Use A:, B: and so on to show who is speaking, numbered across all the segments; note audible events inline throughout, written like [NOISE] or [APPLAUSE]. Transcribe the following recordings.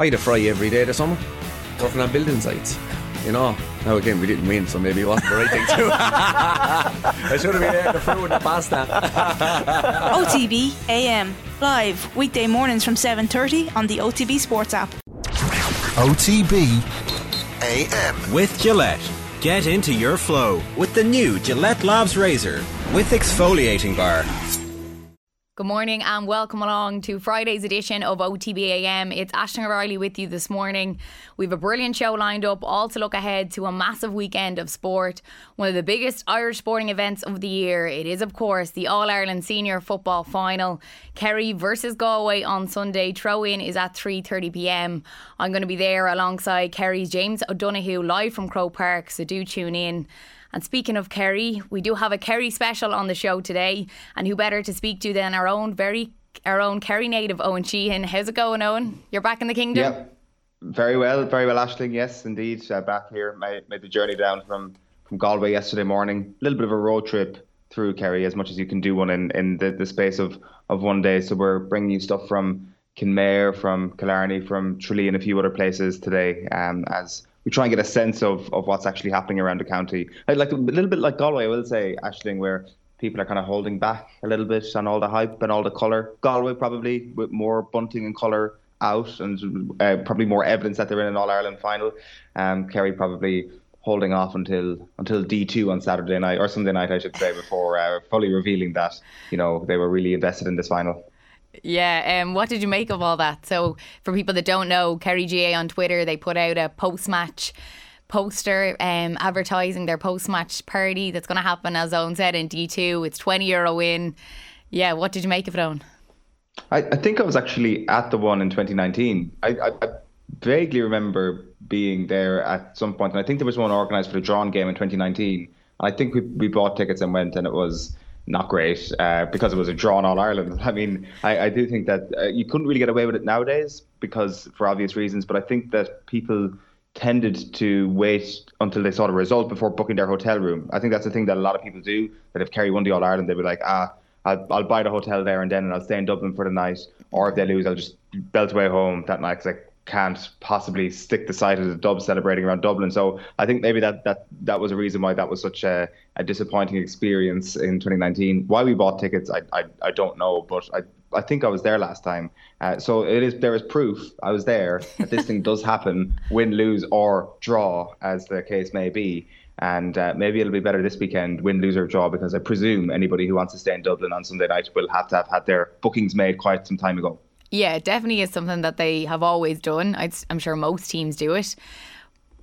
A: I had a fry every day this summer, working on building sites. You know, now again, we didn't win, so maybe it wasn't the right thing to do. [LAUGHS] I should have been there, the fruit and the pasta. [LAUGHS]
B: OTB AM, live weekday mornings from 7.30 on the OTB Sports app.
C: OTB AM.
D: With Gillette. Get into your flow with the new Gillette Labs Razor with exfoliating bar.
E: Good morning and welcome along to Friday's edition of OTBAM. It's Ashling O'Reilly with you this morning. We have a brilliant show lined up, all to look ahead to a massive weekend of sport. One of the biggest Irish sporting events of the year. It is, of course, the All Ireland Senior Football Final. Kerry versus Galway on Sunday. Throw in is at 3:30 p.m. I'm going to be there alongside Kerry's James O'Donoghue live from Croke Park, so do tune in. And speaking of Kerry, we do have a Kerry special on the show today, and who better to speak to than our own very our own Kerry native Owen Sheehan. How's it going, Owen? You're back in the kingdom.
F: Yeah, very well, very well, Ashling. Yes, indeed, uh, back here. Made, made the journey down from from Galway yesterday morning. A little bit of a road trip through Kerry, as much as you can do one in in the, the space of of one day. So we're bringing you stuff from Kenmare, from Killarney, from Tralee, and a few other places today. Um, as we try and get a sense of, of what's actually happening around the county. Like a little bit like Galway, I will say, Ashling, where people are kind of holding back a little bit on all the hype and all the colour. Galway probably with more bunting and colour out and uh, probably more evidence that they're in an All Ireland final. Um, Kerry probably holding off until until D2 on Saturday night or Sunday night, I should say, before uh, fully revealing that you know they were really invested in this final.
E: Yeah, um, what did you make of all that? So, for people that don't know, Kerry GAA on Twitter, they put out a post match poster um, advertising their post match party that's going to happen, as Owen said, in D2. It's 20 euro win. Yeah, what did you make of it, Owen?
F: I, I think I was actually at the one in 2019. I, I, I vaguely remember being there at some point, and I think there was one organised for the drawn game in 2019. I think we, we bought tickets and went, and it was not great uh, because it was a drawn All Ireland. [LAUGHS] I mean, I, I do think that uh, you couldn't really get away with it nowadays because for obvious reasons. But I think that people tended to wait until they saw the result before booking their hotel room. I think that's the thing that a lot of people do. That if Kerry won the All Ireland, they'd be like, ah, I'll, I'll buy the hotel there and then, and I'll stay in Dublin for the night. Or if they lose, I'll just belt away home that night. Cause I can't possibly stick the sight of the Dub celebrating around Dublin. So I think maybe that that that was a reason why that was such a, a disappointing experience in 2019. Why we bought tickets, I I, I don't know, but I. I think I was there last time, uh, so it is. There is proof I was there that this thing does happen, [LAUGHS] win, lose, or draw, as the case may be. And uh, maybe it'll be better this weekend, win, lose, or draw, because I presume anybody who wants to stay in Dublin on Sunday night will have to have had their bookings made quite some time ago.
E: Yeah, it definitely is something that they have always done. i am sure most teams do it.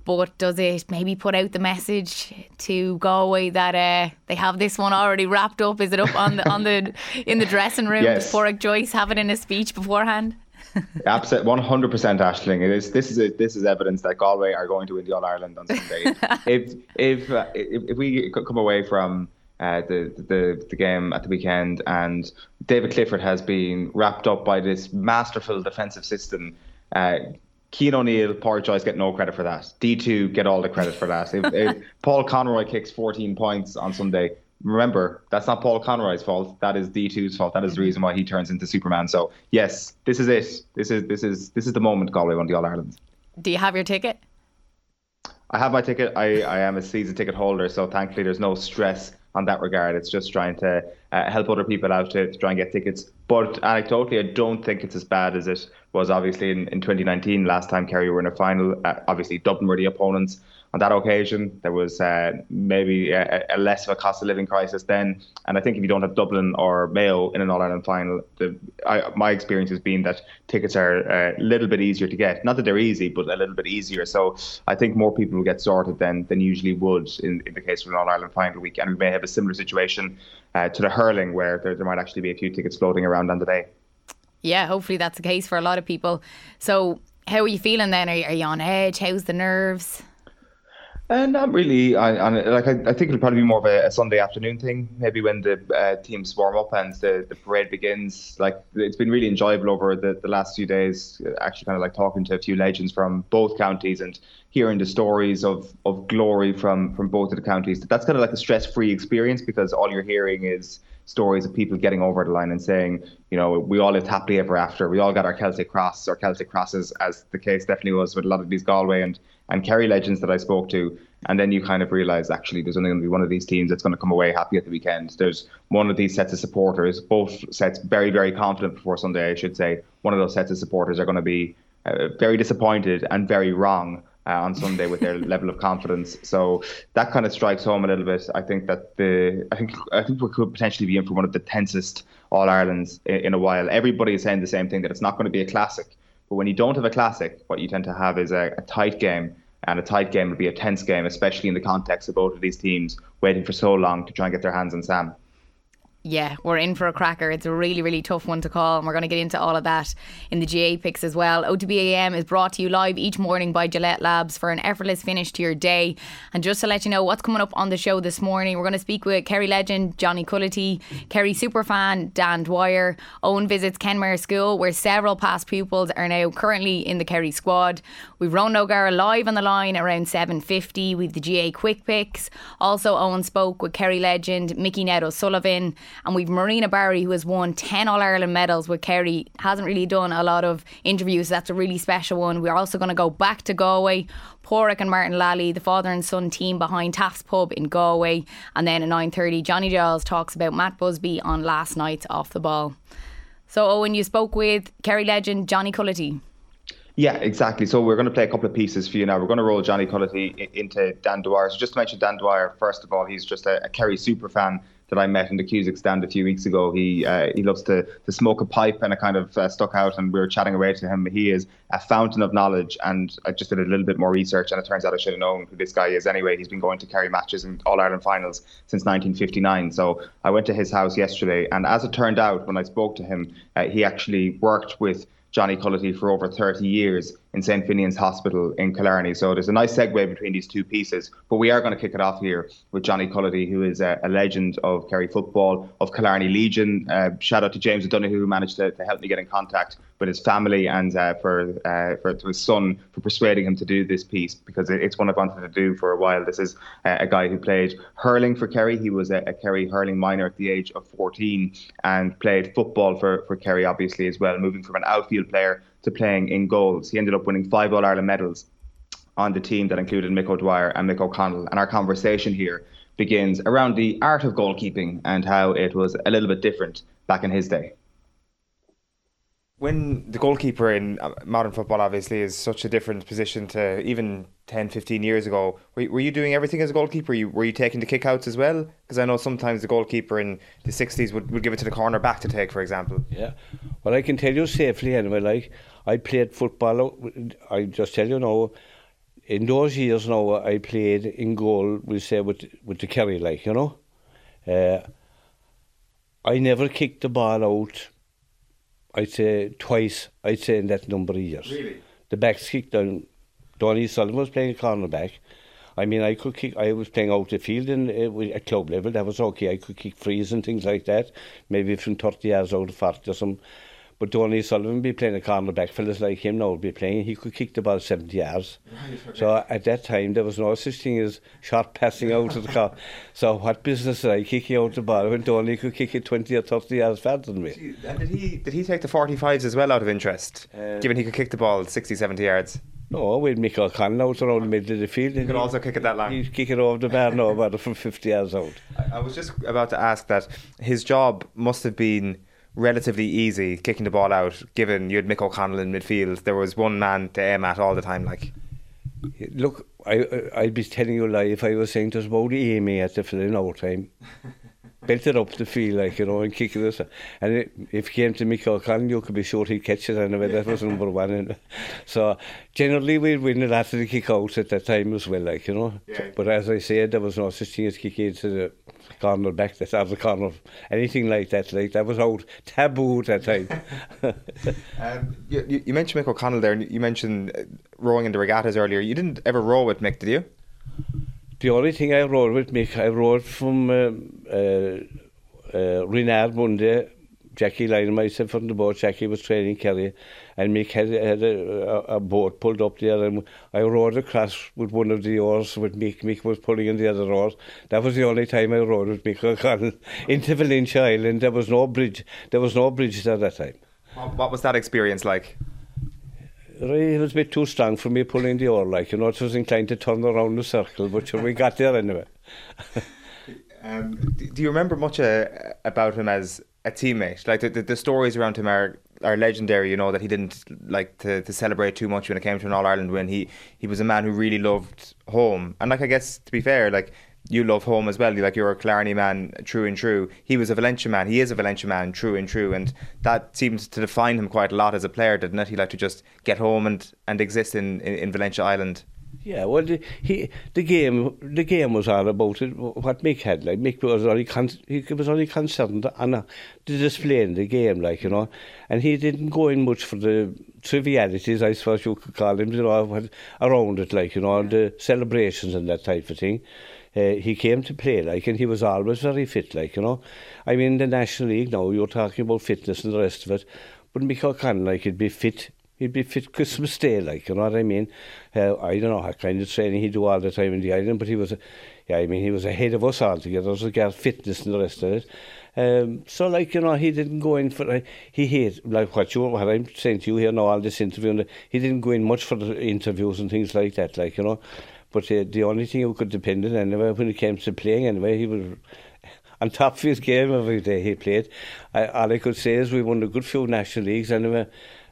E: But does it maybe put out the message to Galway that uh, they have this one already wrapped up? Is it up on the on the in the dressing room?
F: Yes.
E: Does Joyce have it in a speech beforehand? [LAUGHS]
F: Absolutely, one hundred percent, Ashling. It is. This is a, this is evidence that Galway are going to win the All Ireland on Sunday. [LAUGHS] if if, uh, if if we come away from uh, the, the the game at the weekend, and David Clifford has been wrapped up by this masterful defensive system. Uh, Cian O'Neill, Pádraig Joyce get no credit for that. D2 get all the credit for that. If, if [LAUGHS] Paul Conroy kicks 14 points on Sunday, remember that's not Paul Conroy's fault. That is D2's fault. That is the reason why he turns into Superman. So yes, this is it. This is this is this is the moment Galway won the All Ireland.
E: Do you have your ticket?
F: I have my ticket. I, I am a season ticket holder, so thankfully there's no stress on that regard. It's just trying to uh, help other people out to, to, try and get tickets. But anecdotally, I don't think it's as bad as it was obviously in, in 2019, last time Kerry were in a final. Uh, obviously, Dublin were the opponents on that occasion. There was uh, maybe a, a, less of a cost of living crisis then. And I think if you don't have Dublin or Mayo in an All Ireland final, the, I, my experience has been that tickets are a little bit easier to get. Not that they're easy, but a little bit easier. So I think more people will get sorted than, than usually would in, in the case of an All Ireland final week. And we may have a similar situation uh, to the hurling where there, there might actually be a few tickets floating around on the day.
E: Yeah, hopefully that's the case for a lot of people. So, how are you feeling then? Are you, are you on edge? How's the nerves?
F: Uh, not really. I, I like. I, I, think it'll probably be more of a, a Sunday afternoon thing. Maybe when the uh, teams warm up and the, the parade begins. Like it's been really enjoyable over the, the last few days. Actually, kind of like talking to a few legends from both counties and hearing the stories of, of glory from from both of the counties. That's kind of like a stress free experience because all you're hearing is stories of people getting over the line and saying, you know, we all lived happily ever after. We all got our Celtic cross or Celtic crosses, as the case definitely was with a lot of these Galway and, and Kerry legends that I spoke to. And then you kind of realize actually there's only going to be one of these teams that's going to come away happy at the weekend. There's one of these sets of supporters, both sets very, very confident before Sunday, I should say. One of those sets of supporters are going to be uh, very disappointed and very wrong uh, on Sunday with their [LAUGHS] level of confidence. So that kind of strikes home a little bit. I think that the I think I think we could potentially be in for one of the tensest All Irelands in, in a while. Everybody is saying the same thing that it's not going to be a classic. But when you don't have a classic, what you tend to have is a, a tight game. And a tight game would be a tense game, especially in the context of both of these teams waiting for so long to try and get their hands on Sam
E: yeah, we're in for a cracker. It's a really, really tough one to call, and we're going to get into all of that in the GAA picks as well. OTBAM is brought to you live each morning by Gillette Labs for an effortless finish to your day. And just to let you know what's coming up on the show this morning, we're going to speak with Kerry legend Johnny Culloty, Kerry superfan Dan Dwyer. Owen visits Kenmare School, where several past pupils are now currently in the Kerry squad. We've Ronan O'Gara live on the line around 7.50 with the GAA quick picks. Also, Owen spoke with Kerry legend Mickey Ned O'Sullivan and we've Marina Barry, who has won 10 All Ireland medals with Kerry, hasn't really done a lot of interviews. That's a really special one. We're also going to go back to Galway. Pádraig and Martin Lally, the father and son team behind Taaffe's Pub in Galway. And then at 9.30, Johnny Giles talks about Matt Busby on last night's Off the Ball. So, Owen, you spoke with Kerry legend Johnny Culloty.
F: Yeah, exactly. So we're going to play a couple of pieces for you now. We're going to roll Johnny Culloty into Dan Dwyer. So just to mention Dan Dwyer, first of all, he's just a, a Kerry super fan that I met in the Cusack stand a few weeks ago. He uh, he loves to to smoke a pipe, and it kind of uh, stuck out. And we were chatting away to him. He is a fountain of knowledge, and I just did a little bit more research, and it turns out I should have known who this guy is anyway. He's been going to Kerry matches in All Ireland finals since 1959. So I went to his house yesterday, and as it turned out, when I spoke to him, uh, he actually worked with Johnny Culloty for over 30 years in St. Finan's Hospital in Killarney. So there's a nice segue between these two pieces. But we are going to kick it off here with Johnny Culloty, who is a, a legend of Kerry football, of Killarney Legion. Uh, shout out to James O'Donoghue, who managed to, to, help me get in contact with his family and uh, for, uh, for to his son for persuading him to do this piece because it, it's one I've wanted to do for a while. This is uh, a guy who played hurling for Kerry. He was a, a Kerry hurling minor at the age of 14 and played football for, for Kerry, obviously, as well, moving from an outfield player to playing in goals. He ended up winning five All Ireland medals on the team that included Mick O'Dwyer and Mick O'Connell. And our conversation here begins around the art of goalkeeping and how it was a little bit different back in his day.
G: When the goalkeeper in uh, modern football obviously is such a different position to even 10, 15 years ago, were, were you doing everything as a goalkeeper? Were you, were you taking the kickouts as well? Because I know sometimes the goalkeeper in the 60s would, would give it to the corner back to take, for example.
H: Yeah. Well, I can tell you safely anyway, like, I played football. I just tell you now, in those years now, I played in goal. We say with with the Kerry, like you know. Uh, I never kicked the ball out. I'd say twice. I'd say in that number of years.
G: Really?
H: The backs kicked down. Donie Sullivan was playing cornerback. I mean, I could kick. I was playing out the field in, uh, at club level. That was okay. I could kick frees and things like that. Maybe from 30 yards out of 40 or some. But Donie Sullivan be playing a cornerback, fellas like him now would be playing. He could kick the ball 70 yards. Right, okay. So at that time, there was no such thing as short passing out of the car. [LAUGHS] So what business did I kicking out the ball when Donie could kick it 20 or 30 yards faster than me?
G: And did he, did he take the 45s as well out of interest, uh, given he could kick the ball 60, 70 yards?
H: No, with Mick O'Connell out around the middle of the field.
G: He could also kick it that long.
H: He'd kick it over the bar now, about from 50 yards out.
G: I, I was just about to ask that his job must have been relatively easy kicking the ball out, given you had Mick O'Connell in midfield. There was one man to aim at all the time. Like,
H: look, I I'd be telling you a lie if I was saying there's about aiming at the filling out time. [LAUGHS] Belted up the field, like, you know, and kicking this. And it, if it came to Mick O'Connell, you could be sure he'd catch it anyway. That was number one. And [LAUGHS] so generally, we'd win it after the kick out at that time as well, like, you know. Yeah. But as I said, there was no such thing as kicking into the corner back, that's out of the corner, anything like that. Like that was out taboo at that time. [LAUGHS]
G: um, you, you, mentioned Mick O'Connell there, and you mentioned uh, rowing in the regattas earlier. You didn't ever row with Mick, did you?
H: The only thing I rowed with Mick, I rowed from um, uh, uh, Renard one day Jackie Lyne and myself on the boat. Jackie was training Kerry, and Mick had, had a, a, a boat pulled up there, and I rowed across with one of the oars with Mick. Mick was pulling in the other oars. That was the only time I rowed with Mick [LAUGHS] O'Connell into Valentia Island. There was no bridge. There was no bridge at that time.
F: What, was that experience like?
H: It was a bit too strong for me pulling the oar, like, you know, it was inclined to turn around the circle, but sure, we got there anyway. [LAUGHS]
F: um, do you remember much uh, about him as a teammate? Like, the, the, the, stories around him are, are legendary, you know, that he didn't like to, to celebrate too much when it came to an All Ireland win. He, he was a man who really loved home. And, like, I guess, to be fair, like, you love home as well. Like you're a Killarney man, true and true. He was a Valentia man. He is a Valentia man, true and true. And that seems to define him quite a lot as a player, didn't it? He liked to just get home and, and exist in, in, in Valentia Island.
H: Yeah, well, the, he the game the game was all about it. What Mick had like Mick was only con- he was only concerned on uh, the display in the game, like you know, and he didn't go in much for the trivialities, I suppose you could call them, you know, around it, like you know, the celebrations and that type of thing uh, he came to play like, and he was always very fit, like you know. I mean, the National League now, you're talking about fitness and the rest of it, but Mick O'Connell, like, he'd be fit. He'd be fit Christmas Day, like, you know what I mean? Uh, I don't know what kind of training he'd do all the time in the island, but he was, yeah, I mean, he was ahead of us altogether as regards fitness and the rest of it. Um, so, like, you know, he didn't go in for, uh, he hate, like what you, what I'm saying to you here now, all this interview, and he didn't go in much for the interviews and things like that, like, you know. But uh, the only thing you could depend on anyway when it came to playing anyway, he was [LAUGHS] on top of his game every day he played. I, all I could say is we won a good few national leagues anyway.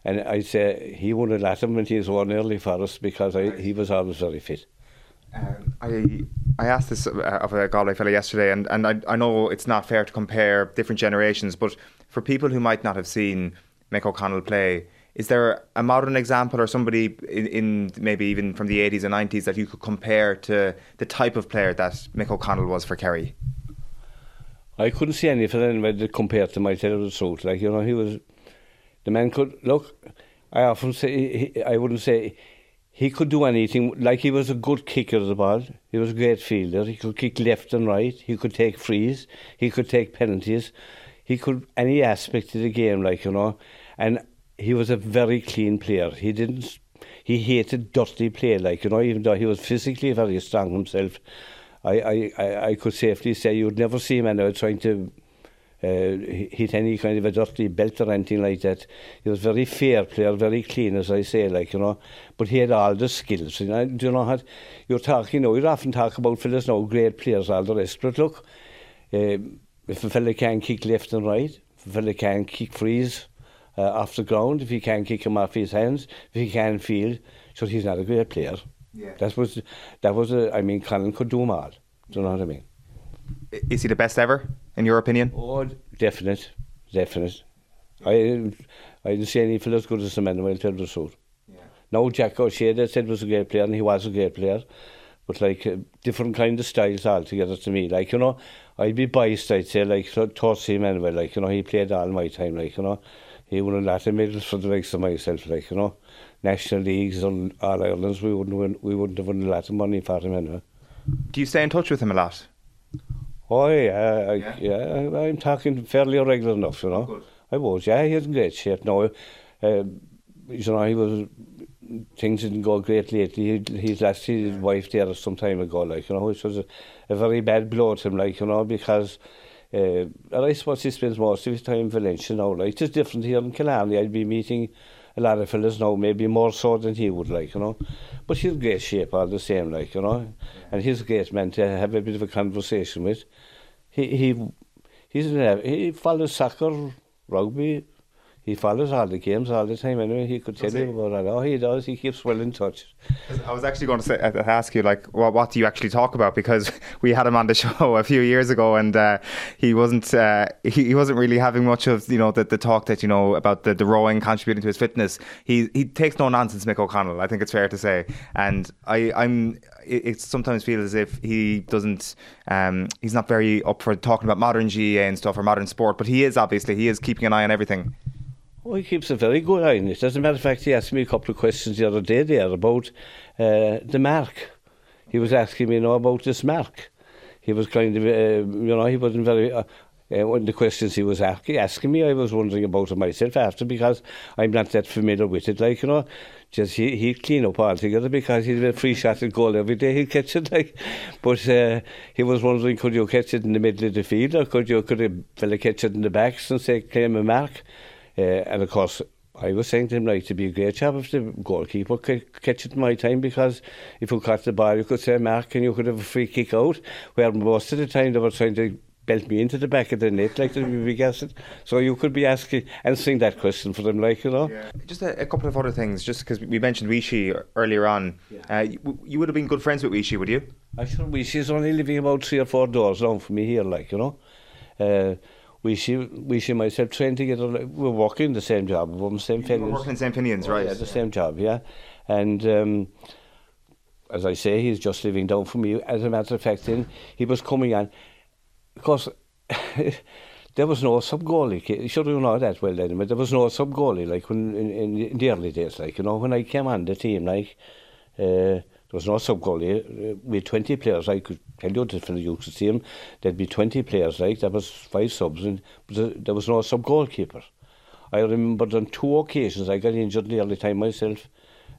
H: And I'd say he won lot of them and he's won early for us because I, he was always very fit.
F: Um, I I asked this of a Galway fellow yesterday, and, and I, I know it's not fair to compare different generations, but for people who might not have seen Mick O'Connell play, is there a modern example or somebody in, in, maybe even from the 80s and 90s that you could compare to the type of player that Mick O'Connell was for Kerry?
H: I couldn't see any for anybody to compare to my tell the truth. Like, you know, he was, the man could, look, I often say, he, I wouldn't say, he could do anything. Like, he was a good kicker of the ball. He was a great fielder. He could kick left and right. He could take frees. He could take penalties. He could, any aspect of the game, like, you know. And he was a very clean player. He didn't. He hated dirty play, like you know. Even though he was physically very strong himself, I I, I could safely say you'd never see him anyway trying to uh, hit any kind of a dirty belt or anything like that. He was very fair player, very clean, as I say, like, you know. But he had all the skills, you know. Do you know, how you're talking, you know, you often talk about fellas now, great players, all the rest. But look, um, if a fella can kick left and right, if a fella can kick freeze uh, off the ground, if he can kick him off his hands, if he can field, so he's not a great player. Yeah. That was, that was a, I mean, Colin could do them all. Do you know what I mean?
F: Is he the best ever, in your opinion?
H: Oh, definite, definite. I, I didn't see any as good as tell the truth. Yeah. No, Jack O'Shea, they said was a great player, and he was a great player. But like uh, different kind of styles altogether to me. Like, you know, I'd be biased, I'd say, like, Torsey anyway. like, you know, he played all my time, like, you know he won a lot of medals for the likes of myself, like, you know. National leagues and all Irelands, we wouldn't win, we wouldn't have won a lot of money for him anyway.
F: Do you stay in touch with him a lot?
H: Oh yeah, I, yeah. yeah I, am talking fairly regular enough, you know. I was, yeah, he's in great shape now. Uh, you know, he was things didn't go great lately. He, he's lost his wife there some time ago, like you know, which was a, a very bad blow to him, like you know, because uh, and I suppose he spends most of his time in Valentia now. Like, it's different here in Killarney. I'd be meeting a lot of fellas now, maybe more so than he would, like, you know. But he's great shape all the same, like, you know. And he's a great man to have a bit of a conversation with. He, he, he's, he follows soccer, rugby, he follows all the games all the time anyway. He could tell you about that. Oh, he does. He keeps well in touch.
F: I was actually going to say, uh, ask you, like, what, what do you actually talk about? Because [LAUGHS] we had him on the [LAUGHS] show a few years ago, and uh, he wasn't uh, he, he wasn't really having much of you know the, the talk that you know about the, the rowing contributing to his fitness. He he takes no nonsense, Mick O'Connell. I think it's fair to say, and I I'm it, it sometimes feels as if he doesn't um, he's not very up for talking about modern GAA and stuff or modern sport, but he is obviously he is keeping an eye on everything.
H: Oh, he keeps a very good eye on it. As a matter of fact, he asked me a couple of questions the other day there about uh, the mark. He was asking me, you know, about this mark. He was kind of, uh, you know, he wasn't very. Uh, uh, the questions he was asking, asking me, I was wondering about it myself after because I'm not that familiar with it. Like, you know, just he, he'd clean up altogether because he'd a free shot at goal every day. He'd catch it. [LAUGHS] Like, but uh, he was wondering, could you catch it in the middle of the field or could you could a fella catch it in the backs and say, claim a mark? Uh, and of course, I was saying to him, like, to be a great job if the goalkeeper could catch it in my time because if you caught the ball, you could say mark and you could have a free kick out. Where most of the time they were trying to belt me into the back of the net like the big acid. So you could be asking answering that question for them, like you know.
G: Yeah. Just a, a, couple of other things, just because we mentioned Weeshie earlier on. Yeah. Uh, you, you, would have been good friends with Weeshie, would you?
H: I sure Weeshie's only living about three or four doors down from me here, like you know. Uh, Weeshie, Weeshie and myself trained together. Like, we're working the same job, we're the same
G: We're working in St. Finan's, right?
H: Yeah, the same job, yeah. And um, as I say, he's just living down from me. As a matter of fact, then he was coming on because [LAUGHS] there was no sub goalie. Sure, you know that well, then, but there was no sub goalie like when in, in, the early days. Like you know, when I came on the team, like uh, was no sub goalie uh, had 20 players. I could tell you this from the youth team, there'd be 20 players, like there was five subs, and there was no sub goalkeeper. I remember on two occasions I got injured early time myself,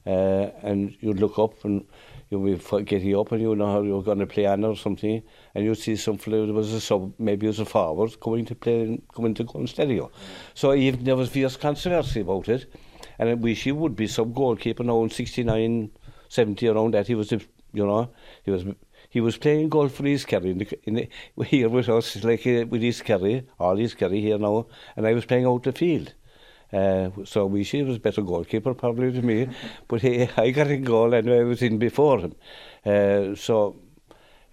H: uh, and you'd look up and you be getting up and you know how you're going to play on or something, and you'd see some fella was a sub, maybe it was a forward, coming to play, coming to go instead of you. So even there was fierce controversy about it, and I wish he would be sub goalkeeper now in 69 70 around that. He was, you know, he was he was playing golf for his Kerry. In the, in the, here with us, like uh, with his Kerry, all his Kerry here now, and I was playing out the field. Uh, so we she was a better goalkeeper probably than me, but he, [LAUGHS] I got in goal and I was in before him. Uh, so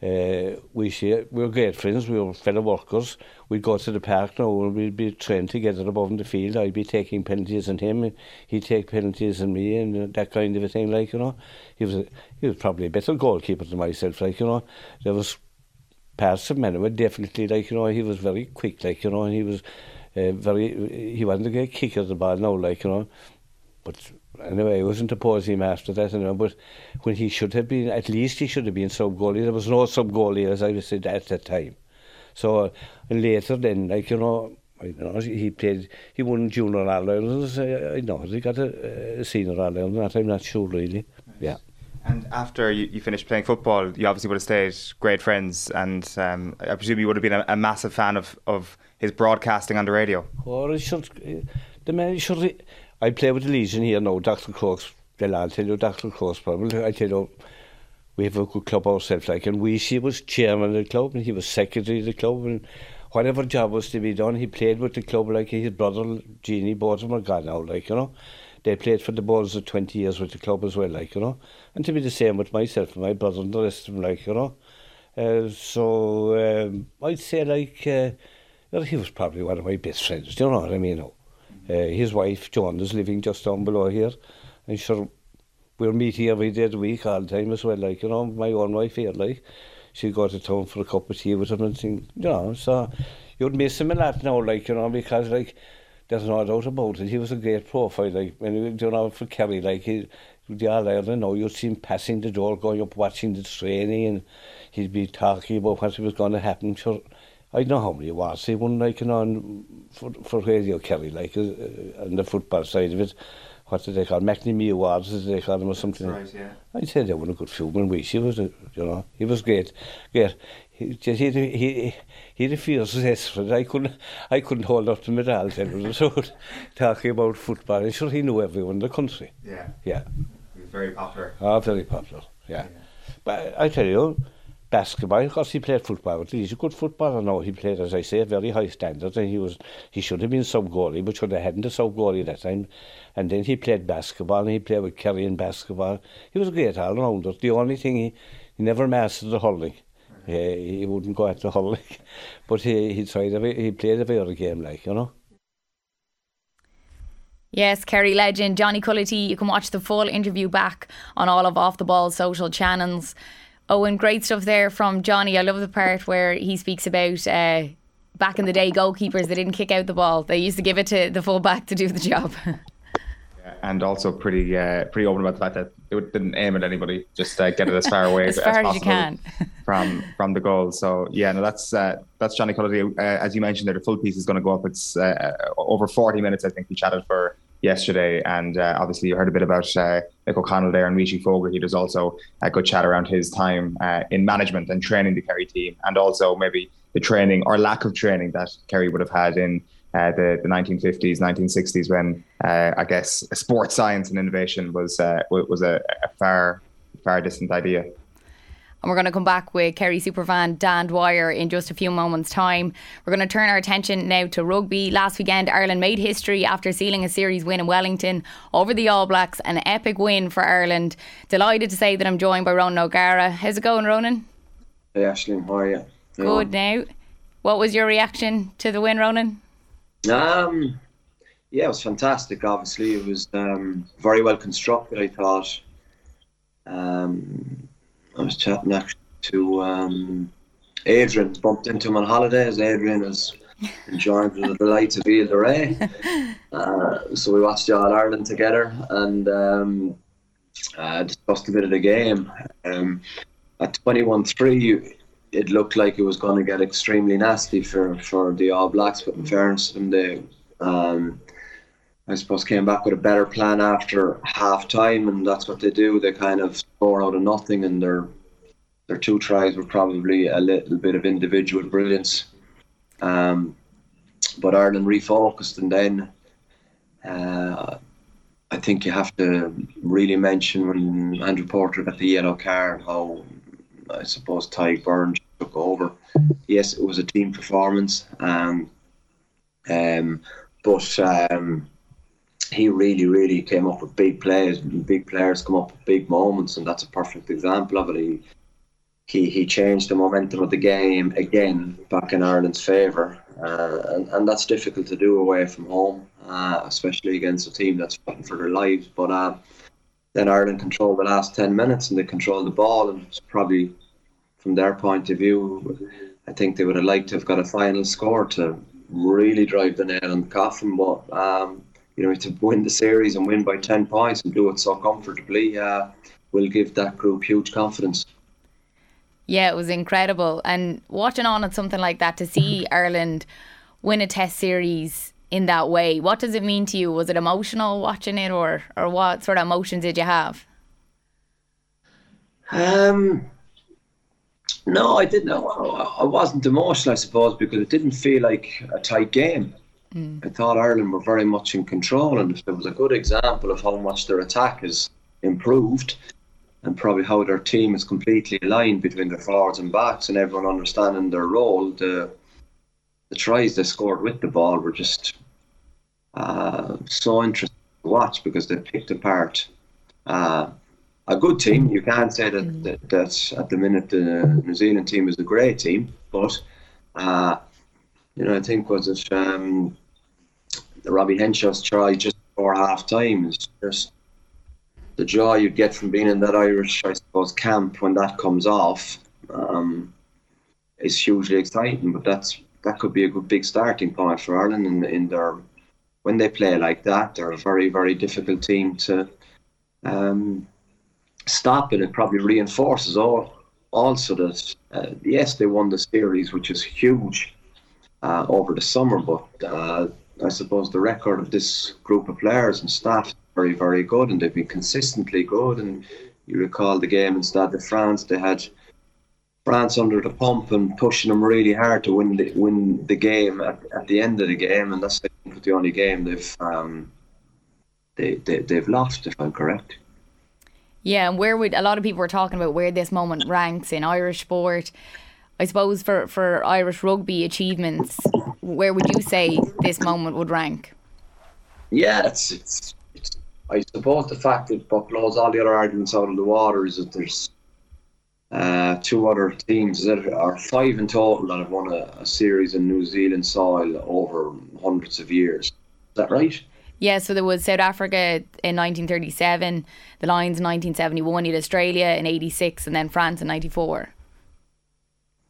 H: uh, Weeshie, we were great friends. We were fellow workers. We'd go to the park now and we'd be trained together above in the field. I'd be taking penalties on him. He'd take penalties on me and that kind of a thing. Like you know, he was a, he was probably a better goalkeeper than myself. Like you know, there was parts of men were definitely like you know he was very quick. Like you know, and he was uh, very, he wasn't a great kicker of the ball now, like, you know. But anyway, I wasn't opposing him after that, you know. But when he should have been, at least he should have been sub goalie. There was no sub goalie, as I said at that time. So, and later then, like, you know, I know, he played, he won junior All Ireland. Uh, I know he got a, a senior All Ireland, that I'm not sure really. Yeah.
G: And after you, you, finished playing football, you obviously would have stayed great friends, and um, I presume you would have been a, a massive fan of, of his broadcasting on the radio.
H: Oh, should, uh, the man should. I play with the Legion here now, Dr. Crokes. I'll tell you, Dr. Crokes, probably. I tell you, we have a good club ourselves, like, and we, she was chairman of the club, and he was secretary of the club, and whatever job was to be done, he played with the club like his brother, Jeannie, both of them now, like, you know. They played for the Bulls of 20 years with the club as well, like, you know. And to be the same with myself and my brother and the rest of them, like, you know. Uh, so um, I'd say, like, uh, he was probably one of my best friends. Do you know what I mean? Uh, his wife, John, is living just down below here. And sure, we'll meet here every day of the week, all the time as well. Like, you know, my own wife here, like, she go to town for a cup of tea with him and thing, you know. So you'd miss him a lot now, like, you know, because, like, there's no doubt about it. He was a great profile, like, when you know, for Kerry, like, he, the All Ireland know, you'd see him passing the door, going up, watching the training, and he'd be talking about what was going to happen. Sure, I don't know how many it was, see, one like, you know, on, for, for Radio Kelly, like, uh, uh on the football side of it, what did they call, McNamee Awards, did they call them or something?
G: Right, yeah.
H: I said they were a good showman, we, she was, a, you know, he was great, great. He, just, he, he, he refused desperate. I couldn't, I couldn't hold up the medal then, so talking about football, I'm sure he knew everyone in the country.
G: Yeah.
H: Yeah.
G: He was very popular.
H: Ah, oh, very popular, yeah. yeah. But I tell you, basketball because he played football. But He's a good footballer now. He played, as I say, a very high standard, and he was he should have been sub goalie, but should have hadn't a sub goalie that time. And then he played basketball, and he played with Kerry in basketball. He was a great all rounder. The only thing he he never mastered the hurling. Uh, he wouldn't go at the hurling, [LAUGHS] but he he tried every, he played every other game like you know.
E: Yes, Kerry legend Johnny Culloty. You can watch the full interview back on all of Off the Ball social channels. Oh, and great stuff there from Johnny. I love the part where he speaks about uh, back in the day goalkeepers they didn't kick out the ball. They used to give it to the fullback to do the job.
F: and also pretty uh, pretty open about the fact that they didn't aim at anybody, just uh, get it as far away [LAUGHS]
E: as, far as,
F: as
E: you can [LAUGHS]
F: from from the goal. So yeah, no, that's uh, that's Johnny Culloty. Uh, as you mentioned, there the full piece is going to go up. It's uh, over 40 minutes. I think we chatted for yesterday, and uh, obviously you heard a bit about uh, Mick O'Connell there and Weeshie Fogarty. There's also a good chat around his time uh, in management and training the Kerry team, and also maybe the training or lack of training that Kerry would have had in uh, the, the 1950s, 1960s, when uh, I guess sports science and innovation was uh, was a, a, far far distant idea.
E: And we're going to come back with Kerry superfan Dan Dwyer in just a few moments' time. We're going to turn our attention now to rugby. Last weekend, Ireland made history after sealing a series win in Wellington over the All Blacks, an epic win for Ireland. Delighted to say that I'm joined by Ronan O'Gara. How's it going, Ronan?
I: Hey, Ashling, how are you?
E: Good now. What was your reaction to the win, Ronan?
I: Um, yeah, it was fantastic. Obviously, it was um, very well constructed. I thought. Um, I was chatting actually to um, Adrian. Bumped into him on holidays. Adrian was enjoying the delights of Ile de Ré. Uh, so we watched the All Ireland together and um, uh, discussed a bit of the game. Um, at 21-3, it looked like it was going to get extremely nasty for, for the All Blacks. But in fairness them, they, um, I suppose, came back with a better plan after half time, and that's what they do. They kind of score out of nothing, and their their two tries were probably a little bit of individual brilliance. Um, but Ireland refocused, and then uh, I think you have to really mention when Andrew Porter got the yellow card and how I suppose Tadhg Beirne took over. Yes, it was a team performance, um, um, but um, he really, really came up with big plays. Big players come up with big moments, and that's a perfect example of it. He he, he changed the momentum of the game again back in Ireland's favour, uh, and, and that's difficult to do away from home, uh, especially against a team that's fighting for their lives. But uh, then Ireland controlled the last 10 minutes and they controlled the ball, and it's probably from their point of view, I think they would have liked to have got a final score to really drive the nail in the coffin. But um, you know, to win the series and win by ten points and do it so comfortably, uh, will give that group huge confidence.
E: Yeah, it was incredible, and watching on at something like that to see [LAUGHS] Ireland win a Test series in that way. What does it mean to you? Was it emotional watching it, or or what sort of emotions did you have?
I: Um, no, I didn't. I wasn't emotional, I suppose, because it didn't feel like a tight game. Mm. I thought Ireland were very much in control, and it was a good example of how much their attack has improved, and probably how their team is completely aligned between their forwards and backs, and everyone understanding their role. The the tries they scored with the ball were just uh, so interesting to watch because they picked apart. Uh, a good team. You can't say that, mm. that, that at the minute the New Zealand team is a great team, but uh, you know I think was it um, the Robbie Henshaw's try just before half time is just the joy you get from being in that Irish, I suppose, camp when that comes off um, is hugely exciting. But that's that could be a good big starting point for Ireland in, in their when they play like that. They're a very very difficult team to. Um, stop and it probably reinforces all also that uh, yes they won the series which is huge uh, over the summer but uh, I suppose the record of this group of players and staff is very very good and they've been consistently good and you recall the game in Stade de France they had France under the pump and pushing them really hard to win the win the game at, at the end of the game and that's the only game they've um, they, they, they've lost if I'm correct
E: yeah, and where would a lot of people were talking about where this moment ranks in Irish sport? I suppose for, for Irish rugby achievements, where would you say this moment would rank?
I: Yeah, it's, it's, it's I suppose the fact that what blows all the other arguments out of the water is that there's uh, two other teams that are five in total that have won a, a series in New Zealand soil over hundreds of years. Is that right?
E: Yeah, so there was South Africa in 1937, the Lions in 1971, you had Australia in 86, and then France in 94.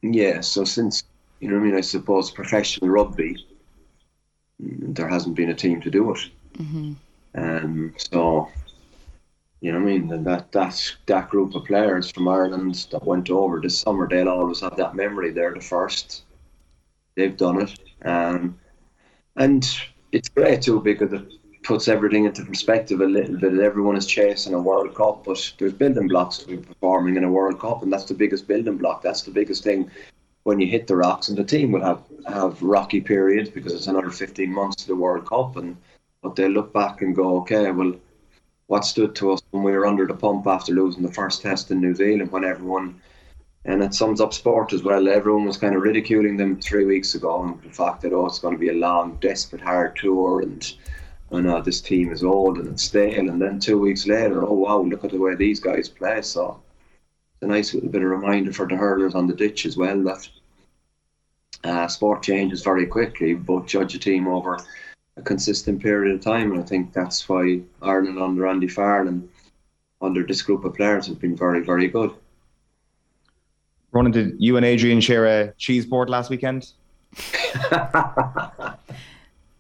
I: Yeah, so since, you know I mean, I suppose professional rugby, there hasn't been a team to do it.
E: Mm-hmm.
I: Um, so, you know what I mean? And that, that, that group of players from Ireland that went over this summer, they'll always have that memory. They're the first. They've done it. Um, and it's great too because it puts everything into perspective a little bit. Everyone is chasing a World Cup, but there's building blocks to be performing in a World Cup, and that's the biggest building block. That's the biggest thing when you hit the rocks, and the team will have have rocky periods because it's another 15 months to the World Cup, and but they look back and go, okay, well, what stood to us when we were under the pump after losing the first test in New Zealand when everyone and it sums up sport as well. Everyone was kind of ridiculing them three weeks ago, and the fact that oh, it's going to be a long, desperate, hard tour, and I know this team is old and it's stale. And then two weeks later, oh wow, look at the way these guys play. So a nice little bit of reminder for the hurlers on the ditch as well that uh, sport changes very quickly, but judge a team over a consistent period of time. And I think that's why Ireland under Andy Farrell under this group of players have been very, very good.
F: Ronan, did you and Adrian share a cheese board last weekend? [LAUGHS]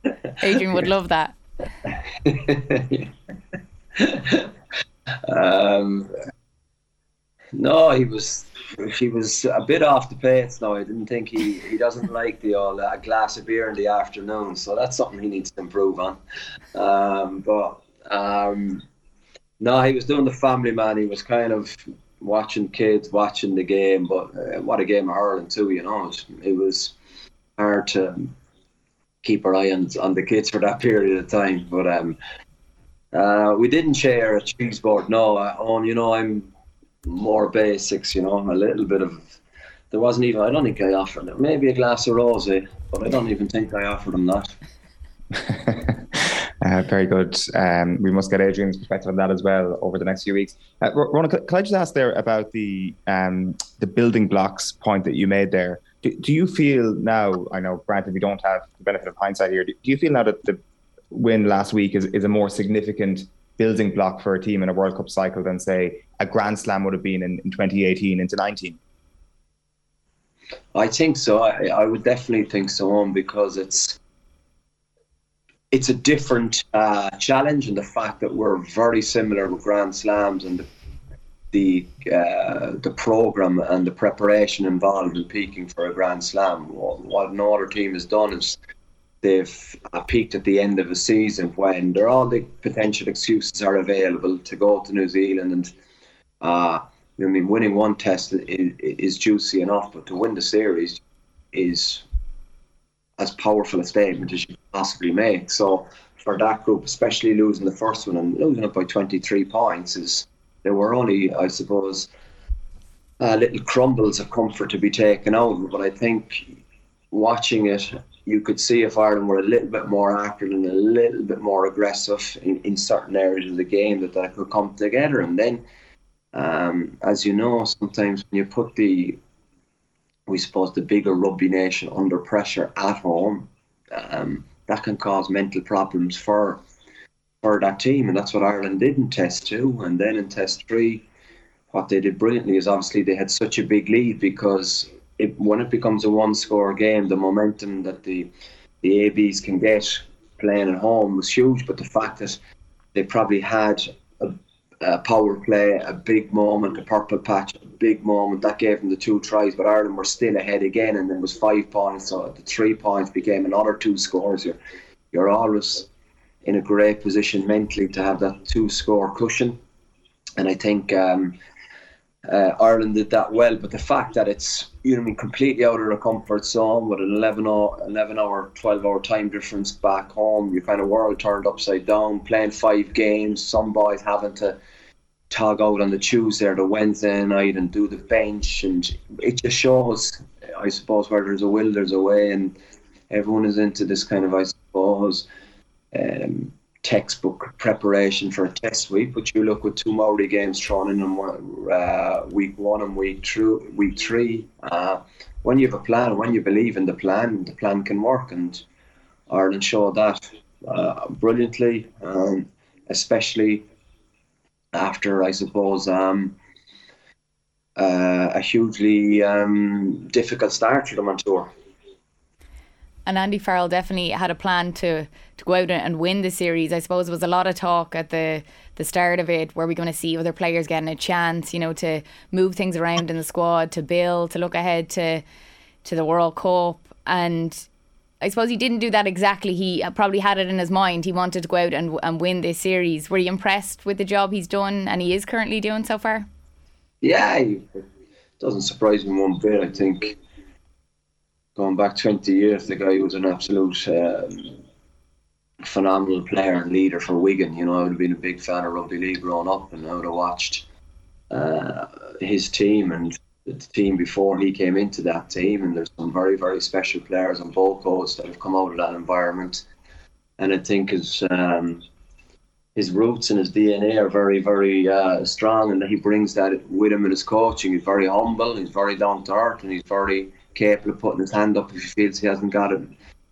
F: [LAUGHS]
E: Adrian would love that. [LAUGHS]
I: um, no, he was he was a bit off the pace. No, I didn't think he, he doesn't [LAUGHS] like the old uh, glass of beer in the afternoon, so that's something he needs to improve on. Um, but um, no, he was doing the family man. He was kind of watching kids watching the game, but uh, what a game of hurling too. You know, it, it was hard to keep our eye on, on the kids for that [LAUGHS] period of time. But um, uh, we didn't share a cheese board. No, I, on you know I'm more basics. You know, a little bit of. There wasn't even. I don't think I offered them. Maybe a glass of rosé, but I don't even think I offered them that. [LAUGHS]
F: uh, very good. Um, we must get Adrian's perspective on that as well over the next few weeks. Uh, Rona, can I just ask there about the um, the building blocks point that you made there? Do, do, you feel now? I know, granted, we don't have the benefit of hindsight here. Do, do you feel now that the win last week is, is a more significant building block for a team in a World Cup cycle than, say, a Grand Slam would have been in, in 2018 into 19?
I: I think so. I, I would definitely think so, on because it's it's a different uh, challenge, and the fact that we're very similar with Grand Slams and the the, uh, the program and the preparation involved in peaking for a Grand Slam. What, what no other team has done is they've uh, peaked at the end of a season when there all the potential excuses are available to go to New Zealand and uh, I mean winning one test is, is juicy enough, but to win the series is as powerful a statement as you possibly make. So for that group, especially losing the first one and losing it by 23 points, is there were only, I suppose, uh, little crumbles of comfort to be taken out. But I think watching it, you could see if Ireland were a little bit more accurate and a little bit more aggressive in, in certain areas of the game, that that could come together. And then, um, as you know, sometimes when you put the, we suppose, the bigger rugby nation under pressure at home, um, that can cause mental problems for for that team, and that's what Ireland did in Test two, and then in Test three, what they did brilliantly is obviously they had such a big lead because it, when it becomes a one-score game, the momentum that the the ABs can get playing at home was huge. But the fact that they probably had a, a power play, a big moment, a purple patch, a big moment that gave them the two tries, but Ireland were still ahead again, and then was five points. So the three points became another two scores. You're you're always in a great position mentally to have that two score cushion. And I think um, uh, Ireland did that well. But the fact that it's you know I mean completely out of their comfort zone with an 11 hour, 11 hour, 12 hour time difference back home, your kind of world turned upside down, playing five games, some boys having to tog out on the Tuesday or the Wednesday night and do the bench, and it just shows, I suppose, where there's a will, there's a way, and everyone is into this kind of, I suppose um, textbook preparation for a test week, but you look with two Maori games thrown in on uh, week one and week week three. Uh, when you have a plan, when you believe in the plan, the plan can work, and Ireland showed that uh, brilliantly, um, especially after I suppose um, uh, a hugely um, difficult start to them on tour.
E: And Andy Farrell definitely had a plan to to go out and win the series. I suppose there was a lot of talk at the the start of it. Were we going to see other players getting a chance? You know, to move things around in the squad, to build, to look ahead to to the World Cup, and I suppose he didn't do that exactly. He uh, probably had it in his mind. He wanted to go out and and win this series. Were you impressed with the job he's done and he is currently doing so far?
I: Yeah, it doesn't surprise me one bit. I think going back 20 years, the guy was an absolute um, phenomenal player and leader for Wigan. You know, I would have been a big fan of rugby league growing up, and I would have watched uh, his team and the team before he came into that team. And there's some very, very special players on both coasts that have come out of that environment. And I think his um, his roots and his DNA are very, very uh, strong, and he brings that with him in his coaching. He's very humble, he's very down to earth, and he's very capable of putting his hand up if he feels he hasn't got it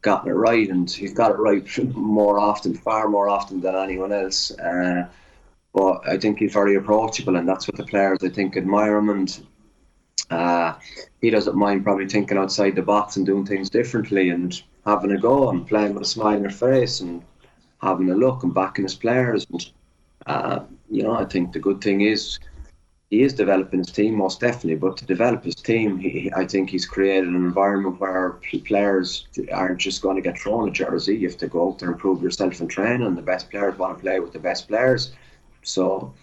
I: gotten it right, and he's got it right more often, far more often than anyone else. Uh, but I think he's very approachable, and that's what the players I think admire him. And uh, he doesn't mind probably thinking outside the box and doing things differently, and having a go and playing with a smile on your face and having a look and backing his players. And uh, you know, I think the good thing is he is developing his team most definitely. But to develop his team, he, I think he's created an environment where players aren't just going to get thrown a jersey. You have to go out there and prove yourself in training, and the best players want to play with the best players. So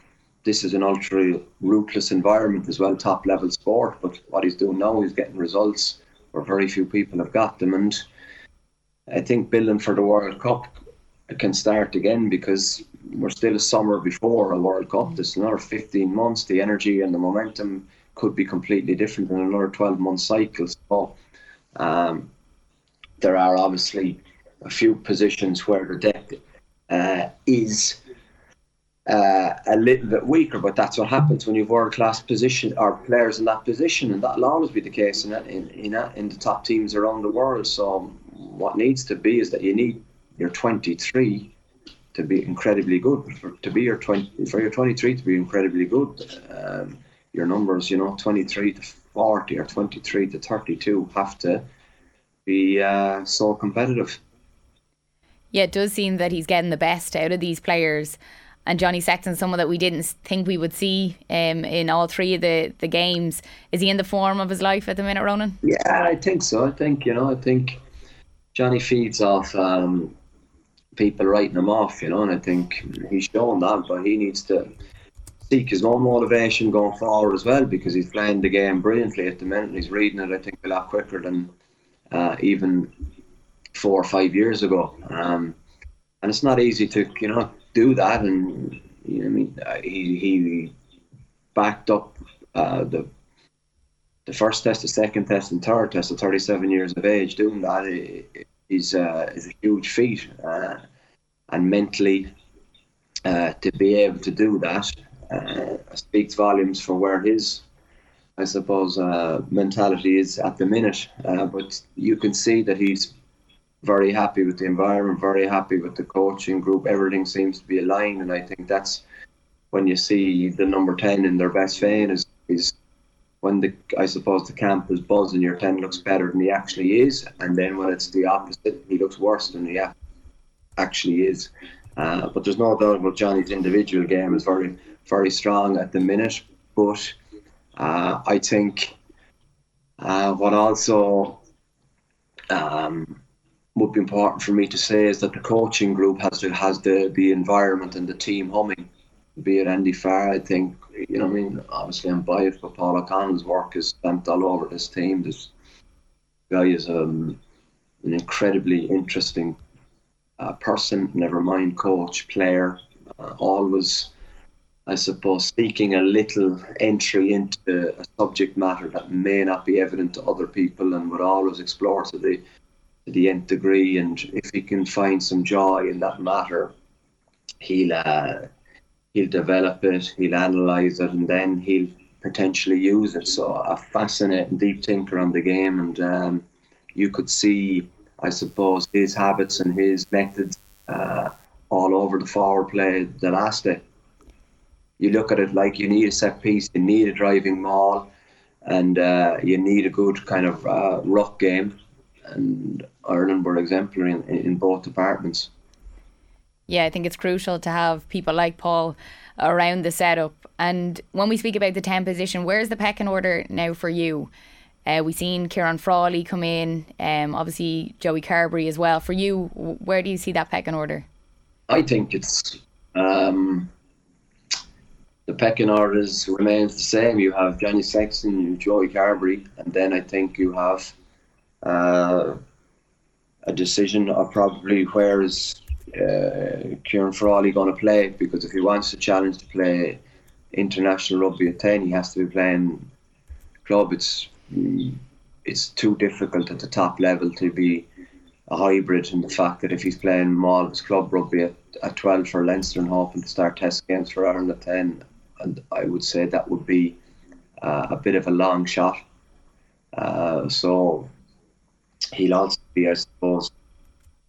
I: this is an ultra ruthless environment as well, top level sport. But what he's doing now, he's getting results where very few people have got them, and I think building for the World Cup can start again because we're still a summer before a World Cup. There's another 15 months. The energy and the momentum could be completely different in another 12 month cycle. So um, there are obviously a few positions where the depth uh, is uh, a little bit weaker, but that's what happens when you've world class position or players in that position, and that'll always be the case in in in, in the top teams around the world. So what needs to be is that you need your 23 to be incredibly good. For, to be your 20, for your 23 to be incredibly good, um, your numbers, you know, 23 to 40 or 23 to 32 have to be uh, so competitive.
E: Yeah, it does seem that he's getting the best out of these players. And Johnny Sexton, someone that we didn't think we would see um, in all three of the, the games. Is he in the form of his life at the minute, Ronan?
I: Yeah, I think so. I think, you know, I think Johnny feeds off um, people writing him off, you know, and I think he's shown that, but he needs to seek his own motivation going forward as well because he's playing the game brilliantly at the minute. He's reading it, I think, a lot quicker than uh, even four or five years ago. Um, and it's not easy to, you know, do that. And you know, I mean, uh, he he backed up uh, the the first test, the second test, and third test at 37 years of age. Doing that is uh, is a huge feat, uh, and mentally uh, to be able to do that uh, speaks volumes for where his, I suppose, uh, mentality is at the minute. Uh, but you can see that he's very happy with the environment, very happy with the coaching group. Everything seems to be aligned, and I think that's when you see the number ten in their best vein is is when the I suppose the camp is buzzing, your ten looks better than he actually is, and then when it's the opposite, he looks worse than he actually is. Uh, but there's no doubt about Johnny's individual game is very very strong at the minute. But uh, I think uh, what also um, would be important for me to say is that the coaching group has to has the the environment and the team humming. Be it Andy Farr, I think you know, I mean, obviously I'm biased, but Paul O'Connell's work is stamped all over this team. This guy is um, an incredibly interesting uh, person, never mind coach, player, uh, always, I suppose, seeking a little entry into a subject matter that may not be evident to other people and would always explore to the, to the nth degree. And if he can find some joy in that matter, he'll. Uh, he'll develop it, he'll analyze it, and then he'll potentially use it. So a fascinating deep thinker on the game, and um, you could see, I suppose, his habits and his methods uh, all over the forward play the last day. You look at it like you need a set piece, you need a driving maul, and uh, you need a good kind of uh, ruck game. and Ireland were exemplary in, in both departments.
E: Yeah, I think it's crucial to have people like Paul around the setup. And when we speak about the 10 position, where's the pecking order now for you? Uh, we've seen Ciarán Frawley come in, um, obviously Joey Carbery as well. For you, where do you see that pecking order?
I: I think it's um, the pecking order remains the same. You have Johnny Sexton, you Joey Carbery, and then I think you have uh, a decision of probably where is uh, Ciarán Frawley going to play because if he wants to challenge to play international rugby at 10, he has to be playing club. It's it's too difficult at the top level to be a hybrid in the fact that if he's playing Mal's club rugby at, at 12 for Leinster and hoping to start test games for Ireland at 10, and I would say that would be uh, a bit of a long shot. Uh, so he'll also be, I suppose,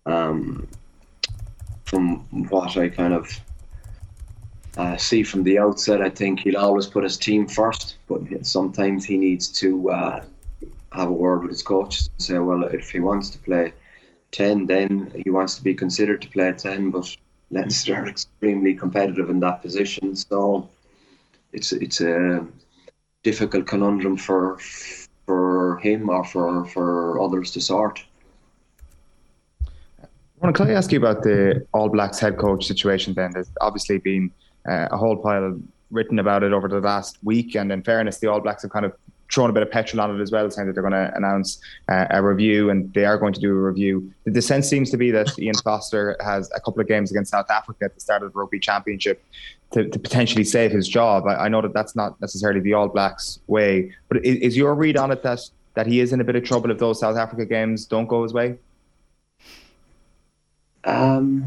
I: um, from what I kind of uh, see from the outset, I think he'll always put his team first, but sometimes he needs to uh, have a word with his coach and say, well, if he wants to play 10, then he wants to be considered to play 10, but Leinster are extremely competitive in that position. So it's it's a difficult conundrum for for him or for, for others to sort.
F: Ron, can I ask you about the All Blacks head coach situation then? There's obviously been uh, a whole pile written about it over the last week, and in fairness, the All Blacks have kind of thrown a bit of petrol on it as well, saying that they're going to announce uh, a review and they are going to do a review. The, sense seems to be that Ian [LAUGHS] Foster has a couple of games against South Africa at the start of the Rugby Championship to, to potentially save his job. I, I, know that that's not necessarily the All Blacks way, but is, is your read on it that that he is in a bit of trouble if those South Africa games don't go his way?
I: Um,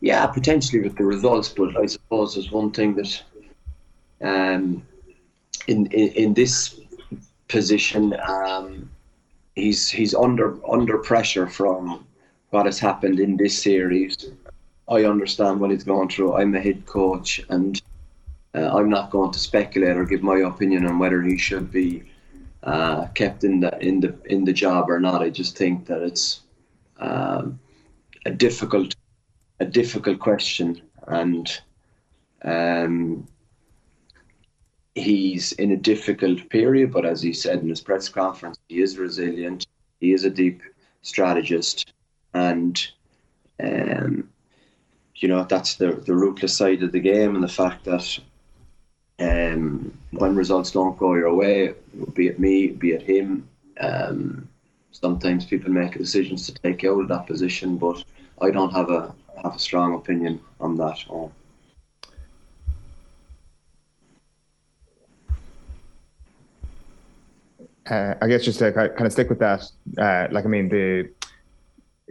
I: yeah, potentially with the results, but I suppose there's one thing that um, in, in, in this position, um, he's he's under under pressure from what has happened in this series. I understand what he's going through. I'm a head coach, and uh, I'm not going to speculate or give my opinion on whether he should be uh, kept in the in the in the job or not. I just think that it's um, a difficult a difficult question, and um, he's in a difficult period, but as he said in his press conference, he is resilient. He is a deep strategist, and um, you know that's the the ruthless side of the game, and the fact that um, when results don't go your way, be it me, be it him, um, sometimes people make decisions to take out of that position, but I don't have a have a strong opinion on that. Oh.
F: uh, I guess just to kind of stick with that, uh, like I mean the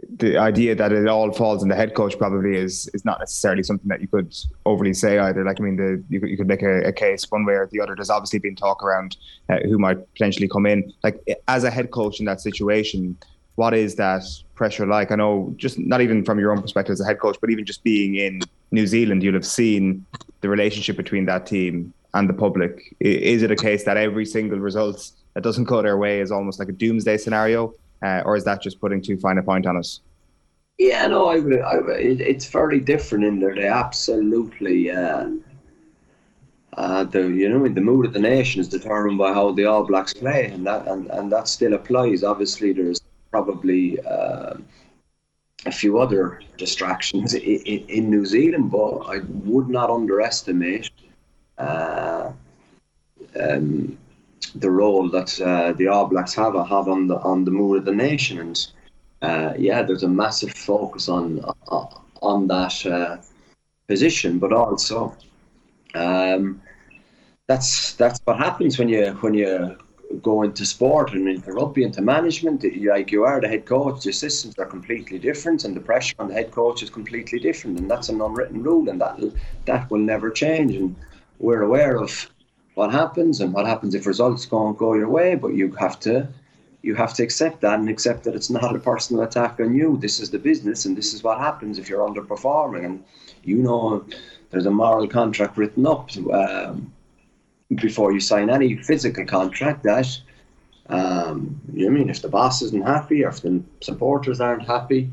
F: the idea that it all falls on the head coach probably is is not necessarily something that you could overly say either. Like I mean, the you, you could make a, a, case one way or the other. There's obviously been talk around uh, who might potentially come in. Like as a head coach in that situation, what is that pressure like? I know just not even from your own perspective as a head coach, but even just being in New Zealand, you'll have seen the relationship between that team and the public. Is it a case that every single result that doesn't go their way is almost like a doomsday scenario, uh, or is that just putting too fine a point on us?
I: Yeah, no, I, I, it's very different in there. They absolutely, uh, uh, the you know, the mood of the nation is determined by how the All Blacks play, and that and, and that still applies. Obviously, there's probably uh, a few other distractions in, in, in, New Zealand, but I would not underestimate. Uh, um, the role that uh, the All Blacks have have on the on the mood of the nation, and uh, yeah, there's a massive focus on uh, on that uh, position, but also um, that's that's what happens when you when you go into sport and into rugby into management. Like you are the head coach, the systems are completely different, and the pressure on the head coach is completely different, and that's an unwritten rule, and that that will never change. And we're aware of what happens and what happens if results don't go your way. But you have to you have to accept that and accept that it's not a personal attack on you. This is the business, and this is what happens if you're underperforming. And you know, there's a moral contract written up um, before you sign any physical contract that Um, you I mean? If the boss isn't happy or if the supporters aren't happy,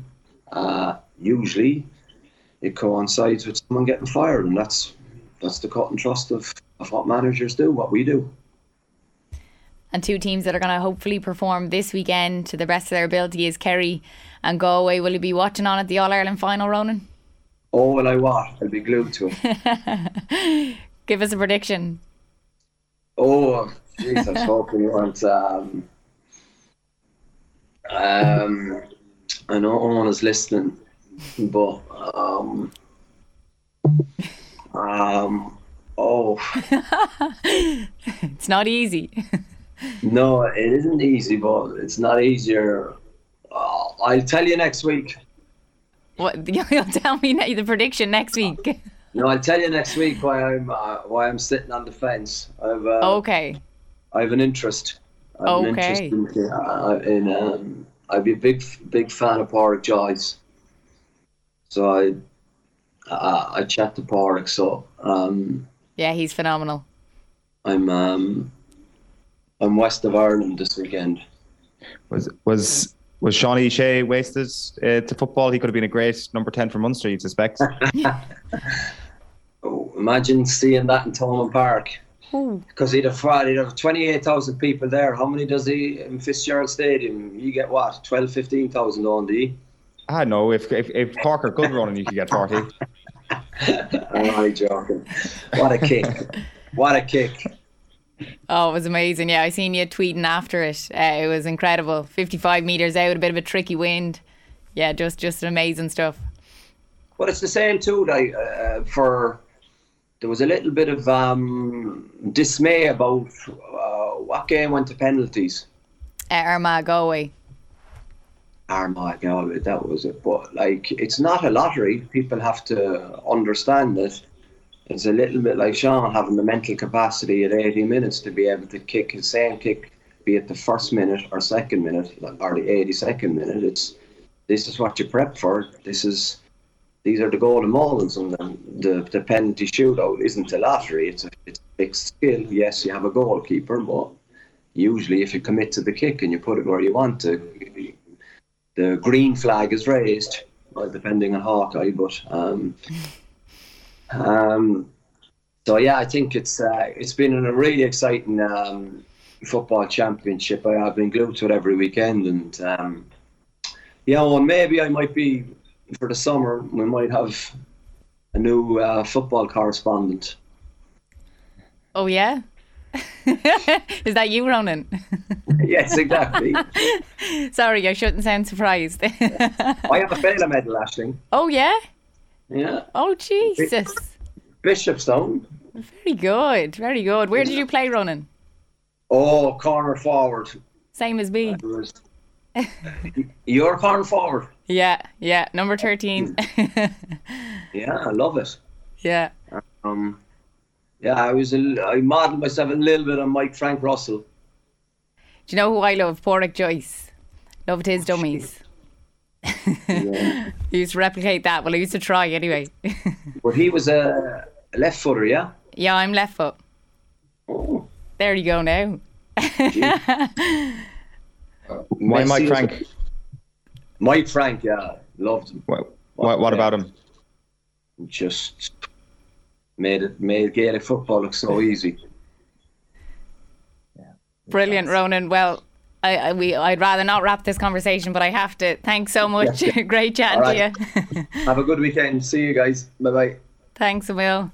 I: uh, usually it coincides with someone getting fired, and that's that's the cut and trust of, of what managers do, what we do.
E: And two teams that are going to hopefully perform this weekend to the best of their ability is Kerry and Galway. Will you be watching on at the All Ireland final, Ronan?
I: Oh, will I what? I'll be glued to it. [LAUGHS]
E: Give us a prediction.
I: Oh, jeez, I was hoping you want. Um, um, I know no one is listening, but um, um, oh, [LAUGHS]
E: it's not easy. [LAUGHS]
I: no, it isn't easy, but it's not easier. Uh, I'll tell you next week.
E: What [LAUGHS] you'll tell me the prediction next week?
I: No, I'll tell you next week why I'm uh, why I'm sitting on the fence. I've uh,
E: okay.
I: I have an interest. I
E: have okay.
I: An interest in, uh, in um, I'd be a big big fan of Pádraig Joyce. So I uh, I chat to Park, So um,
E: yeah, he's phenomenal.
I: I'm um, I'm west of Ireland this weekend.
G: Was was was Seanie Shea wasted uh, to football? He could have been a great number 10 for Munster, you'd suspect. [LAUGHS]
I: oh, imagine seeing that in Thomond Park. Because he'd have, he'd have 28,000 people there. How many does he in Fitzgerald Stadium? You get what? 12, 15,000 on the.
G: I know. If, if, if Cork are good running, you could get 40. [LAUGHS]
I: I'm only joking. What a kick. What a kick.
E: Oh, it was amazing. Yeah, I seen you tweeting after it. Uh, it was incredible. 55 metres out, a bit of a tricky wind. Yeah, just just amazing stuff.
I: Well, it's the same too. Like uh, for there was a little bit of um, dismay about uh, what game went to penalties.
E: Uh, Armagh Galway.
I: Armagh Galway, that was it. But like, it's not a lottery. People have to understand that it's a little bit like Sean having the mental capacity at 80 minutes to be able to kick his same kick, be it the first minute or second minute or the 82nd minute. It's this is what you prep for. This is these are the golden moments, and the, the, penalty shootout isn't a lottery. It's a it's a big skill. Yes, you have a goalkeeper, but usually if you commit to the kick and you put it where you want to, the green flag is raised. Well, depending on Hawkeye, but um, um, so yeah, I think it's uh, it's been a really exciting um, football championship. I, have been glued to it every weekend, and um, yeah, well, maybe I might be for the summer. We might have a new uh, football correspondent.
E: Oh yeah. [LAUGHS] Is that you, Ronan? [LAUGHS]
I: yes, exactly. [LAUGHS]
E: Sorry, I shouldn't sound surprised. I
I: have a Féile medal, Ashling.
E: Oh yeah.
I: Yeah.
E: Oh Jesus.
I: Bishopstown.
E: Very good. Very good. Where did you play, Ronan?
I: Oh, corner forward.
E: Same as me.
I: You're corner forward.
E: Yeah, yeah. Number thirteen.
I: yeah, I love it.
E: Yeah.
I: Um, yeah, I was. A, I modelled myself a little bit on Mike Frank Russell.
E: Do you know who I love? Pádraig Joyce. Loved his oh, dummies. Yeah. [LAUGHS] he used to replicate that. Well, I used to try anyway. [LAUGHS]
I: but he was a left footer, yeah?
E: Yeah, I'm left foot.
I: Oh.
E: There you go now. [LAUGHS]
G: Why Mike Frank?
I: Mike Frank, yeah, loved him.
G: What, what, what about him?
I: Just made it made Gaelic football look so easy.
E: Brilliant, Ronan. Well, I, I, we I'd rather not wrap this conversation, but I have to. Thanks so much. Yes, [LAUGHS] Great chatting right. to
I: you. have a good weekend. See you guys. Bye bye.
E: Thanks, Emil.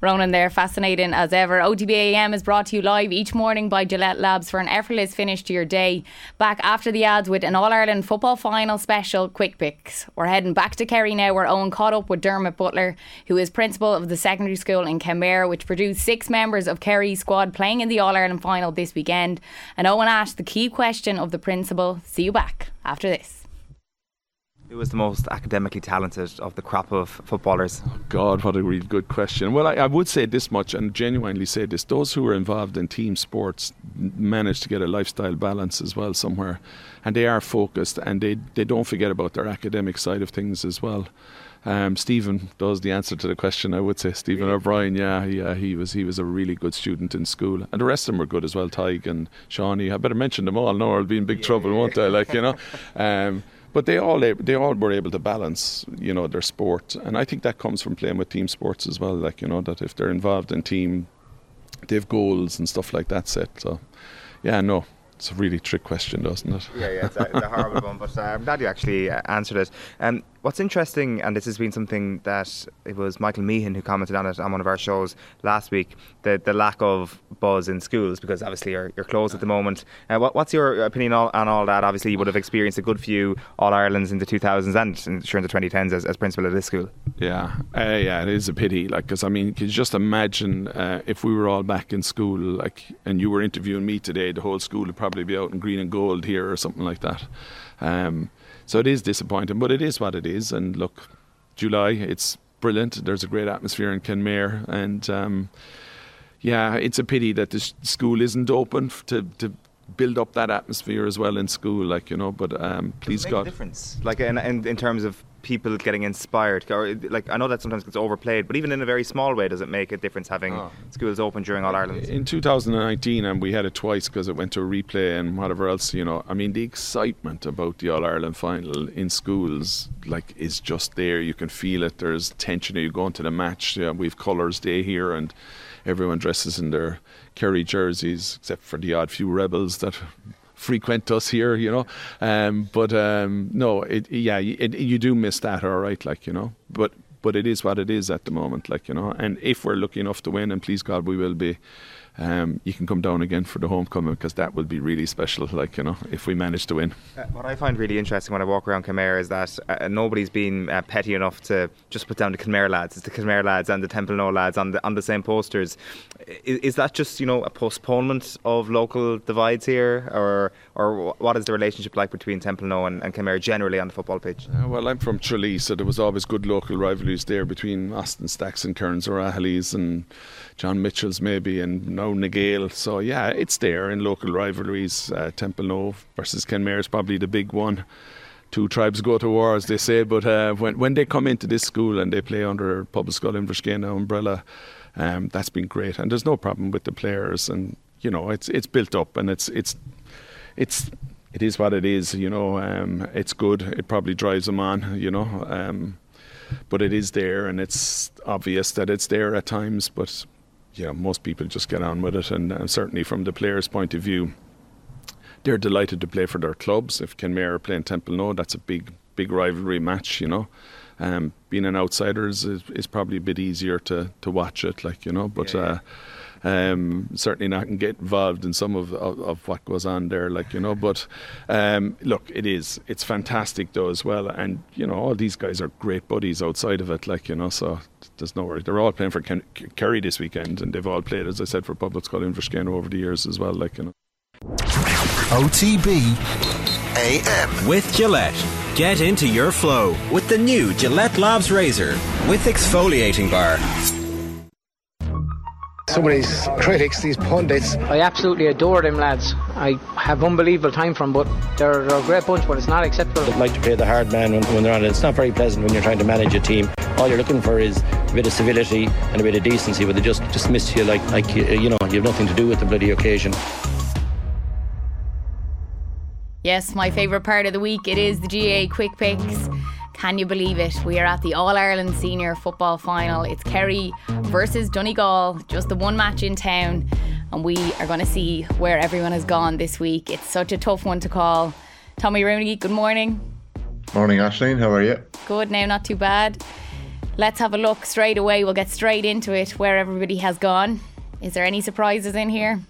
E: Ronan there, fascinating as ever. OTBAM is brought to you live each morning by Gillette Labs for an effortless finish to your day. Back after the ads with an All Ireland football final special quick picks. We're heading back to Kerry now where Owen caught up with Dermot Butler, who is principal of the secondary school in Kenmare, which produced six members of Kerry's squad playing in the All Ireland final this weekend. And Owen asked the key question of the principal. See you back after this.
F: Who was the most academically talented of the crop of footballers?
J: God, what a really good question. Well, I, I, would say this much and genuinely say this those who are involved in team sports manage to get a lifestyle balance as well somewhere. And they are focused and they, they don't forget about their academic side of things as well. Um, Stephen does the answer to the question. I would say Stephen O'Brien. Yeah, yeah, he was he was a really good student in school, and the rest of them were good as well. Tadhg and Seánie. I better mention them all. No, I'll be in big yeah, trouble, won't I? Like you know. [LAUGHS] Um, but they all they all were able to balance, you know, their sport, and I think that comes from playing with team sports as well. Like you know, that if they're involved in team, they have goals and stuff like that set. So, yeah, no, it's a really trick question, doesn't it?
F: Yeah, yeah, it's a, it's a horrible one, but uh, I'm glad you actually uh, answered it. Um, What's interesting, and this has been something that it was Michael Meehan who commented on it on one of our shows last week, the the lack of buzz in schools because obviously you're, you're closed at the moment. Uh, what, what's your opinion on, on, all that? Obviously, you would have experienced a good few All Irelands in the 2000s and sure in the 2010s as, as principal of this school.
J: Yeah, uh, yeah, it is a pity. Like, because I mean, can you just imagine uh, if we were all back in school, like, and you were interviewing me today, the whole school would probably be out in green and gold here or something like that. Um, so it is disappointing, but it is what it is. And look, July, it's brilliant. There's a great atmosphere in Kenmare, and um, yeah, it's a pity that the school isn't open to, to build up that atmosphere as well in school, like you know. But um, please God,
F: difference. Like in, in, in terms of people getting inspired? Or like I know that sometimes gets overplayed, but even in a very small way, does it make a difference having oh. schools open during All Ireland?
J: In 2019, and we had it twice because it went to a replay and whatever else. You know, I mean, the excitement about the All Ireland final in schools like is just there. You can feel it. There's tension. You go into the match. Yeah, we've colours day here, and everyone dresses in their Kerry jerseys, except for the odd few rebels that frequent us here, you know. Um, but um, no, it, yeah, it, you do miss that, all right, like you know. But but it is what it is at the moment, like you know. And if we're lucky enough to win, and please God, we will be um, you can come down again for the homecoming because that will be really special. Like you know, if we manage to win.
F: Uh, what I find really interesting when I walk around Kenmare is that uh, nobody's been uh, petty enough to just put down the Kenmare lads. It's the Kenmare lads and the Templenoe lads on the on the same posters. Is, is that just you know a postponement of local divides here, or or what is the relationship like between Templenoe and, and Kenmare generally on the football pitch?
J: Uh, well, I'm from Tralee, so there was always good local rivalries there between Austin Stacks and Kerins O'Rahilly's and John Mitchell's maybe, and now Na Gaeil. So yeah, it's there in local rivalries. Uh, Templenoe versus Kenmare is probably the big one. Two tribes go to war, as they say. But uh, when when they come into this school and they play under Pobalscoil Inbhear Scéine umbrella, um, that's been great. And there's no problem with the players, and you know it's it's built up and it's it's it's it is what it is. You know, um, it's good. It probably drives them on. You know. Um, but it is there, and it's obvious that it's there at times. But yeah, most people just get on with it, and uh, certainly from the players' point of view, they're delighted to play for their clubs. If Kenmare are playing Templenoe, that's a big, big rivalry match, you know. Um, being an outsider is, is, probably a bit easier to, to watch it, like you know. But yeah, yeah. Uh, um, certainly not can get involved in some of, of, of, what goes on there, like you know. But um, look, it is it's fantastic though as well, and you know all these guys are great buddies outside of it, like you know. So there's no worry. They're all playing for Ken- Kerry this weekend, and they've all played, as I said, for Pobalscoil Inbhear Scéine over the years as well, like you know.
C: OTB AM
D: with Gillette. Get into your flow with the new Gillette Labs Razor with exfoliating bar
K: some of these critics, these pundits.
L: I absolutely adore them lads. I have unbelievable time from them, but they're, a great bunch, but it's not acceptable.
M: They like to play the hard man when, when they're on it. It's not very pleasant when you're trying to manage a team. All you're looking for is a bit of civility and a bit of decency, but they just dismiss you like, like you, you know, you have nothing to do with the bloody occasion.
E: Yes, my favourite part of the week. It is the GA quick picks. Can you believe it? We are at the All Ireland Senior Football Final. It's Kerry versus Donegal, just the one match in town, and we are going to see where everyone has gone this week. It's such a tough one to call. Tommy Rooney, good morning.
N: Morning, Ashling. How are you?
E: Good now, not too bad. Let's have a look straight away. We'll get straight into it where everybody has gone. Is there any surprises in here?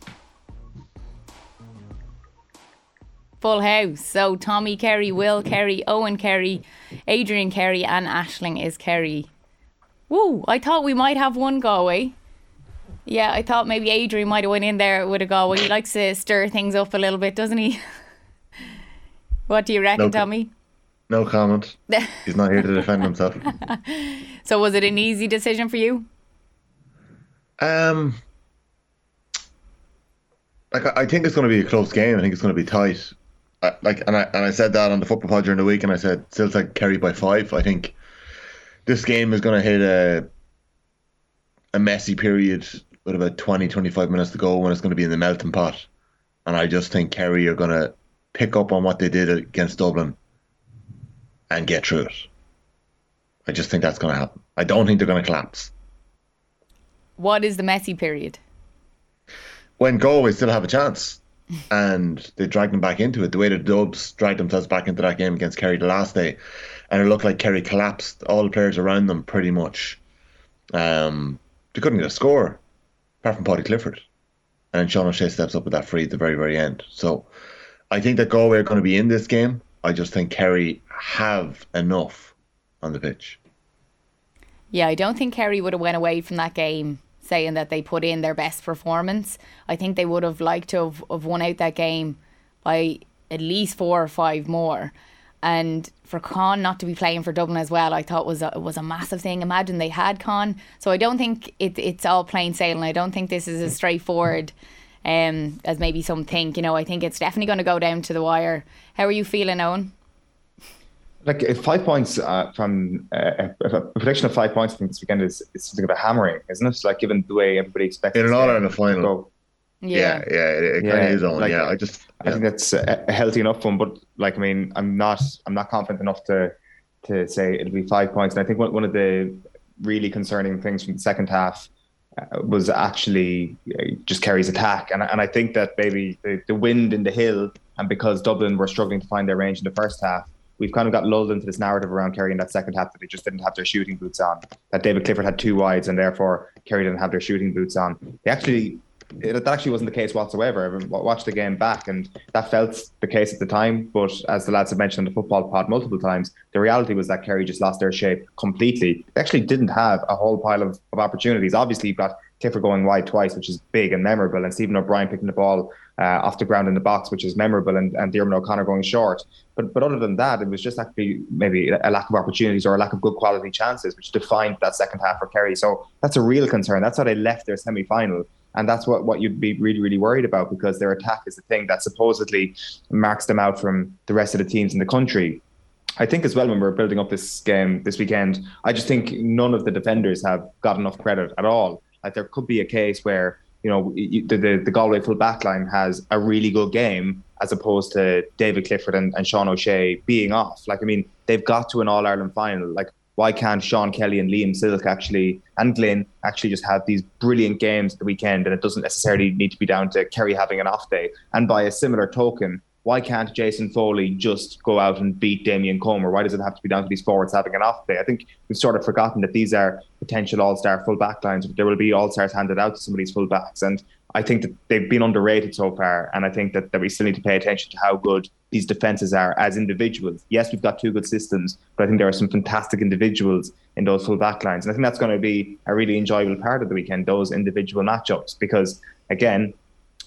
E: full house. So Tommy Kerry, Will Kerry, Owen Kerry, Adrian Kerry, and Ashling is Kerry. Woo! I thought we might have one Galway. Yeah, I thought maybe Adrian might have went in there with a Galway. He likes to stir things up a little bit, doesn't he? [LAUGHS] what do you reckon, Tommy?
N: No comment. He's not here to defend himself. [LAUGHS]
E: so was it an easy decision for you?
N: Um, like I think it's going to be a close game. I think it's going to be tight. I, like, and I and I said that on the football pod during the week, and I said still like Kerry by five. I think this game is going to hit a a messy period with about 20, 25 minutes to go when it's going to be in the melting pot. And I just think Kerry are going to pick up on what they did against Dublin and get through it. I just think that's going to happen. I don't think they're going to collapse.
E: What is the messy period?
N: When Galway still have a chance [LAUGHS] and they dragged them back into it, the way the Dubs dragged themselves back into that game against Kerry the last day, and it looked like Kerry collapsed. All the players around them pretty much. Um, they couldn't get a score, apart from Paudie Clifford. And Sean O'Shea steps up with that free at the very, very end. So I think that Galway are going to be in this game. I just think Kerry have enough on the pitch.
E: Yeah, I don't think Kerry would have went away from that game saying that they put in their best performance. I think they would have liked to have, have won out that game by at least four or five more. And for Con not to be playing for Dublin as well, I thought was a, was a massive thing. Imagine they had Con, so I don't think it, it's all plain sailing. I don't think this is as straightforward um, as maybe some think. You know, I think it's definitely going to go down to the wire. How are you feeling, Owen?
F: Like five points uh, from uh, a prediction of five points, I think this weekend is, is something of a hammering, isn't it? Like given the way everybody expects
N: in an all the final.
F: Go.
N: Yeah, yeah, yeah, it, it yeah, kind of is on. Like, yeah, I just
F: yeah. I think that's a, a healthy enough one, but like I mean, I'm not I'm not confident enough to to say it'll be five points. And I think one, one of the really concerning things from the second half uh, was actually uh, just Kerry's attack, and and I think that maybe the, the wind in the hill, and because Dublin were struggling to find their range in the first half, we've kind of got lulled into this narrative around Kerry in that second half that they just didn't have their shooting boots on. That David Clifford had two wides, and therefore Kerry didn't have their shooting boots on. They actually it, that actually wasn't the case whatsoever. I watched the game back, and that felt the case at the time. But as the lads have mentioned in the football pod multiple times, the reality was that Kerry just lost their shape completely. They actually didn't have a whole pile of, of opportunities. Obviously, you've got Clifford going wide twice, which is big and memorable, and Stephen O'Brien picking the ball uh, off the ground in the box, which is memorable, and, and Diarmuid O'Connor going short. But but other than that, it was just actually maybe a lack of opportunities or a lack of good quality chances, which defined that second half for Kerry. So that's a real concern. That's how they left their semi final. And that's what, what you'd be really, really worried about because their attack is the thing that supposedly marks them out from the rest of the teams in the country. I think as well when we're building up this game this weekend, I just think none of the defenders have got enough credit at all. Like there could be a case where you know the the, the Galway full back line has a really good game as opposed to David Clifford and, and Sean O'Shea being off. Like I mean, they've got to an All Ireland final. Like why can't Sean Kelly and Liam Silke actually and Glynn actually just have these brilliant games at the weekend and it doesn't necessarily need to be down to Kerry having an off day. And by a similar token, why can't Jason Foley just go out and beat Damien Comer? Why does it have to be down to these forwards having an off day? I think we've sort of forgotten that these are potential all star full back lines. There will be all stars handed out to some of these full backs. And I think that they've been underrated so far. And I think that, that we still need to pay attention to how good these defenses are as individuals. Yes, we've got two good systems, but I think there are some fantastic individuals in those full back lines. And I think that's going to be a really enjoyable part of the weekend, those individual matchups, because again,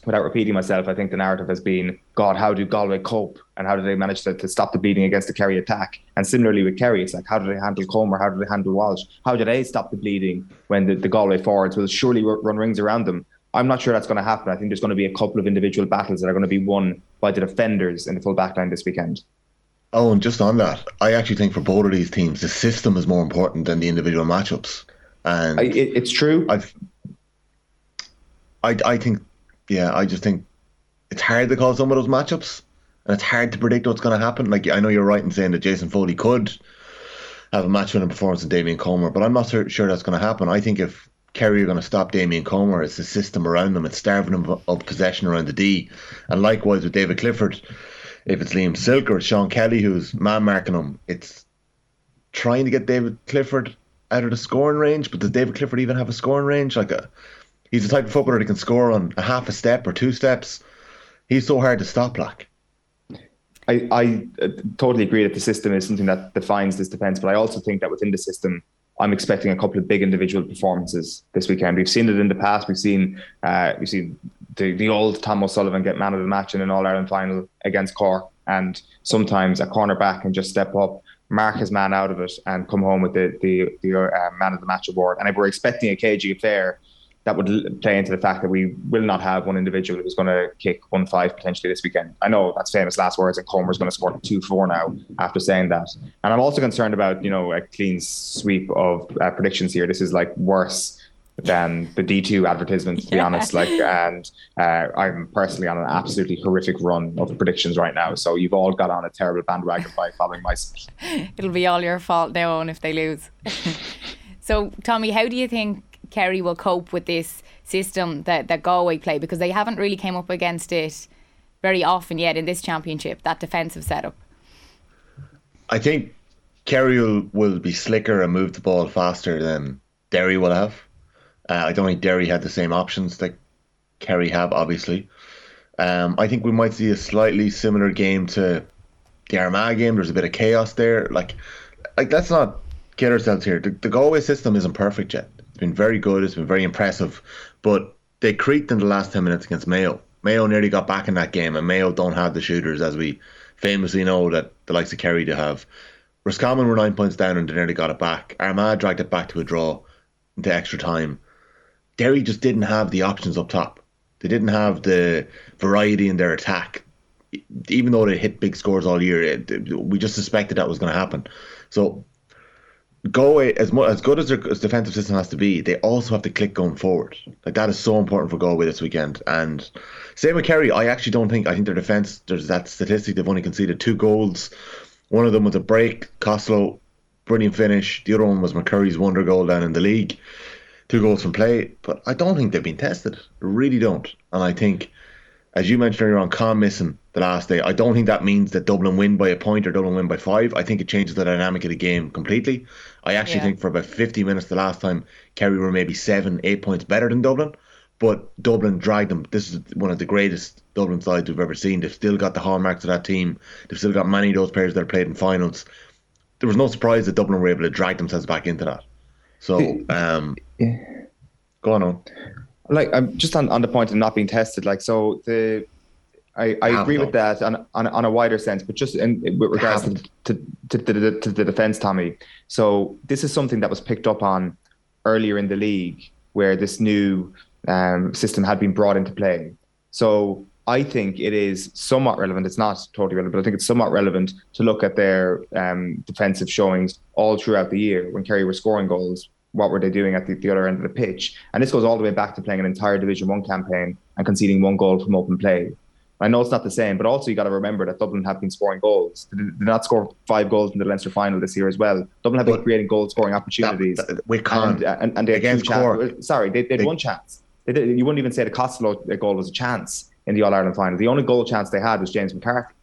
F: without repeating myself, I think the narrative has been, God, how do Galway cope and how do they manage to, to stop the bleeding against the Kerry attack? And similarly with Kerry, it's like, how do they handle Comer? How do they handle Walsh? How do they stop the bleeding when the, the Galway forwards will surely run rings around them? I'm not sure that's going to happen. I think there's going to be a couple of individual battles that are going to be won by the defenders in the full back line this weekend.
N: Oh, and just on that, I actually think for both of these teams, the system is more important than the individual matchups. And
F: I, it, it's true.
N: I've, I, I think, yeah, I just think it's hard to call some of those matchups, and it's hard to predict what's going to happen. Like I know you're right in saying that Jason Foley could have a match-winning performance in Damien Comer, but I'm not sure that's going to happen. I think if Kerry are going to stop Damien Comer. It's the system around them. It's starving them of possession around the D. And likewise with David Clifford, if it's Liam Silke or Sean Kelly who's man marking him, it's trying to get David Clifford out of the scoring range. But does David Clifford even have a scoring range? Like a, he's the type of footballer that can score on a half a step or two steps. He's so hard to stop, like.
F: I, I uh, totally agree that the system is something that defines this defence, but I also think that within the system, I'm expecting a couple of big individual performances this weekend. We've seen it in the past. We've seen uh, we've seen the, the old Tom O'Sullivan get man of the match in an All Ireland final against Cork. And sometimes a cornerback can just step up, mark his man out of it, and come home with the the, the uh, man of the match award. And if we're expecting a cagey affair, that would play into the fact that we will not have one individual who's going to kick one five potentially this weekend. I know that's famous last words, and Comer's going to score two four now after saying that. And I'm also concerned about you know a clean sweep of uh, predictions here. This is like worse than the D2 advertisement, to be honest. Like, and uh, I'm personally on an absolutely horrific run of predictions right now. So you've all got on a terrible bandwagon by following my. [LAUGHS]
E: It'll be all your fault now on if they lose. [LAUGHS] so, Tommy, how do you think Kerry will cope with this system that, that Galway play? Because they haven't really came up against it very often yet in this championship, that defensive setup.
N: I think Kerry will, will be slicker and move the ball faster than Derry will have. Uh, I don't think Derry had the same options that Kerry have, obviously. Um, I think we might see a slightly similar game to the Armagh game. There's a bit of chaos there. Like, like let's not get ourselves here. The, the Galway system isn't perfect yet. Been very good. It's been very impressive, but they creaked in the last ten minutes against Mayo. Mayo nearly got back in that game, and Mayo don't have the shooters as we famously know that the likes of Kerry to have. Roscommon were nine points down and they nearly got it back. Armagh dragged it back to a draw into extra time. Derry just didn't have the options up top. They didn't have the variety in their attack. Even though they hit big scores all year, it, we just suspected that was going to happen. So, Galway, as much, as good as their defensive system has to be, they also have to click going forward. Like that is so important for Galway this weekend. And same with Kerry. I actually don't think I think their defense. There's that statistic they've only conceded two goals. One of them was a break. Costello, brilliant finish. The other one was McCurry's wonder goal down in the league two goals from play, but I don't think they've been tested. I really don't. And I think, as you mentioned earlier on, Con missing the last day, I don't think that means that Dublin win by a point or Dublin win by five. I think it changes the dynamic of the game completely. I actually
E: Yeah.
N: think for about 50 minutes the last time, Kerry were maybe seven, eight points better than Dublin, but Dublin dragged them. This is one of the greatest Dublin sides we've ever seen. They've still got the hallmarks of that team. They've still got many of those players that have played in finals. There was no surprise that Dublin were able to drag themselves back into that. So, um, go on. on.
F: like I'm just on, on the point of not being tested. Like so, the I, I agree with that on, on on a wider sense, but just in, with regards to, to, to, the, to the defense, Tommy. So this is something that was picked up on earlier in the league, where this new um, system had been brought into play. So I think it is somewhat relevant. It's not totally relevant, but I think it's somewhat relevant to look at their um, defensive showings all throughout the year when Kerry were scoring goals. What were they doing at the, the other end of the pitch? And this goes all the way back to playing an entire Division One campaign and conceding one goal from open play. I know it's not the same, but also you got to remember that Dublin have been scoring goals. They did not score five goals in the Leinster final this year as well. Dublin have been creating goal scoring opportunities.
N: with Con,
F: and, uh, and, and they had
N: against
F: two
N: Cork.
F: chances. Sorry, they, they had
N: They-
F: one chance. They did, you wouldn't even say the Costello goal was a chance in the All Ireland final. The only goal chance they had was James McCarthy,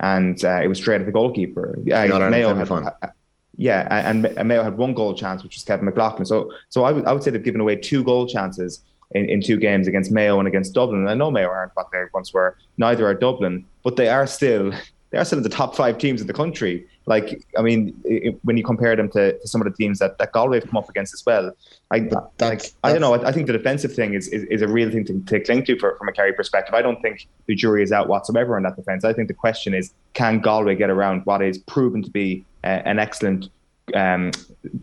F: and uh, it was straight at the goalkeeper. Uh,
N: All-Ireland
F: Mayo had, uh, yeah, and, and Mayo had one goal chance, which was Kevin McLoughlin. So, so I would, I would say they've given away two goal chances in, in two games against Mayo and against Dublin. And I know Mayo aren't what they once were. Neither are Dublin, but they are still [LAUGHS] they are still in the top five teams in the country. Like, I mean, i i- when you compare them to, to some of the teams that, that Galway have come up against as well, I like, I don't know. I, I think the defensive thing is, is, is a real thing to, to cling to for, from a Kerry perspective. I don't think the jury is out whatsoever on that defence. I think the question is, can Galway get around what is proven to be uh, an excellent um,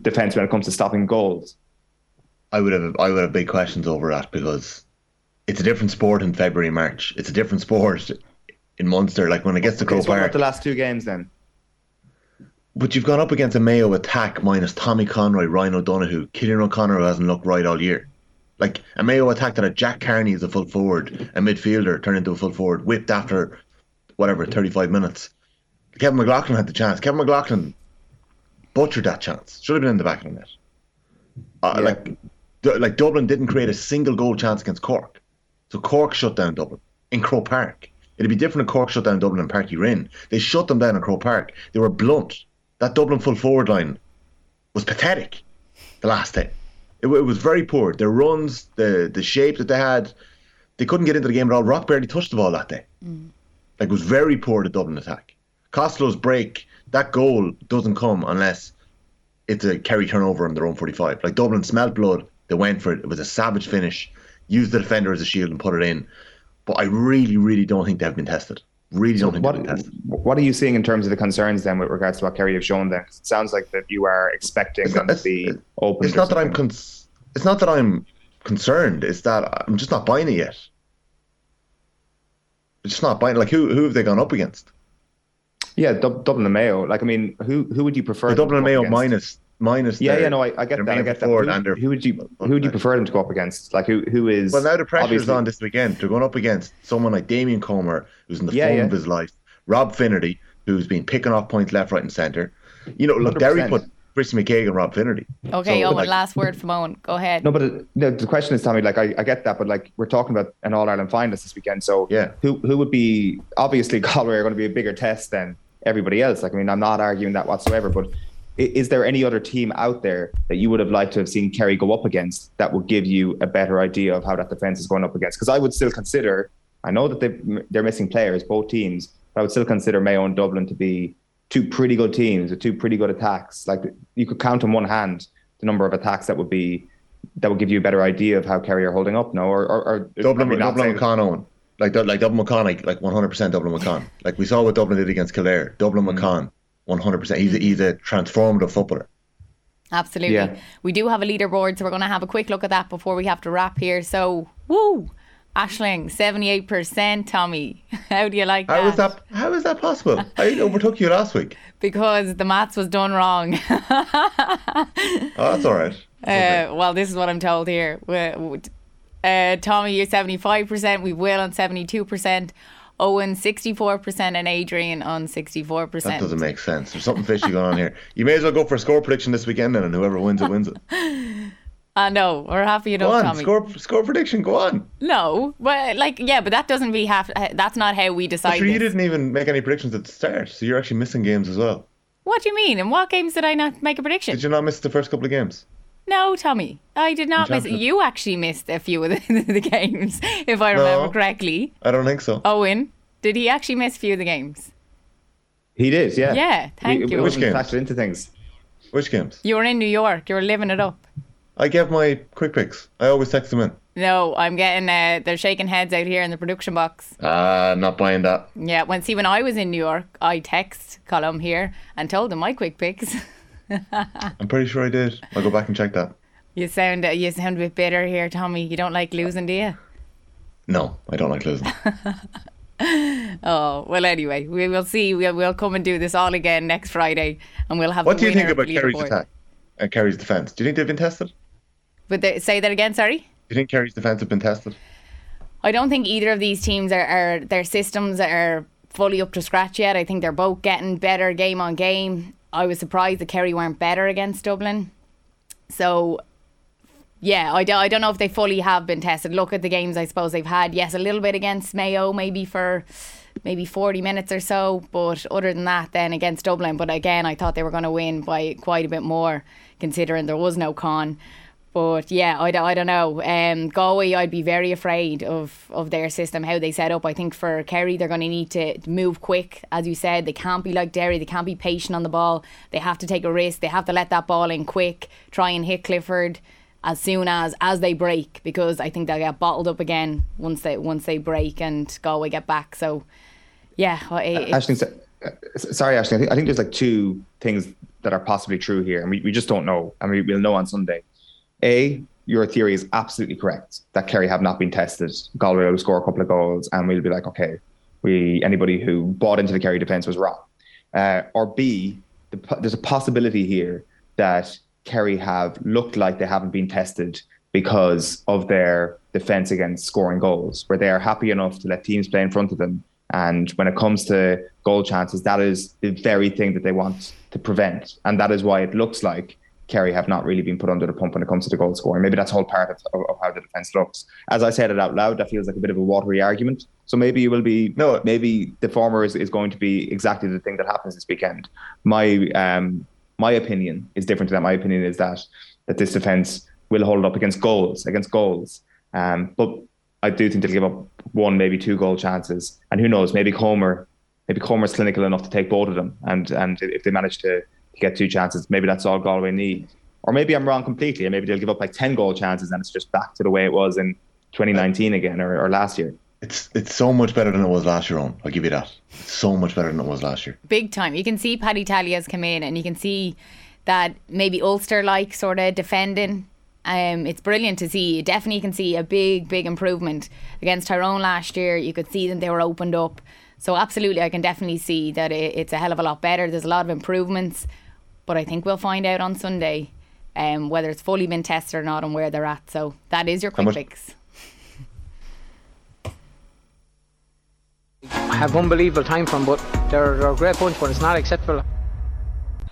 F: defence when it comes to stopping goals?
N: I would have I would have big questions over that because it's a different sport in February, March. It's a different sport in Munster. Like when it gets to
F: Okay,
N: Croke
F: so what about
N: Park.
F: the last two games then?
N: But you've gone up against a Mayo attack minus Tommy Conroy, Ryan O'Donoghue, Cillian O'Connor who hasn't looked right all year. Like a Mayo attack that had Jack Carney as a full forward, a midfielder turned into a full forward, whipped after whatever, 35 minutes. Kevin McLoughlin had the chance. Kevin McLoughlin butchered that chance. Should have been in the back of the net. Uh, Like, Du- like Dublin didn't create a single goal chance against Cork. So Cork shut down Dublin in Croke Park. It'd be different if Cork shut down Dublin in Páirc Uí Rinn. They shut them down in Croke Park. They were blunt. That Dublin full forward line was pathetic the last day. It, it was very poor. Their runs, the the shape that they had, they couldn't get into the game at all. Rock barely touched the ball that day. Mm. Like it was very poor the Dublin attack. Costello's break, that goal doesn't come unless it's a Kerry turnover on their own 45. Like Dublin smelled blood, they went for it. It was a savage finish. Used the defender as a shield and put it in. But I really, really don't think they've been tested. really
F: So
N: don't think
F: what,
N: they've been tested.
F: what are you seeing in terms of the concerns then with regards to what Kerry have shown then? it sounds like that you are expecting them to be open.
N: It's not that I'm cons- it's not that I'm concerned. It's that I'm just not buying it yet. It's just not buying. Like who who have they gone up against?
F: Yeah, Dub- Dublin and Mayo. Like, I mean, who who would you prefer?
N: Dublin and Mayo minus minus.
F: Yeah,
N: their-
F: yeah, no, I, I get that. I get that. Who,
N: and their-
F: who would you who would you prefer them to go up against? Like, who who is?
N: Well, now the pressure's
F: obviously-
N: on this weekend. They're going up against someone like Damien Comer, who's in the
F: Yeah,
N: form
F: yeah.
N: of his life. Rob Finnerty, who's been picking off points left, right, and centre. You know, look, Derry
F: 100%.
N: put Christy McKagan and Rob Finnerty.
E: Okay,
N: So,
E: Owen,
N: like,
E: last word from Owen. Go ahead.
F: No, but it, the, the question is, Tommy. Like, I, I get that, but like, we're talking about an All Ireland finalist this weekend. So,
N: yeah,
F: who who would be obviously [LAUGHS] Galway are going to be a bigger test than everybody else. Like, I mean, I'm not arguing that whatsoever. But i- is there any other team out there that you would have liked to have seen Kerry go up against that would give you a better idea of how that defense is going up against? Because I would still consider. I know that they they're missing players, both teams, but I would still consider Mayo and Dublin to be two pretty good teams with two pretty good attacks. Like you could count on one hand the number of attacks that would be that would give you a better idea of how Kerry are holding up. No, or, or, or
N: Dublin, Dublin McCon Owen. Like, like Dublin McCon, like, like 100% Dublin McCon. Like we saw what Dublin did against Kildare. Dublin
F: Mm.
N: McCon, 100%. He's a, he's a transformative footballer.
E: Absolutely.
N: Yeah.
E: We do have a leaderboard, so we're going to have a quick look at that before we have to wrap here. So, woo! Ashling, 78%, Tommy. [LAUGHS] How do you like
N: How
E: that?
N: is that? How is that possible? I overtook you last week. [LAUGHS]
E: Because the maths was done wrong. [LAUGHS]
N: Oh, that's all right.
E: Uh, well, this is what I'm told here. We- we- Uh, Tommy, you're 75%. We Will on 72%. Owen, 64%. And Adrian on 64%.
N: That doesn't make sense. There's something fishy going on here. You may as well go for a score prediction this weekend, then, and whoever wins it wins it. [LAUGHS]
E: I know. We're happy enough,
N: Go on,
E: Tommy.
N: score score prediction. Go on.
E: No, but like, yeah, but that doesn't be half. That's not how we decide.
N: Sure, you didn't even make any predictions at the start, so you're actually missing games as well.
E: What do you mean? In what games did I not make a prediction?
N: Did you not miss the first couple of games?
E: No, Tommy, I did not miss.
N: Champions-
E: You actually missed a few of the, [LAUGHS] the games, if I remember
N: No.
E: correctly.
N: I don't think so.
E: Owen, did he actually miss a few of the games?
F: He did, yeah.
E: Yeah, thank
F: We-
E: you.
F: It
N: Which
F: wasn't
N: games?
F: factored into things.
N: Which games?
E: You were in New York. You were living it up.
N: I gave my quick picks. I always text them in.
E: No, I'm getting. Uh, they're shaking heads out here in the production box.
N: Ah, not buying that.
E: Yeah, when see when I was in New York, I text column here and told them my quick picks. [LAUGHS]
N: I'm pretty sure I did. I'll go back and check that.
E: you sound uh, you sound a bit bitter here, Tommy. You don't like losing, do you?
N: No, I don't like losing. [LAUGHS]
E: Oh well. Anyway, we will see. We'll, we'll come and do this all again next Friday, and we'll have.
N: what do you think about Kerry's attack and Kerry's defence? Do you think they've been tested?
E: Would they, say that again. Sorry.
N: Do you think Kerry's defence have been tested?
E: I don't think either of these teams are, are their systems are fully up to scratch yet. I think they're both getting better game on game. I was surprised that Kerry weren't better against Dublin. So, yeah, I, do, I don't know if they fully have been tested. Look at the games I suppose they've had. Yes, a little bit against Mayo, maybe for maybe 40 minutes or so. But other than that, then against Dublin. But again, I thought they were going to win by quite a bit more considering there was no con. But yeah, I, don't- I don't know. Um, Galway, I'd be very afraid of, of their system, how they set up. I think for Kerry, they're going to need to move quick. As you said, they can't be like Derry. They can't be patient on the ball. They have to take a risk. They have to let that ball in quick, try and hit Clifford as soon as as they break because I think they'll get bottled up again once they once they break and Galway get back. So yeah, I- it-
F: so- uh, sorry, Ashling. I think, I think there's like two things that are possibly true here, and we, we just don't know. And we, we'll know on Sunday. A, your theory is absolutely correct that Kerry have not been tested. Galway will score a couple of goals, and we'll be like, okay, we anybody who bought into the Kerry defence was wrong. Uh, or B, the, there's a possibility here that Kerry have looked like they haven't been tested because of their defence against scoring goals, where they are happy enough to let teams play in front of them. And when it comes to goal chances, that is the very thing that they want to prevent. And that is why it looks like Kerry have not really been put under the pump when it comes to the goal scoring. Maybe that's all part of, of, of how the defence looks. As I said it out loud, that feels like a bit of a watery argument. So maybe you will be no. Maybe the former is, is going to be exactly the thing that happens this weekend. My um my opinion is different to that. My opinion is that that this defence will hold up against goals, against goals. Um, but I do think they'll give up one, maybe two goal chances, and who knows? Maybe Comer, maybe Comer's clinical enough to take both of them, and and if they manage to get two chances, maybe that's all Galway need. Or maybe I'm wrong completely, and maybe they'll give up like ten goal chances, and it's just back to the way it was in 2019 again or, or last year.
N: it's it's so much better than it was last year. On I'll give you that. It's so much better than it was last year.
E: Big time. You can see Paddy Tally's come in, and you can see that maybe Ulster like sort of defending. Um, it's brilliant to see. You definitely can see a big, big improvement against Tyrone last year. You could see that they were opened up. So absolutely, I can definitely see that it, it's a hell of a lot better. There's a lot of improvements, but I think we'll find out on Sunday um, whether it's fully been tested or not and where they're at. So that is your quick
N: much-
E: fix.
L: have unbelievable time from, but they're, they're a great bunch, but it's not acceptable.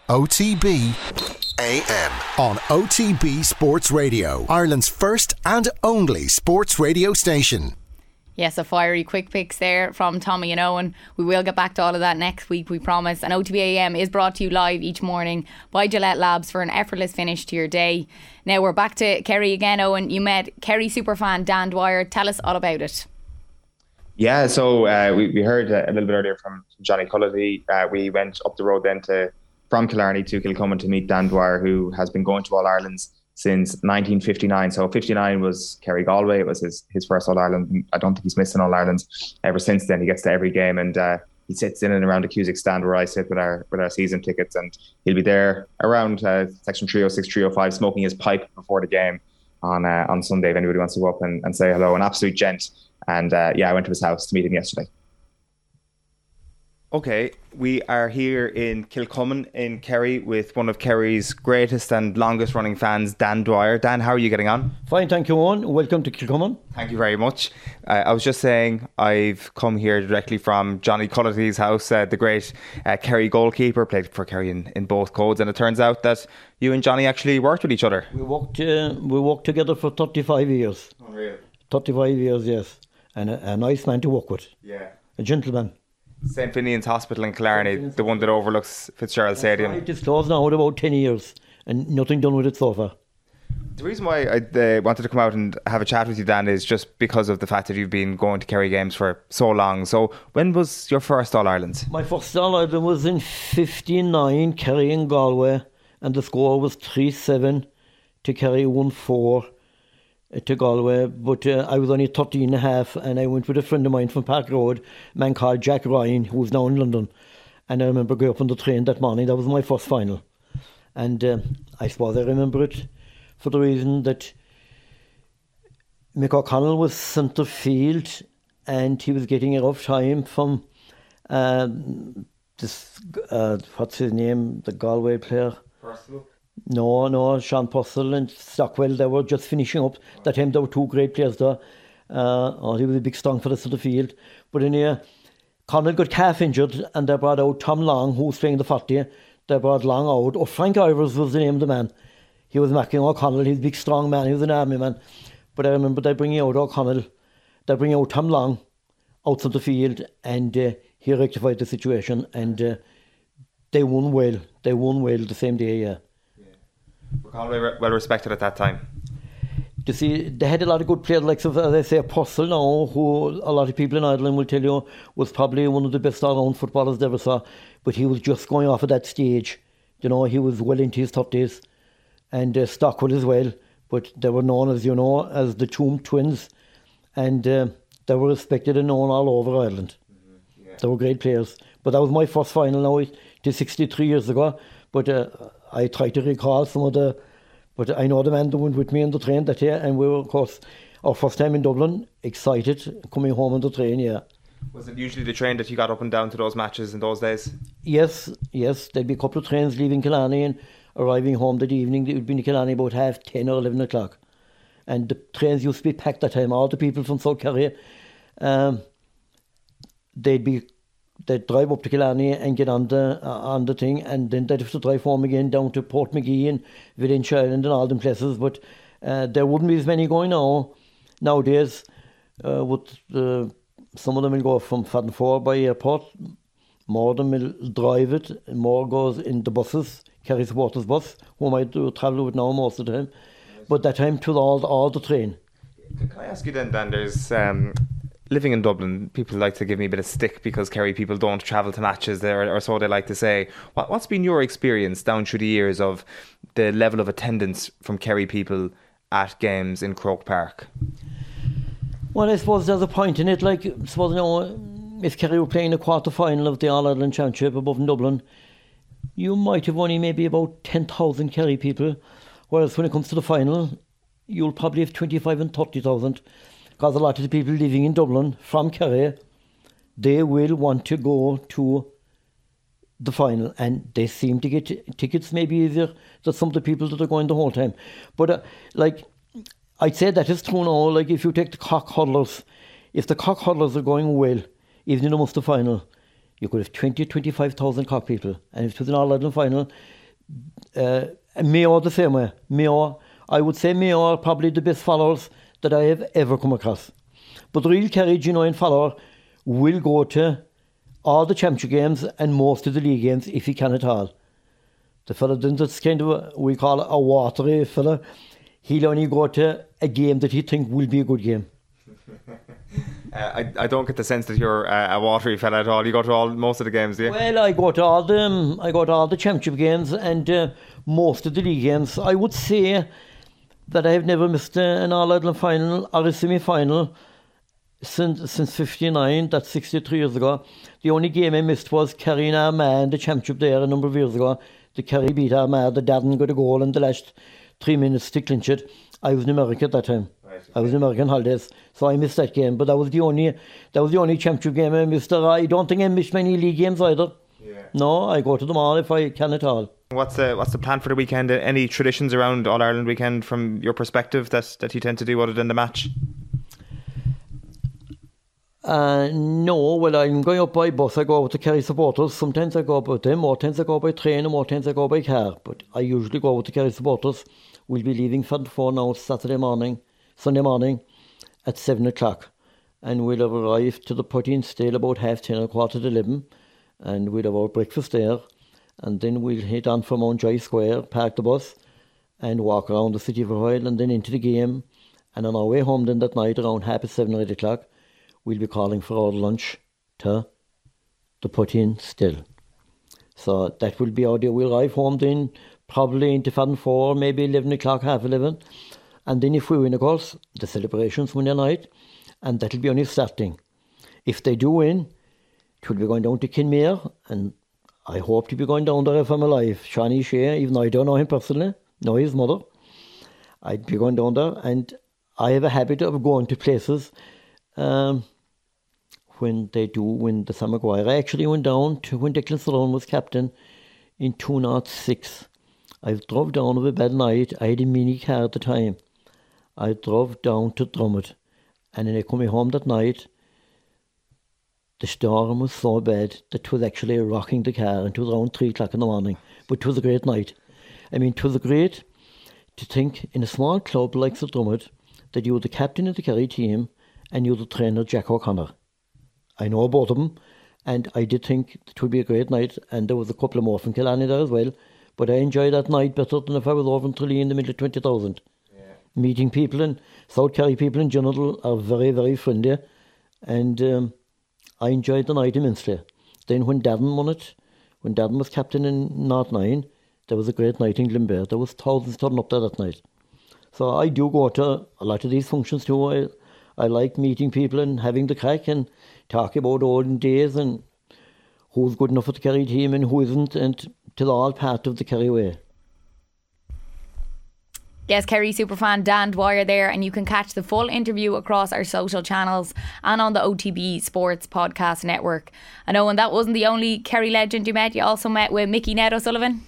C: OTB
O: AM.
C: on OTB Sports Radio, Ireland's first and only sports radio station.
E: Yes, a fiery quick picks there from Tommy and Owen. We will get back to all of that next week, we promise. And OTBAM is brought to you live each morning by Gillette Labs for an effortless finish to your day. Now we're back to Kerry again, Owen. You met Kerry superfan Dan Dwyer. Tell us all about it.
F: Yeah, so uh, we, we heard uh, a little bit earlier from Johnny Culloty. Uh, we went up the road then to from Killarney to Kilcummin to meet Dan Dwyer, who has been going to All Ireland's since 1959. So 59 was Kerry Galway. It was his, his first All Ireland. I don't think he's missed an All Ireland ever since then. He gets to every game and uh, he sits in and around the Cusack stand where I sit with our with our season tickets, and he'll be there around uh, section 306, 305, smoking his pipe before the game on uh, on Sunday. If anybody wants to go up and, and say hello, an absolute gent. And uh, yeah, I went to his house to meet him yesterday. Okay, we are here in Kilcummin in Kerry with one of Kerry's greatest and longest running fans, Dan Dwyer. Dan, how are you getting on?
H: Fine, thank you, Owen. Welcome to Kilcummin.
F: Thank you very much. Uh, I was just saying I've come here directly from Johnny Culloty's house, uh, the great uh, Kerry goalkeeper, played for Kerry in, in both codes, and it turns out that you and Johnny actually worked with each other.
H: We worked, uh, we worked together for 35 years.
F: Unreal.
H: 35 years, yes. And a, a nice man to work with.
F: Yeah.
H: A gentleman.
F: St. Finan's Hospital in Killarney, the one that overlooks Fitzgerald Stadium.
H: It is closed now about 10 years and nothing done with it so far.
F: The reason why I uh, wanted to come out and have a chat with you, Dan, is just because of the fact that you've been going to Kerry games for so long. So, when was your first All Ireland?
H: My first All Ireland was in 59, Kerry and Galway, and the score was 3 7 to Kerry 1 4 uh, to Galway. But uh, I was only 13 and a half, and I went with a friend of mine from Park Road, a man called Jack Ryan, who was now in London. And I remember going up on the train that morning, that was my first final. And uh, I suppose I remember it for the reason that Mick O'Connell was centre field and he was getting a rough time from um, this, uh, what's his name, the Galway player. No, no, Sean Purcell and Stockwell, they were just finishing up. That time there were two great players there. Uh, oh, he was a big strong for the centre field. But in here, Connell got calf injured and they brought out Tom Long, who was playing the 40. They brought Long out. Oh, Frank Evers was the name of the man. He was Mackie O'Connell, he was a big strong man, he was an army man. But I remember they bringing out O'Connell, they bring out Tom Long out of the field and uh, he rectified the situation and uh, they won well. They won well the same day, yeah.
F: Were Galway re- well respected at that time?
H: You see, they had a lot of good players, like, as I say, Apostle now, who a lot of people in Ireland will tell you was probably one of the best all round footballers they ever saw. But he was just going off at that stage. You know, he was well into his 30s. And uh, Stockwell as well. But they were known as, you know, as the Tomb Twins. And uh, they were respected and known all over Ireland. They were great players. But that was my first final now, it is 63 years ago. But uh, I try to recall some of the. But I know the man that went with me on the train that year, and we were, of course, our first time in Dublin, excited coming home on the train, yeah.
F: Was it usually the train that you got up and down to those matches in those days?
H: Yes, yes, there'd be a couple of trains leaving Killarney and arriving home that evening. They would be in Killarney about half 10 or 11 o'clock. And the trains used to be packed that time. All the people from South Kerry, um, they'd be they'd drive up to Killarney and get on the uh, on the thing, and then they'd have to drive home again down to Portmagee and Valentia Island and all them places. But uh, there wouldn't be as many going now nowadays. Uh, with the, some of them will go from Farranfore by airport. More of them will drive it. More goes in the buses. Kerry supporters bus, whom I do travel with now most of the time. But that time to all all the train.
F: Can I ask you then, Dan? There's um, living in Dublin. People like to give me a bit of stick because Kerry people don't travel to matches there, or so they like to say. What, what's been your experience down through the years of the level of attendance from Kerry people at games in Croke Park?
H: Well, I suppose there's a point in it. Like, suppose, you know, if Kerry were playing a quarter final of the All Ireland Championship above in Dublin, you might have only maybe about 10,000 Kerry people. Whereas when it comes to the final, you'll probably have 25 and 30,000. Because a lot of the people living in Dublin from Kerry, they will want to go to the final and they seem to get t- tickets maybe easier than some of the people that are going the whole time. But uh, like, I'd say that is true now. Like, if you take the Cork huddlers, if the Cork huddlers are going well, even in almost the final, you could have 20, 25,000 Cork people. And if it was an All Ireland final, uh, Mayo the same way. Mayo, I would say Mayo are probably the best followers that I have ever come across. But the real Kerry genuine follower will go to all the championship games and most of the league games if he can at all. The fella that's kind of a, we call it a watery fella. He'll only go to a game that he think will be a good game. [LAUGHS]
F: Uh, I, I don't get the sense that you're uh, a watery fella at all. You go to all most of the games, do you?
H: Well, I go to all the um, I go to all the championship games and uh, most of the league games. I would say that I have never missed an All Ireland final or a semi final since since '59. That's 63 years ago. The only game I missed was Kerry and Armagh in the championship there a number of years ago. The Kerry beat Armagh. The Darren got a goal in the last three minutes to clinch it. I was in America at that time. I was in American holidays, so I missed that game. But that was the only that was the only championship game I missed. I don't think I missed many league games either. Yeah. No, I go to them all if I can at all.
F: What's the what's the plan for the weekend? Any traditions around All Ireland weekend from your perspective that that you tend to do other than the match?
H: Uh, no, well, I'm going up by bus. I go out to Kerry supporters. Sometimes I go up with them, more times I go by train, and more times I go by car. But I usually go out to Kerry supporters. We'll be leaving Farranfore now Saturday morning, Sunday morning at 7 o'clock. And we'll have arrived to the Poitín Stil about half 10 or quarter to 11. And we'll have our breakfast there. And then we'll head on from Mountjoy Square, park the bus, and walk around the city for a while, and then into the game. And on our way home then that night around half past 7 or 8 o'clock, we'll be calling for our lunch to Poitín Stil. So that will be our day. We'll arrive home then probably into Farranfore, maybe 11 o'clock, half 11. And then if we win, of course, the celebrations Monday night, and that'll be only starting. If they do win, it will be going down to Kenmare, and I hope to be going down there if I'm alive. Seánie Shea, even though I don't know him personally, know his mother, I'd be going down there, and I have a habit of going to places um, when they do win the Sam Maguire. I actually went down to when Declan Sloan was captain in 2006. I drove down of a bad night. I had a mini car at the time. I drove down to Dromid. And when I coming home that night, the storm was so bad that it was actually rocking the car and it was around three o'clock in the morning. But it was a great night. I mean, it was great to think in a small club like the Dromid that you were the captain of the Kerry team and you were the trainer, Jack O'Connor. I know both of them, and I did think it would be a great night, and there was a couple of more from Killarney there as well. But I enjoyed that night better than if I was over in Tralee in the middle of 20,000. Yeah. Meeting people and South Kerry people in general are very, very friendly, and um, I enjoyed the night immensely. Then when Darren won it, when Darren was captain in North 9, there was a great night in Glenbeigh. There was thousands turning up there that night. So I do go to a lot of these functions too. I, I like meeting people and having the crack and talking about olden days and who's good enough for the Kerry team and who isn't, and till all part of the Kerry way.
E: Yes, Kerry superfan Dan Dwyer there, and you can catch the full interview across our social channels and on the OTB Sports Podcast Network. I know, and that wasn't the only Kerry legend you met. You also met with Mickey Ned O'Sullivan.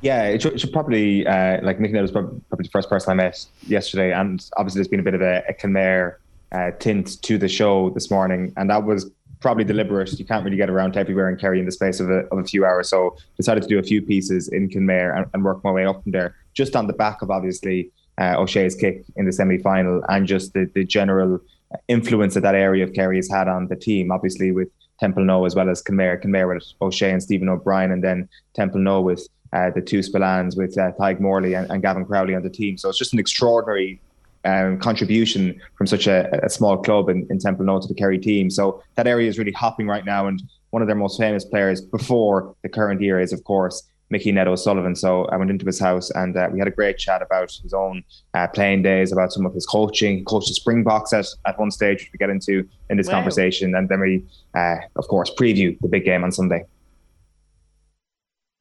F: Yeah, it should, it should probably uh, like Mickey Ned was probably, the first person I met yesterday, and obviously there's been a bit of a, a Kenmare uh, tint to the show this morning, and that was probably deliberate. You can't really get around to everywhere in Kerry in the space of a, of a few hours, so decided to do a few pieces in Kenmare and, and work my way up from there, just on the back of obviously uh, O'Shea's kick in the semi final and just the, the general influence that that area of Kerry has had on the team, obviously with Templenoe as well as Kenmare, Kenmare with O'Shea and Stephen O'Brien, and then Templenoe with uh, the two Spillanes with uh, Tadhg Morley and, and Gavin Crowley on the team. So it's just an extraordinary um, contribution from such a, a small club in, in Temple to the Kerry team. So that area is really hopping right now. And one of their most famous players before the current year is, of course, Mickey Ned O'Sullivan. So I went into his house and uh, we had a great chat about his own uh, playing days, about some of his coaching, He coached the Springboks at, at one stage, which we get into in this wow. conversation. And then we, uh, of course, preview the big game on Sunday.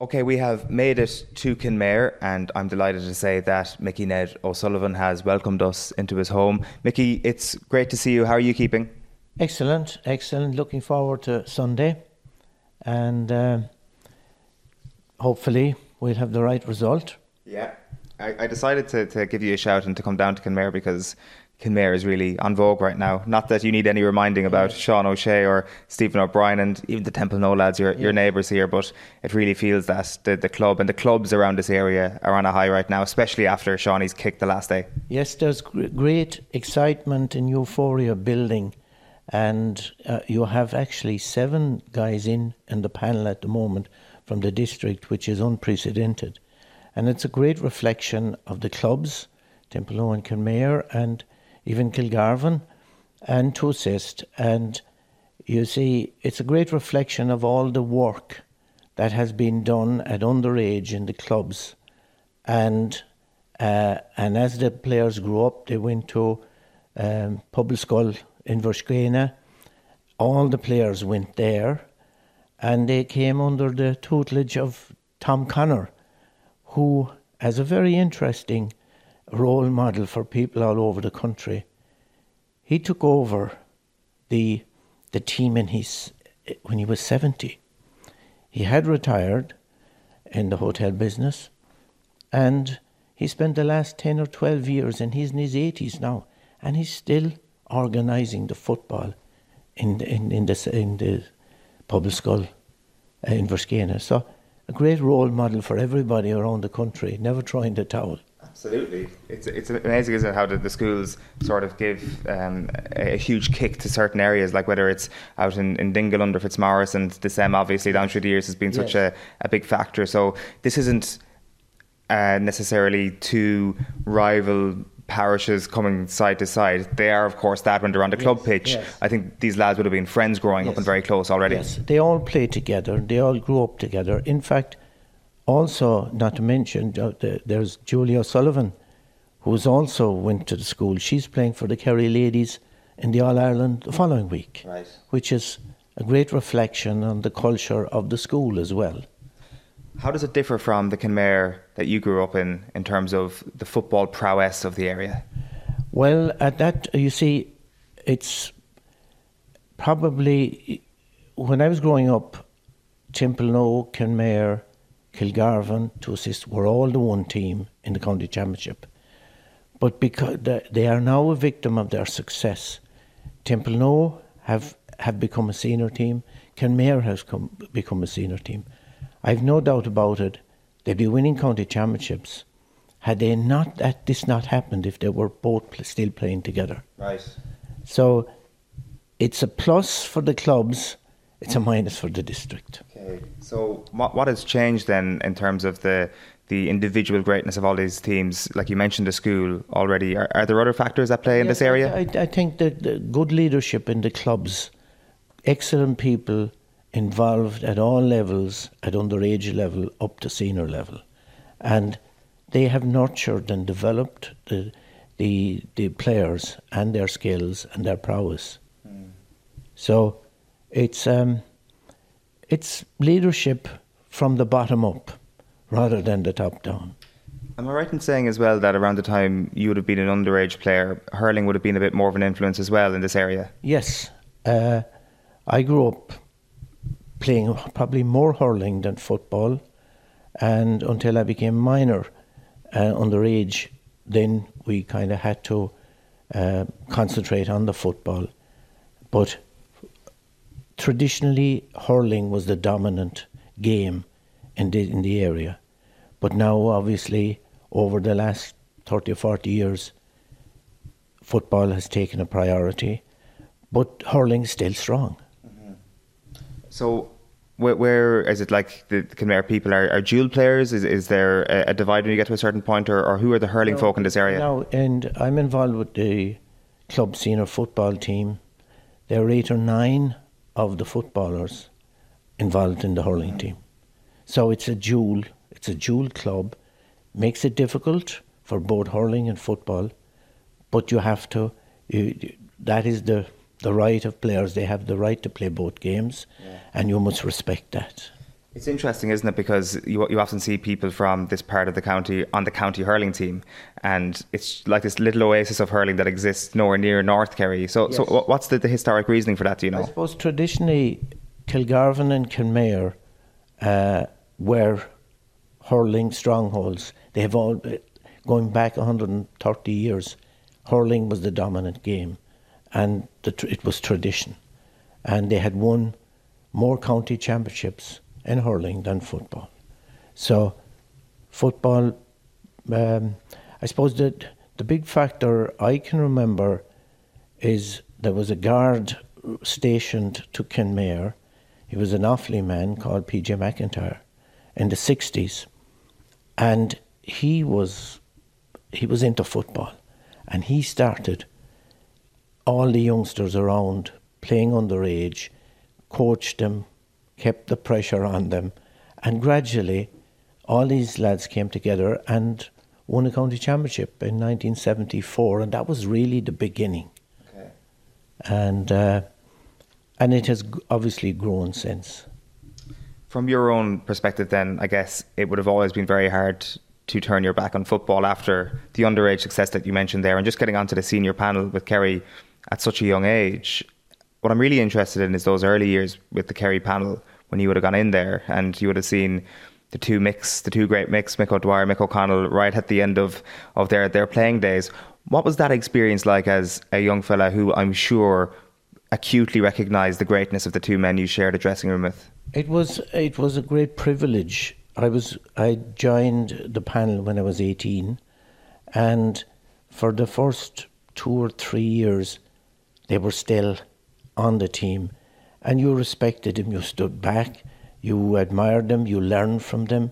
F: Okay, we have made it to Kenmare, and I'm delighted to say that Mickey Ned O'Sullivan has welcomed us into his home. Mickey, it's great to see you. How are you keeping?
P: Excellent, excellent. Looking forward to Sunday, and uh, hopefully we'll have the right result.
F: Yeah, I, I, decided to, to give you a shout and to come down to Kenmare because Kenmare is really on vogue right now. Not that you need any reminding about Sean O'Shea or Stephen O'Brien and even the Templenoe lads, your, yeah. your neighbours here, but it really feels that the, the club and the clubs around this area are on a high right now, especially after Seánie's kicked the last day.
P: Yes, there's great excitement and euphoria building, and uh, you have actually seven guys in in the panel at the moment from the district, which is unprecedented. And it's a great reflection of the clubs, Temple and Kenmare, and even Kilgarvan, and Tuosist. And you see, it's a great reflection of all the work that has been done at underage in the clubs. And uh, and as the players grew up, they went to um, Pobalscoil Inbhear Scéine. All the players went there, and they came under the tutelage of Tom Connor, who has a very interesting role model for people all over the country. He took over the the team in his when he was 70. He had retired in the hotel business and he spent the last 10 or 12 years and he's in his 80s now and he's still organizing the football in the, in, in the, in the Pobbleskull uh, in Versquena. So a great role model for everybody around the country, never trying to towel.
F: Absolutely, it's it's amazing, isn't it, how the, the schools sort of give um, a, a, huge kick to certain areas, like whether it's out in, in Dingle under Fitzmaurice and the SEM obviously down through the years has been such yes. a, a big factor. So this isn't uh, necessarily two rival parishes coming side to side. They are, of course, that when they're on the yes, club pitch. Yes. I think these lads would have been friends growing yes. up and very close already.
P: Yes, they all play together. They all grew up together. In fact, also, not to mention, uh, there's Julia Sullivan, who's also went to the school. She's playing for the Kerry ladies in the All Ireland the following week,
F: right.
P: which is a great reflection on the culture of the school as well.
F: How does it differ from the Kenmare that you grew up in, in terms of the football prowess of the area?
P: Well, at that, you see, it's probably when I was growing up, Templenoe, Kenmare, Kilgarvan Tuosist were all the one team in the county championship. But because they are now a victim of their success, Temple have have become a senior team. Kenmare has come, become a senior team. I've no doubt about it. They'd be winning county championships had they not that this not happened if they were both still playing together.
F: Right.
P: So it's a plus for the clubs it's a minus for the district.
F: Okay. So what what has changed then in terms of the the individual greatness of all these teams? Like you mentioned, the school already. Are, are there other factors at play yes, in this area?
P: I, I think that the good leadership in the clubs, excellent people involved at all levels, at underage level up to senior level, and they have nurtured and developed the the the players and their skills and their prowess. Mm. So it's um, it's leadership from the bottom up rather than the top down.
F: Am I right in saying as well that around the time you would have been an underage player, hurling would have been a bit more of an influence as well in this area?
P: Yes. Uh, I grew up playing probably more hurling than football, and until I became minor uh, underage, then we kind of had to uh, concentrate on the football. But traditionally hurling was the dominant game in the, in the area. But now, obviously, over the last 30 or 40 years, football has taken a priority, but hurling is still strong.
F: So, where, where is it like the Kenmare people are, are dual players? Is, is there a, a, divide when you get to a certain point, or, or who are the hurling no, folk in this area?
P: No, and I'm involved with the club senior football team. There are eight or nine of the footballers involved in the hurling team. So it's a dual It's a dual club. Makes it difficult for both hurling and football, but you have to. You, that is the the right of players. They have the right to play both games, yeah. and you must respect that.
F: It's interesting, isn't it? Because you you often see people from this part of the county on the county hurling team, and it's like this little oasis of hurling that exists nowhere near North Kerry. So, yes. so what's the, the historic reasoning for that? Do you know? I
P: suppose traditionally, Kilgarvan and Kenmare uh, were hurling strongholds. They have all going back 130 years. Hurling was the dominant game, and the, it was tradition, and they had won more county championships in hurling than football. So, football. Um, I suppose that the big factor I can remember is there was a guard stationed to Kenmare. He was an Offaly man called P.J. McIntyre in the 60s. And he was he was into football and he started all the youngsters around playing underage, coached them, kept the pressure on them, and gradually all these lads came together and won a county championship in 1974, and that was really the beginning. Okay. And uh, and it has obviously grown since.
F: From your own perspective, then, I guess it would have always been very hard to turn your back on football after the underage success that you mentioned there, and just getting onto the senior panel with Kerry at such a young age. What I'm really interested in is those early years with the Kerry panel when you would have gone in there and you would have seen the two Micks, the two great Micks, Mick O'Dwyer, Mick O'Connell, right at the end of, of their, their playing days. What was that experience like as a young fella who I'm sure acutely recognised the greatness of the two men you shared a dressing room with?
P: It was it was a great privilege. I was I joined the panel when I was 18, and for the first two or three years, they were still on the team, and you respected them. You stood back you admired them, you learned from them,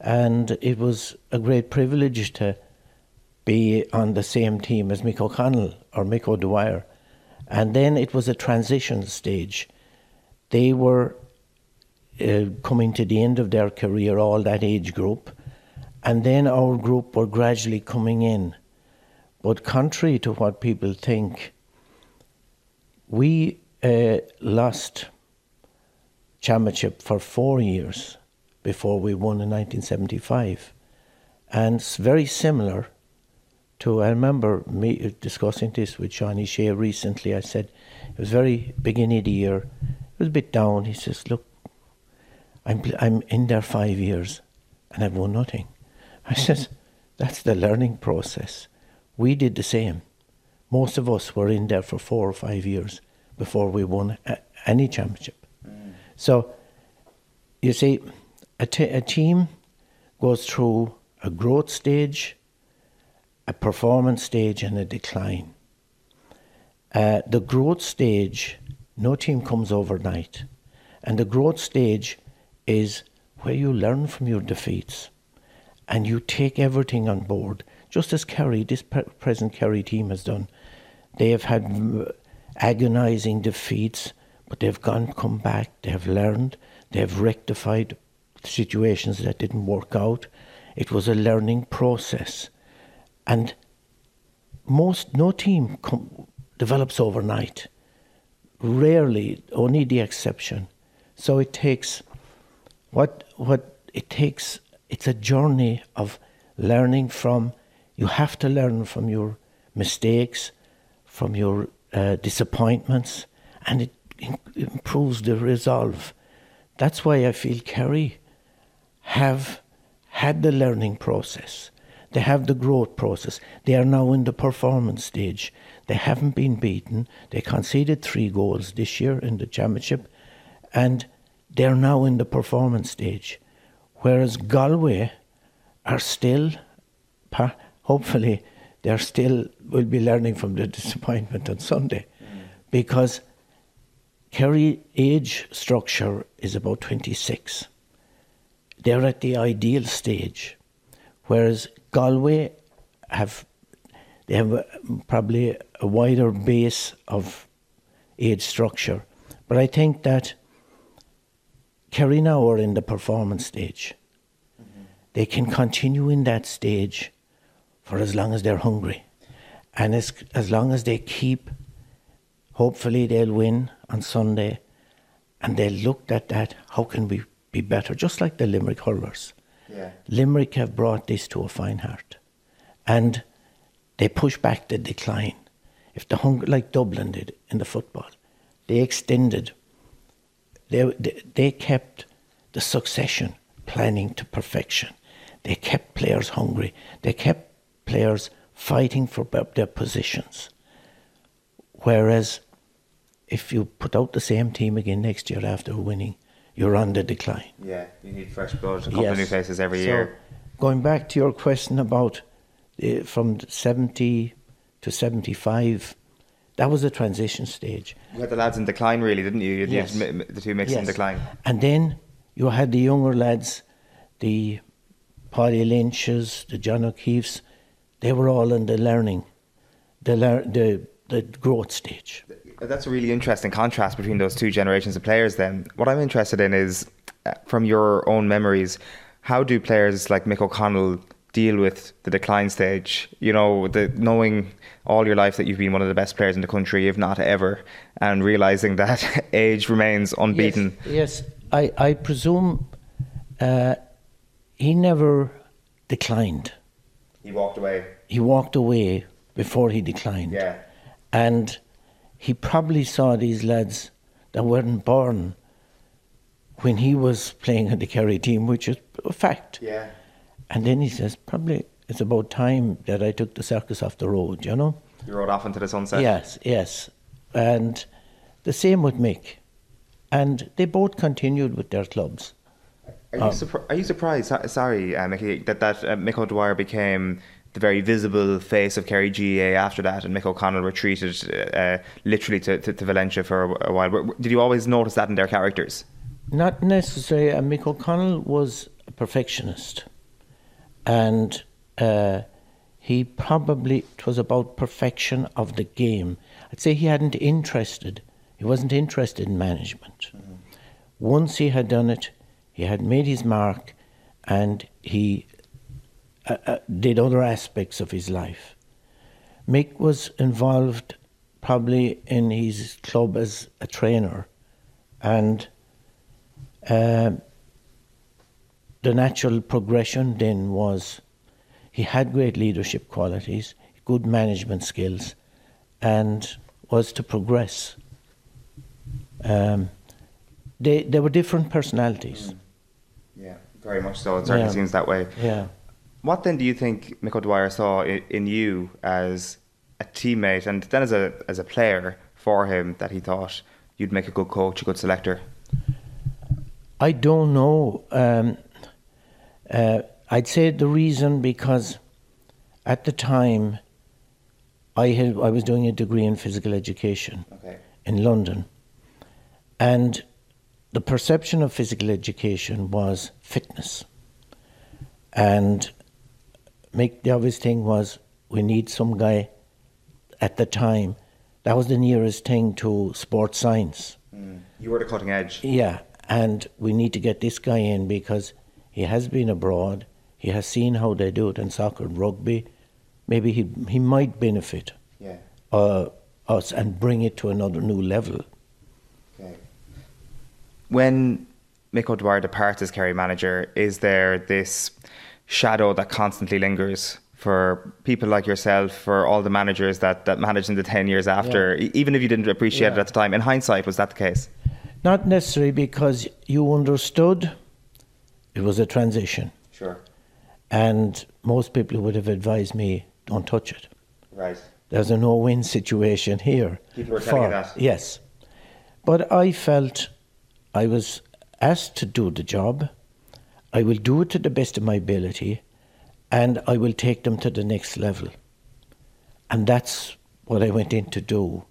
P: and it was a great privilege to be on the same team as Mick O'Connell or Mick O'Dwyer. And then it was a transition stage. They were uh, coming to the end of their career, all that age group, and then our group were gradually coming in. But contrary to what people think, we uh, lost championship for four years before we won in 1975. And it's very similar to, I remember me discussing this with Johnny Shea recently. I said, it was very beginning of the year, it was a bit down. He says, look, I'm, I'm in there five years and I've won nothing. I [LAUGHS] says, that's the learning process. We did the same. Most of us were in there for four or five years before we won a, any championship. So, you see, a, t- a team goes through a growth stage, a performance stage, and a decline. Uh, the growth stage, no team comes overnight. And the growth stage is where you learn from your defeats and you take everything on board, just as Kerry, this pre- present Kerry team has done. They have had agonizing defeats but they've gone, come back, they have learned, they have rectified situations that didn't work out. It was a learning process. And most, no team com- develops overnight. Rarely, only the exception. So it takes, what, what it takes, it's a journey of learning from, you have to learn from your mistakes, from your uh, disappointments, and it improves the resolve. That's why I feel Kerry have had the learning process. They have the growth process. They are now in the performance stage. They haven't been beaten. They conceded three goals this year in the championship, and they're now in the performance stage. Whereas Galway are still, hopefully, they're still will be learning from the [LAUGHS] disappointment on Sunday, because Kerry age structure is about 26. They're at the ideal stage, whereas Galway have they have probably a wider base of age structure. But I think that Kerry now are in the performance stage. Mm-hmm. they can continue in that stage for as long as they're hungry. And as, as long as they keep, hopefully they'll win on Sunday and they looked at that, how can we be better? Just like the Limerick hurlers.
F: Yeah.
P: Limerick have brought this to a fine heart. And they push back the decline. If the hunger, like Dublin did in the football, they extended, they, they, they kept the succession planning to perfection. They kept players hungry. They kept players fighting for their positions. Whereas if you put out the same team again next year after winning, you're on the decline.
F: Yeah, you need fresh blood, a couple yes. of new faces every so, year.
P: Going back to your question about uh, from 70 to 75, that was a transition stage.
F: You had the lads in decline, really, didn't you? you
P: yes.
F: The two mixed yes. in decline.
P: And then you had the younger lads, the Paddy Lynch's, the John O'Keefe's, they were all in the learning, the, lear- the, the growth stage.
F: That's a really interesting contrast between those two generations of players. Then, what I'm interested in is, uh, from your own memories, how do players like Mick O'Connell deal with the decline stage? You know, the knowing all your life that you've been one of the best players in the country, if not ever, and realizing [LAUGHS] that age remains unbeaten.
P: Yes, yes. I I presume uh, he never declined.
F: He walked away.
P: He walked away before he declined.
F: Yeah,
P: and he probably saw these lads that weren't born when he was playing in the Kerry team, which is a fact.
F: Yeah.
P: And then he says, probably it's about time that I took the circus off the road, you know?
F: You rode off into the sunset?
P: Yes, yes. And the same with Mick. And they both continued with their clubs.
F: Are you, um, surpri- are you surprised, sorry, uh, Mickey, that, that uh, Mick O'Dwyer became the very visible face of Kerry GAA after that, and Mick O'Connell retreated uh, literally to, to, to, Valentia for a, while. Did you always notice that in their characters?
P: Not necessarily. Uh, Mick O'Connell was a perfectionist, and uh, he probably it was about perfection of the game. I'd say he hadn't interested. He wasn't interested in management. Mm-hmm. Once he had done it, he had made his mark, and he uh, uh, did other aspects of his life. Mick was involved probably in his club as a trainer, and uh, the natural progression then was he had great leadership qualities, good management skills, and was to progress. Um, they, they were different personalities.
F: Mm. Yeah, very much so. It certainly yeah. seems that way.
P: Yeah.
F: What then do you think Mick O'Dwyer saw in, in you as a teammate and then as a as a player for him that he thought you'd make a good coach, a good selector?
P: I don't know. Um, uh, I'd say the reason because at the time I had I was doing a degree in physical education
F: okay.
P: in London, and the perception of physical education was fitness, and make the obvious thing was we need some guy at the time. That was the nearest thing to sports science.
F: Mm. You were the cutting edge.
P: Yeah, and we need to get this guy in because he has been abroad. He has seen how they do it in soccer and rugby. Maybe he he might benefit
F: yeah.
P: uh, us and bring it to another new level.
F: When Mick O'Dwyer departs as Kerry manager, is there this shadow that constantly lingers for people like yourself, for all the managers that, that managed in the 10 years after, yeah. even if you didn't appreciate yeah. it at the time. In hindsight, was that the case?
P: Not necessarily because you understood it was a transition.
F: Sure.
P: And most people would have advised me, don't touch it.
F: Right.
P: There's a no win situation here.
F: People were telling for, you that?
P: Yes. But I felt I was asked to do the job I will do it to the best of my ability and I will take them to the next level. And that's what I went in to do.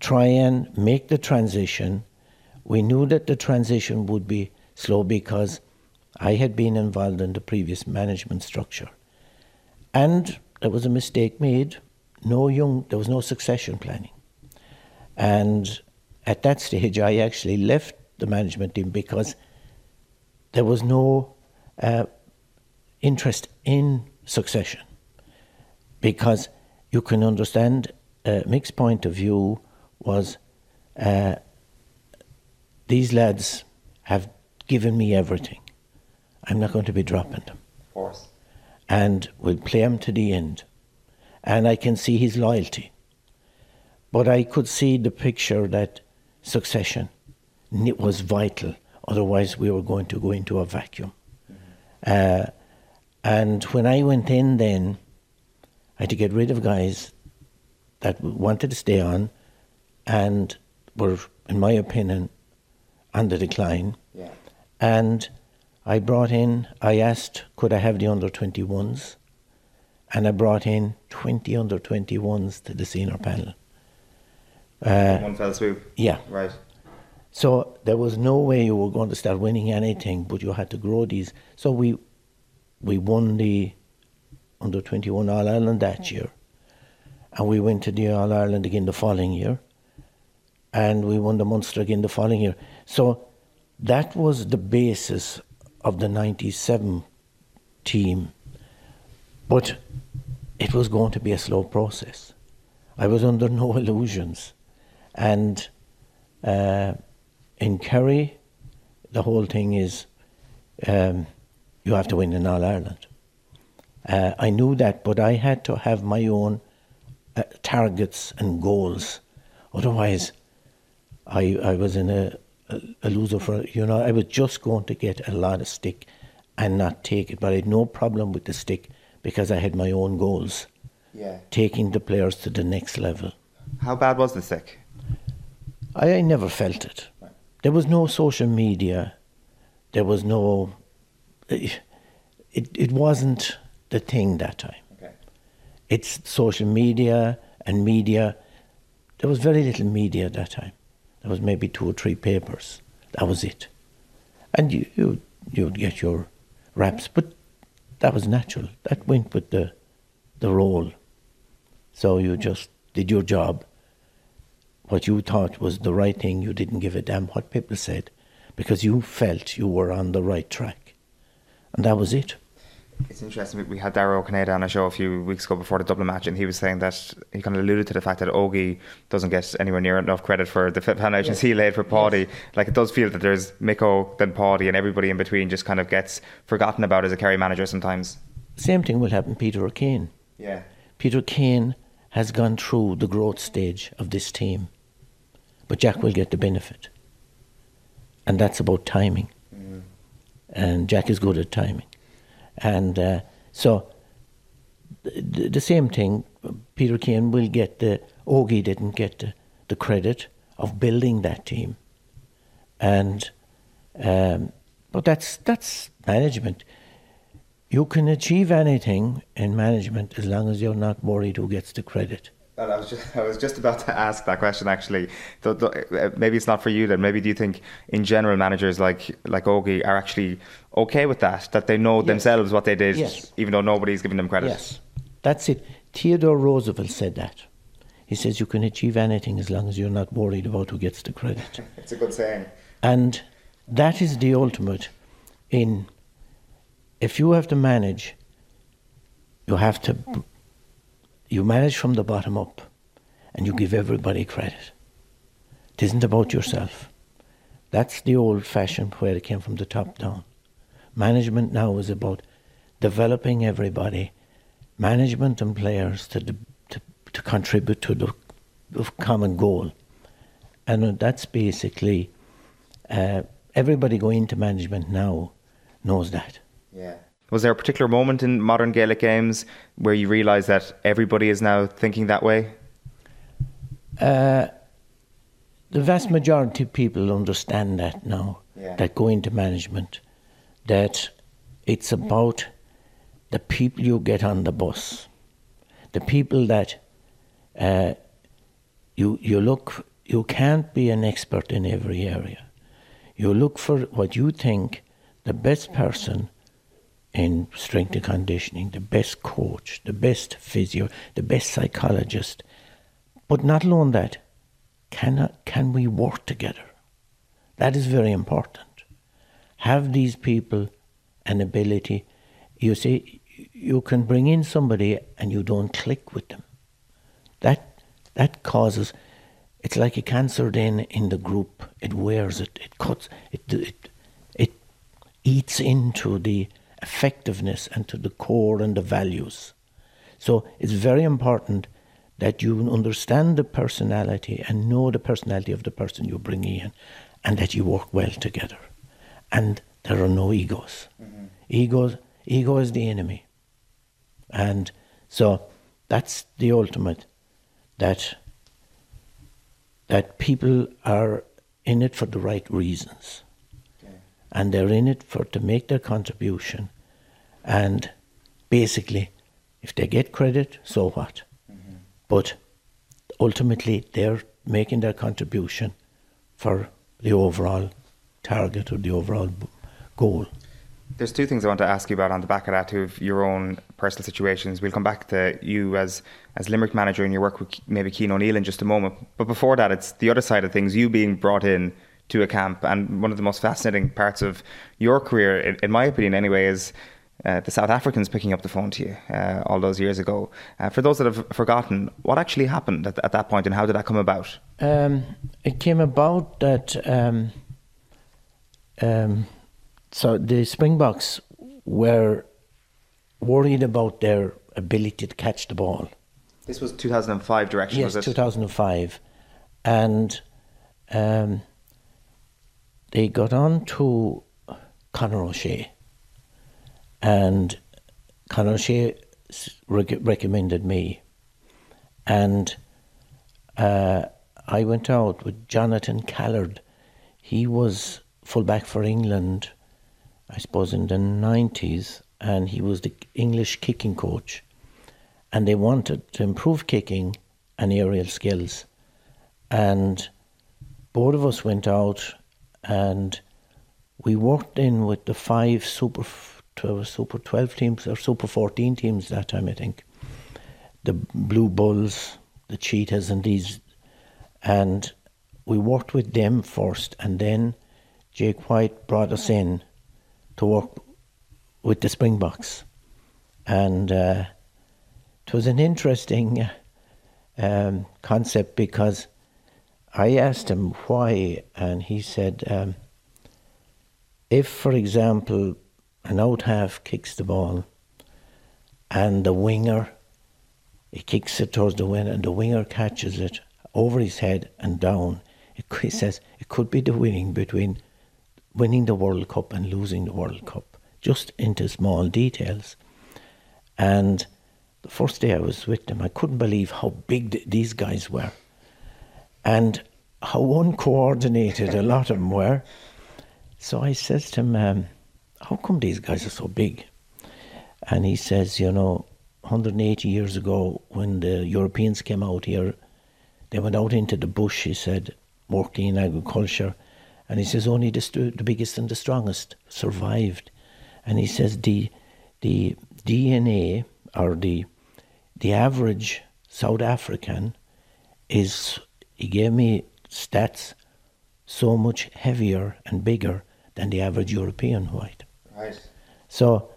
P: Try and make the transition. We knew that the transition would be slow because I had been involved in the previous management structure. And there was a mistake made. No young, there was no succession planning. And at that stage, I actually left the management team because there was no uh, interest in succession because you can understand uh, Mick's point of view was uh, these lads have given me everything. I'm not going to be dropping them.
F: Of course.
P: And we'll play him to the end. And I can see his loyalty. But I could see the picture that succession it was vital. Otherwise, we were going to go into a vacuum. Uh, and when I went in, then I had to get rid of guys that wanted to stay on and were, in my opinion, on the decline.
F: Yeah.
P: And I brought in, I asked, could I have the under 21s? And I brought in 20 under 21s to the senior panel. Uh,
F: One fell swoop.
P: Yeah.
F: Right.
P: So there was no way you were going to start winning anything, but you had to grow these. So we we won the under 21 All Ireland that year, and we went to the All Ireland again the following year, and we won the Munster again the following year. So that was the basis of the 97 team, but it was going to be a slow process. I was under no [LAUGHS] illusions, and. Uh, in Kerry, the whole thing is um, you have to win in All Ireland. Uh, I knew that, but I had to have my own uh, targets and goals. Otherwise, I I was in a, a, a loser for you know I was just going to get a lot of stick and not take it. But I had no problem with the stick because I had my own goals.
F: Yeah.
P: Taking the players to the next level.
F: How bad was the stick?
P: I, I never felt it. There was no social media. There was no. It, it wasn't the thing that time.
F: Okay.
P: It's social media and media. There was very little media at that time. There was maybe two or three papers. That was it. And you, you, you'd get your raps, but that was natural. That went with the, the role. So you just did your job what you thought was the right thing, you didn't give a damn what people said because you felt you were on the right track. And that was it.
F: It's interesting. We had Darragh O'Cinneide on a show a few weeks ago before the Dublin match, and he was saying that he kind of alluded to the fact that Ogie doesn't get anywhere near enough credit for the foundations yes. he laid for Paddy. Yes. Like it does feel that there's Micko, then Paddy, and everybody in between just kind of gets forgotten about as a Kerry manager sometimes.
P: Same thing will happen Peter O'Keane.
F: Yeah.
P: Peter Kane has gone through the growth stage of this team but Jack will get the benefit. And that's about timing. Mm. And Jack is good at timing. And uh, so the, the, same thing, Peter Keane will get the, Ogie didn't get the, the credit of building that team. And, um, but that's, that's management. You can achieve anything in management as long as you're not worried who gets the credit.
F: I was just [LAUGHS] I was just about to ask that question actually. The, the, uh, maybe it's not for you then. Maybe do you think in general managers like like Ogie are actually okay with that? That they know yes. themselves what they did,
P: yes.
F: even though nobody's giving them credit.
P: Yes, that's it. Theodore Roosevelt said that. He says you can achieve anything as long as you're not worried about who gets the credit. [LAUGHS]
F: it's a good saying.
P: And that is the ultimate. In if you have to manage, you have to you manage from the bottom up and you give everybody credit. It isn't about yourself. That's the old fashioned where it came from the top down. Management now is about developing everybody, management and players to, to, to contribute to the, the common goal. And that's basically uh, everybody going into management now knows that.
F: Yeah. Was there a particular moment in modern Gaelic games where you realised that everybody is now thinking that way?
P: Uh, the vast majority of people understand that now,
F: yeah.
P: that go into management, that it's about the people you get on the bus, the people that uh, you you look. You can't be an expert in every area. You look for what you think the best person in strength and conditioning, the best coach, the best physio, the best psychologist. But not alone that, can, uh, can we work together? That is very important. Have these people an ability? you see, you can bring in somebody and you don't click with them. That that causes. It's like a cancer. Then in the group, it wears it. It cuts. It it it eats into the effectiveness and to the core and the values. So it's very important that you understand the personality and know the personality of the person you're bringing in, and that you work well together, and there are no egos. Mm-hmm. Egos, ego is the enemy, and so that's the ultimate. That that people are in it for the right reasons, and they're in it for to make their contribution, and basically, if they get credit, so what? Mm-hmm. But ultimately, they're making their contribution for the overall target or the overall goal.
G: There's two things I want to ask you about on the back of that, of your own personal situations. We'll come back to you as as Limerick manager and your work with maybe Cian O'Neill in just a moment. But before that, it's the other side of things, you being brought in to a camp. And one of the most fascinating parts of your career, in, in my opinion anyway, is uh, the South Africans picking up the phone to you uh, all those years ago. Uh, for those that have forgotten, what actually happened at, at that point and how did that come about?
P: Um, it came about that um, um, so the Springboks were worried about their ability to catch the ball.
G: This was 2005 direction,
P: yes,
G: was it?
P: 2005, and um, they got on to Conor O'Shea, and rec- recommended me, and uh, I went out with Jonathan Callard. He was fullback for England, I suppose, in the 90s, and he was the English kicking coach. And they wanted to improve kicking and aerial skills. And both of us went out and we worked in with the five Super, 12, super 12 teams or Super 14 teams that time, I think. The Blue Bulls, the Cheetahs, and these. And we worked with them first, and then Jake White brought us in to work with the Springboks. And uh, it was an interesting uh, um, concept because I asked him why, and he said, um, if, for example, an out half kicks the ball and the winger, he kicks it towards the winger, and the winger catches it over his head and down, it, he says it could be the winning between winning the World Cup and losing the World Cup, just into small details. And the first day I was with them, I couldn't believe how big th- these guys were and how uncoordinated a lot of them were. So I says to him, um, How come these guys are so big? And he says, You know, 180 years ago, when the Europeans came out here, they went out into the bush, he said, working in agriculture. And he says, Only the, the biggest and the strongest survived. And he says, The, the DNA or the, the average South African is, he gave me stats so much heavier and bigger than the average European white. So,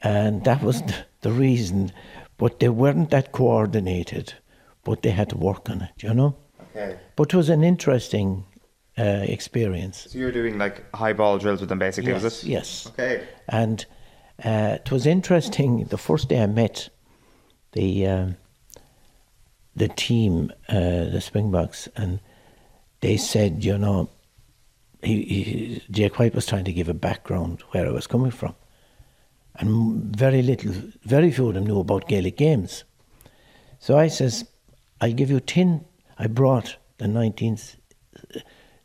P: and that was the, the reason. But they weren't that coordinated, but they had to work on it, you know?
G: Okay.
P: But it was an interesting uh, experience.
G: So you're doing like high ball drills with them basically,
P: yes,
G: was it?
P: Yes.
G: Okay.
P: And uh, it was interesting. The first day I met the um, the team, uh, the Springboks, and they said, you know, he, he, Jake White was trying to give a background where I was coming from, and very little, very few of them knew about Gaelic games. So I says, I'll give you ten. I brought the 19,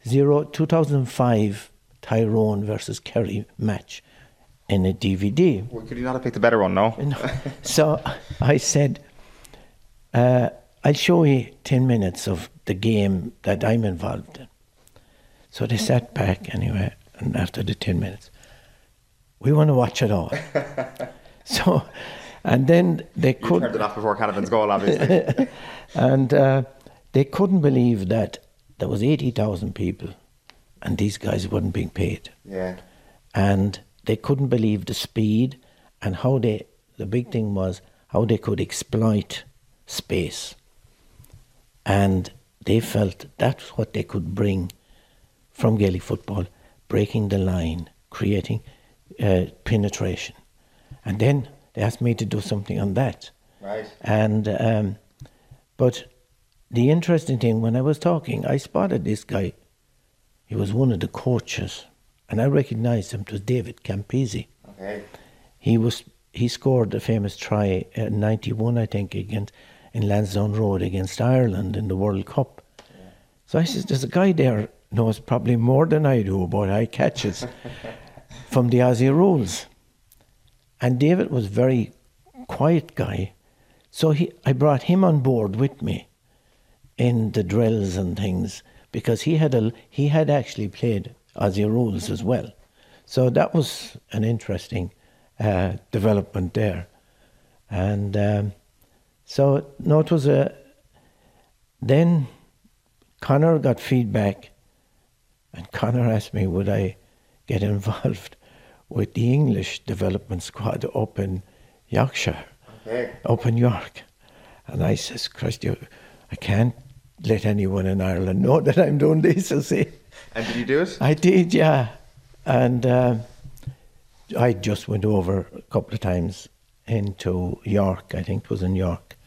P: zero, 2005 Tyrone versus Kerry match in a DVD.
G: Well, could you not have picked a better one, [LAUGHS] no?
P: So I said, uh, I'll show you 10 minutes of the game that I'm involved in. So they sat back anyway, and after the 10 minutes, we want to watch it all. [LAUGHS] so, and then they
G: You
P: could.
G: turned it off before Canavan's goal, obviously. [LAUGHS]
P: and uh, they couldn't believe that there was 80,000 people and these guys weren't being paid.
G: yeah.
P: And they couldn't believe the speed and how they, the big thing was how they could exploit space. And they felt that's what they could bring from Gaelic football, breaking the line, creating uh, penetration. And then they asked me to do something on that.
F: Right.
P: And um, but the interesting thing when I was talking, I spotted this guy. He was one of the coaches, and I recognized him. It was David Campese.
F: Okay.
P: He was he scored a famous try in '91, I think, against in Lansdowne Road against Ireland in the World Cup. So I said, "There's a guy there knows probably more than I do about eye catches [LAUGHS] from the Aussie rules." And David was very quiet guy, so he I brought him on board with me in the drills and things because he had a he had actually played Aussie rules as well. So that was an interesting uh, development there, and um, so no, it was a. Then Conor got feedback, and Conor asked me would I get involved [LAUGHS] with the English development squad up in Yorkshire,
F: Okay.
P: up in York, and I says, Christ, you, I can't let anyone in Ireland know [LAUGHS] that I'm doing this. You see.
F: And did you do it?
P: I did, yeah. And um I just went over a couple of times into York, I think it was in York.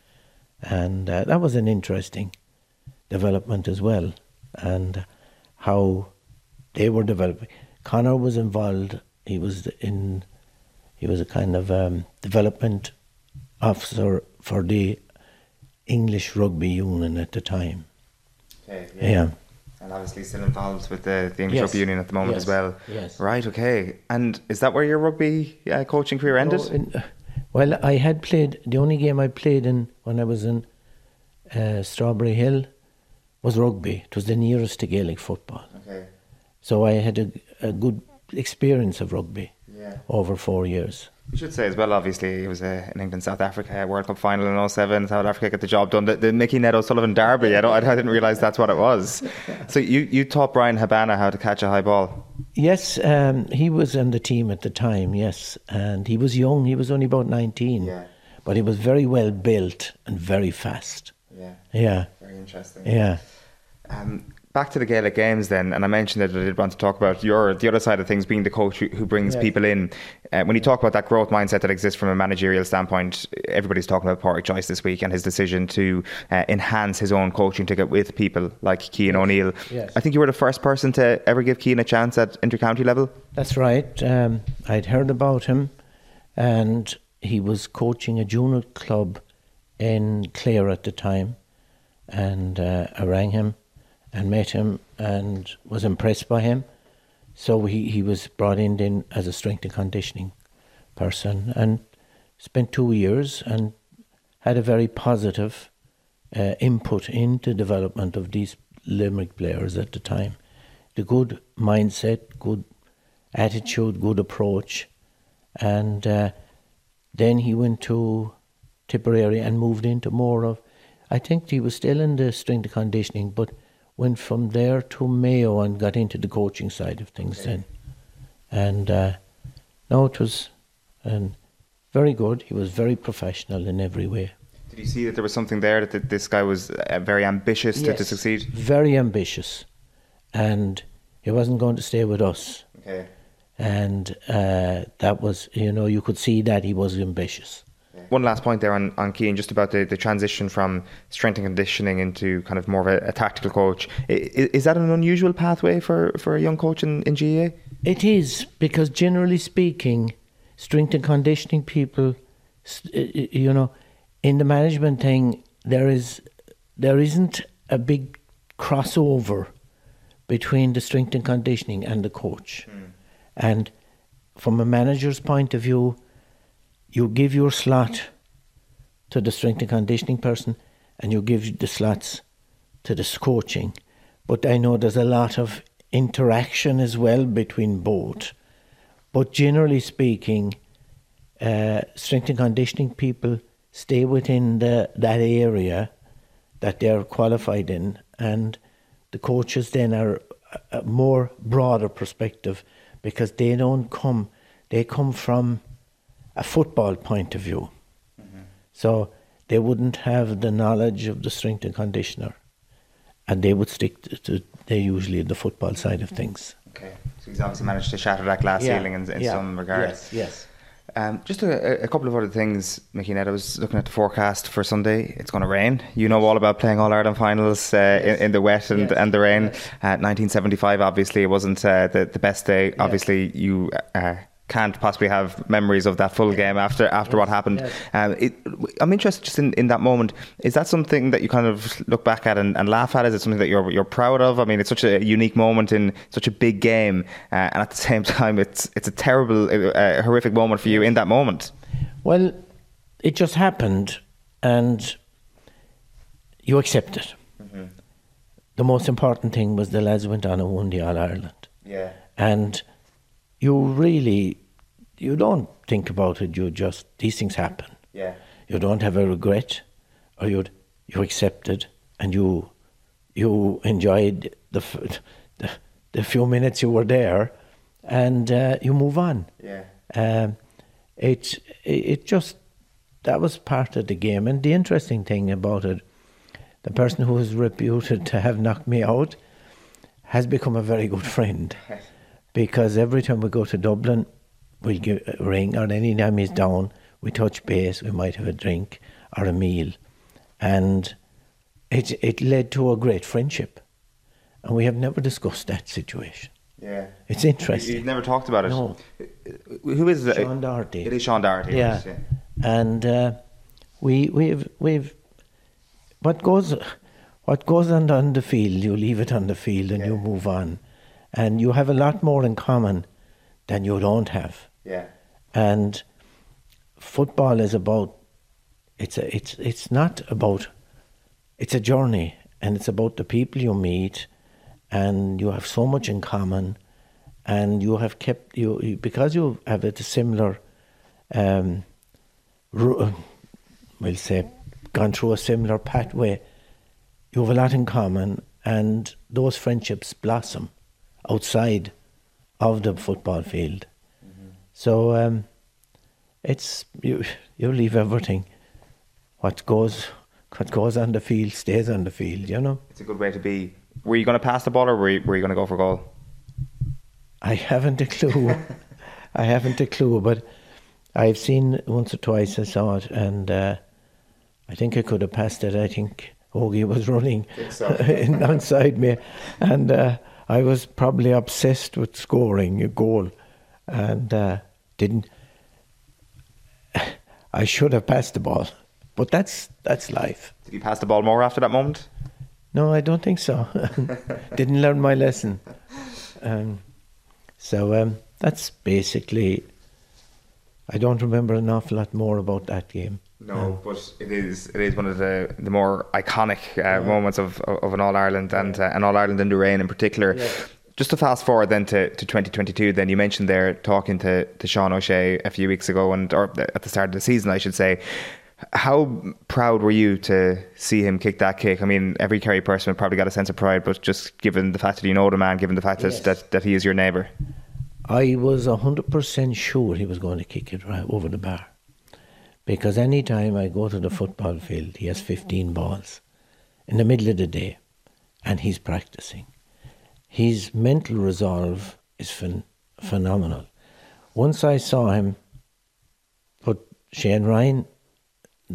P: And uh, that was an interesting development as well. And how they were developing. Conor was involved, he was in, he was a kind of um, development officer for the English Rugby Union at the time.
F: Okay.
P: Yeah.
F: And obviously still involved with the, the English
P: Yes.
F: Rugby Union at the moment
P: Yes.
F: as well.
P: Yes.
F: Right. Okay. And is that where your rugby uh, coaching career ended?
P: In- well, I had played the only game I played in when I was in uh, Strawberry Hill was rugby. It was the nearest to Gaelic football. So I had a, a good experience of rugby
F: Yeah.
P: over four years.
F: You should say as well, obviously, it was uh, an England South Africa World Cup final in 07. South Africa got the job done. The, the Mickey Ned O'Sullivan Derby, I, don't, I didn't realise that's what it was. So you, you taught Bryan Habana how to catch a high ball.
P: Yes, um, he was on the team at the time. Yes, and he was young. He was only about nineteen,
F: Yeah.
P: but he was very well built and very fast.
F: Yeah.
P: Yeah.
F: Very interesting.
P: Yeah.
F: Um, back to the Gaelic Games then, and I mentioned that I did want to talk about your the other side of things, being the coach who, who brings
P: Yes.
F: people in. Uh, when you talk about that growth mindset that exists from a managerial standpoint, everybody's talking about Pádraig Joyce this week and his decision to uh, enhance his own coaching to get with people like Cian O'Neill.
P: Yes.
F: I think you were the first person to ever give Cian a chance at intercounty level.
P: That's right. Um, I'd heard about him, and he was coaching a junior club in Clare at the time. And uh, I rang him and met him and was impressed by him. So he, he was brought in then as a strength and conditioning person and spent two years and had a very positive uh, input into development of these Limerick players at the time. The good mindset, good attitude, good approach, and uh, then he went to Tipperary and moved into more of. I think he was still in the strength and conditioning, but went from there to Mayo and got into the coaching side of things then. And uh, no, it was um, very good. He was very professional in every way.
F: Did you see that there was something there that this guy was uh, very ambitious to, to succeed?
P: Very ambitious, and he wasn't going to stay with us.
F: Okay.
P: And uh, that was, you know, you could see that he was ambitious.
F: One last point there on, on Cian, just about the, the transition from strength and conditioning into kind of more of a, a tactical coach. I- i- Is that an unusual pathway for, for a young coach in, in GAA?
P: It is because generally speaking, strength and conditioning people, s- y- y- you know, in the management thing, there is there isn't a big crossover between the strength and conditioning and the coach. Hmm. And from a manager's point of view, you give your slot to the strength and conditioning person, and you give the slots to the coaching. But I know there's a lot of interaction as well between both. But generally speaking, uh, strength and conditioning people stay within the, that area that they're qualified in, and the coaches then are a, a more broader perspective because they don't come, they come from a football point of view. So they wouldn't have the knowledge of the strength and conditioner, and they would stick to, to they usually the football side of things.
F: Okay, so he's obviously managed to shatter that glass
P: Yeah,
F: ceiling in, in
P: yeah,
F: some regards.
P: yes, yes.
F: Um, just a, a couple of other things, Mickey Ned. I was looking at the forecast for Sunday. It's going to rain. You know all about playing All Ireland finals uh, in, in the wet and, and the rain. Uh, 1975, obviously, it wasn't uh, the, the best day. Obviously, you uh, can't possibly have memories of that full game after after what happened. Um, it, I'm interested just in, in that moment. Is that something that you kind of look back at and, and laugh at? Is it something that you're you're proud of? I mean, it's such a unique moment in such a big game, uh, and at the [LAUGHS] same time, it's it's a terrible, uh, horrific moment for you in that moment.
P: Well, it just happened, and you accept it. The most important thing was the lads went on and won the All Ireland.
F: Yeah.
P: And you really, you don't think about it. You just these things happen.
F: Yeah.
P: You don't have a regret, or you you accept it, and you you enjoyed the f- the, the few minutes you were there, and uh, you move on.
F: Yeah.
P: Um, it it just that was part of the game, and the interesting thing about it, the person who is reputed to have knocked me out has become a very good friend, [LAUGHS] because every time we go to Dublin, give a ring, or any time he's down, we touch base, we might have a drink or a meal, and it it led to a great friendship, and we have never discussed that situation.
F: Yeah.
P: It's interesting.
F: You've never talked about it.
P: No.
F: Who is it?
P: Sean Doherty.
F: It is Sean Doherty.
P: Yeah,
F: right,
P: and uh, we we've we've what goes what goes on on the field, you leave it on the field and you move on, and you have a lot more in common than you don't have.
F: Yeah.
P: And football is about it's a, it's it's not about it's a journey. And it's about the people you meet. And you have so much in common. And you have kept you, you because you have a similar um we'll say gone through a similar pathway you have a lot in common. And those friendships blossom outside of the football field so um it's you you leave everything what goes what goes on the field stays on the field you know
F: It's a good way to be. Were you going to pass the ball or were you, were you going to go for goal?
P: I haven't a clue. I haven't a clue, but I've seen once or twice. I saw it, and uh, I think I could have passed it. I think Ogie was [LAUGHS] running
F: so. [LAUGHS]
P: alongside me, and uh, I was probably obsessed with scoring a goal, and uh, didn't. I should have passed the ball, but that's that's life.
F: Did you pass the ball more after that moment?
P: No, I don't think so. [LAUGHS] Didn't learn my lesson. Um, so um, that's basically. I don't remember an awful lot more about that game.
F: No, but it is it is one of the the more iconic uh, moments of of an All Ireland and uh, an All Ireland in the rain in particular. Just to fast forward then to, to 2022, then you mentioned there talking to, to Sean O'Shea a few weeks ago, and or at the start of the season, I should say. How proud were you to see him kick that kick? I mean, every Kerry person would probably got a sense of pride, but just given the fact that you know the man, given the fact that, that, that he is your neighbour.
P: I was hundred percent sure he was going to kick it right over the bar, because any time I go to the football field, he has fifteen balls in the middle of the day, and he's practicing. His mental resolve is phen- phenomenal. Once I saw him put Shane Ryan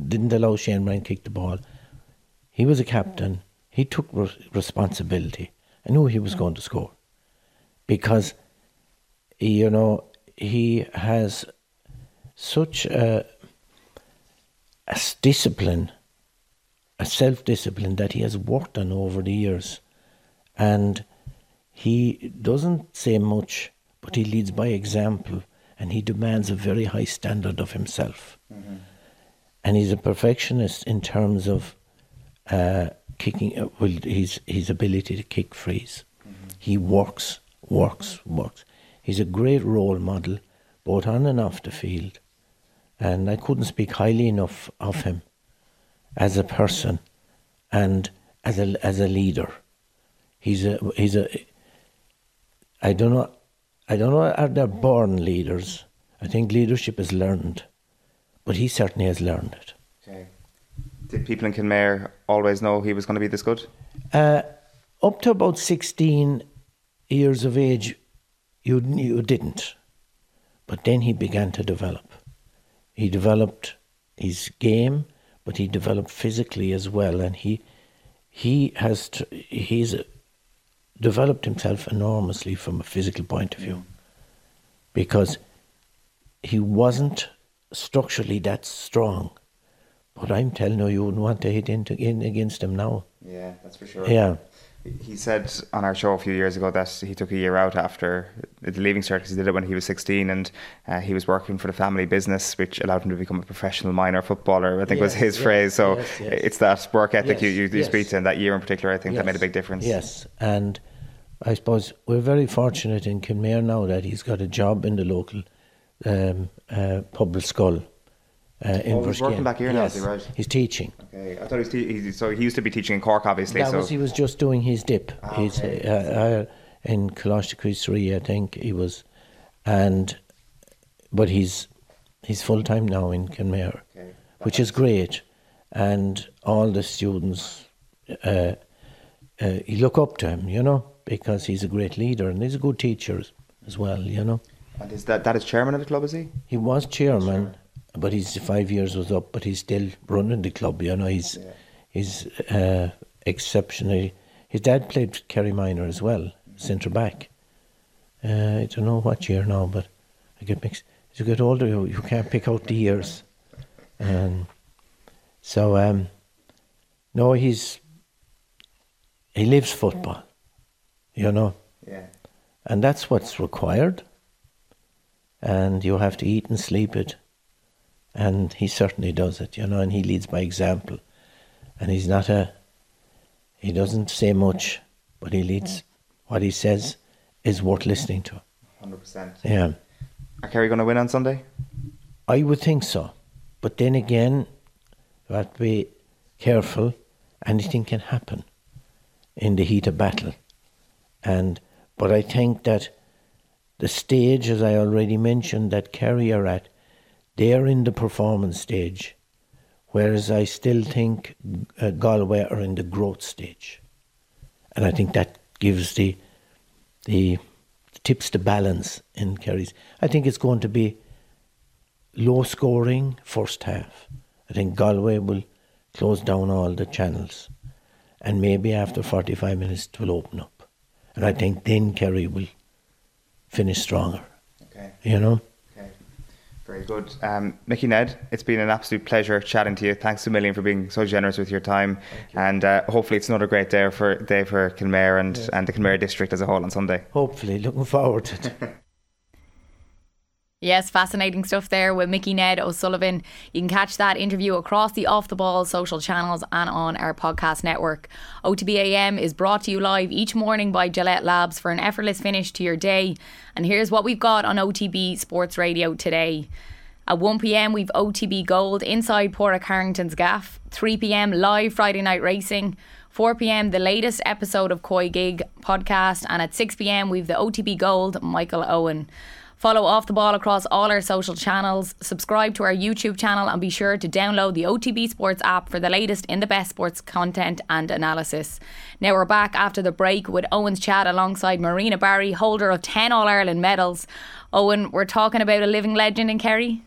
P: didn't allow Shane Ryan kick the ball. He was a captain. He took re- responsibility. I knew he was mm. going to score because, you know, he has such a, a discipline, a self discipline that he has worked on over the years. And he doesn't say much, but he leads by example and he demands a very high standard of himself and he's a perfectionist in terms of uh, kicking. uh, Well, his his ability to kick frees. He works, works, works. He's a great role model, both on and off the field, and I couldn't speak highly enough of him as a person and as a as a leader. He's a he's a. I don't know. I don't know. Are there born leaders? I think leadership is learned. but he certainly has learned it.
G: Okay. Did people in Kenmare always know he was going to be this good?
P: Uh, up to about 16 years of age, you, you didn't. But then he began to develop. He developed his game, but he developed physically as well. And he, he has he's developed himself enormously from a physical point of view because he wasn't structurally that strong. But I'm telling you, you wouldn't want to hit into, in against him now.
G: Yeah, that's for sure.
P: Yeah.
G: He said on our show a few years ago that he took a year out after the leaving cert because he did it when he was 16 and uh, he was working for the family business, which allowed him to become a professional minor footballer, I think was his
P: yes,
G: phrase. So
P: yes, yes.
G: it's that work ethic
P: Yes,
G: you, you, you
P: yes.
G: speak to, and that year in particular, I think that made a big difference.
P: Yes, and I suppose we're very fortunate in Kenmare now that he's got a job in the local um, uh, public school. Uh, in
G: Oh, he's working back here now, is
P: yes,
G: he, right?
P: He's teaching.
G: Okay, I thought he was, te- he, so he used to be teaching in Cork, obviously.
P: That
G: so
P: was he was just doing his dip.
G: Ah,
P: He's
G: okay.
P: uh, uh, in Coláiste Chríost Rí, I think he was, and but he's he's full time now in Kenmare, which is great, and all the students uh, uh, you look up to him, you know, because he's a great leader and he's a good teacher as well, you know.
G: and is that that is chairman of the club, is he?
P: He was chairman, but his five years was up, but he's still running the club. You know, he's he's uh, exceptionally. His dad played Kerry Minor as well, centre back. Uh, I don't know what year now, but I get mixed. As you get older, you, you can't pick out the years, and so um, no, he's he lives football. You know.
G: Yeah.
P: And that's what's required. And you have to eat and sleep it. And he certainly does it, you know, and he leads by example. And he's not a, he doesn't say much, but he leads, what he says is worth listening to.
G: 100%.
P: Yeah.
G: Are Kerry going to win on Sunday?
P: I would think so. But then again, you have to be careful. Anything can happen in the heat of battle. And but I think that the stage, as I already mentioned, that Kerry are at, they're in the performance stage, whereas I still think uh, Galway are in the growth stage, and I think that gives the the tips the balance in Kerry's. I think it's going to be low scoring first half. I think Galway will close down all the channels, and maybe after forty five minutes it will open up. And I think then Kerry will finish stronger.
G: Okay.
P: You know?
G: Very good. Um, Mickey Ned, it's been an absolute pleasure chatting to you. Thanks a million for being so generous with your time. And uh, hopefully it's another great day for day for Kenmare and, and the Kenmare district as a whole on Sunday.
P: Hopefully, looking forward to it. [LAUGHS]
E: Yes, fascinating stuff there with Mickey Ned O'Sullivan. You can catch that interview across the Off the Ball social channels and on our podcast network. OTBAM is brought to you live each morning by Gillette Labs for an effortless finish to your day. And here's what we've got on OTB Sports Radio today. At 1 pm, we've OTB Gold inside Pádraig Harrington's Gaff. 3 pm, live Friday night racing. 4 pm, the latest episode of Koi Gig podcast. And at 6 pm, we've the OTB Gold, Michael Owen. Follow Off the Ball across all our social channels. Subscribe to our YouTube channel and be sure to download the OTB Sports app for the latest in the best sports content and analysis. Now we're back after the break with Owen's chat alongside Marina Barry, holder of 10 All Ireland medals. Owen, we're talking about a living legend in Kerry.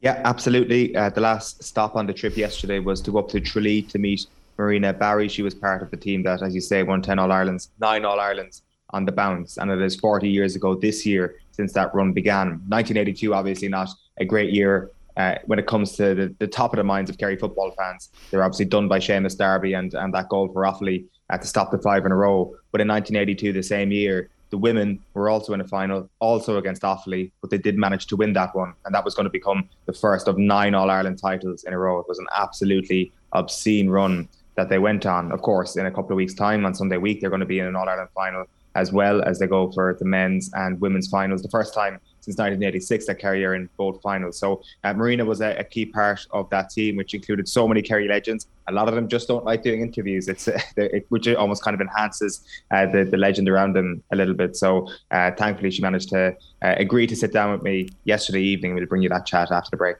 F: Yeah, absolutely. Uh, the last stop on the trip yesterday was to go up to Tralee to meet Marina Barry. She was part of the team that, as you say, won 10 All Irelands, nine All Irelands on the bounce. And it is 40 years ago this year since that run began. 1982, obviously not a great year uh, when it comes to the, the top of the minds of Kerry football fans. They were obviously done by Seamus Darby and, and that goal for Offaly uh, to stop the five in a row. But in 1982, the same year, the women were also in a final, also against Offaly, but they did manage to win that one. And that was going to become the first of nine All Ireland titles in a row. It was an absolutely obscene run that they went on. Of course, in a couple of weeks' time, on Sunday week, they're going to be in an All Ireland final as well as they go for the men's and women's finals. The first time since 1986 that Kerry are in both finals. So uh, Marina was a, a, key part of that team, which included so many Kerry legends. A lot of them just don't like doing interviews. It's [LAUGHS] uh, it, which almost kind of enhances uh, the the legend around them a little bit. So uh, thankfully, she managed to uh, agree to sit down with me yesterday evening. We'll bring you that chat after the break.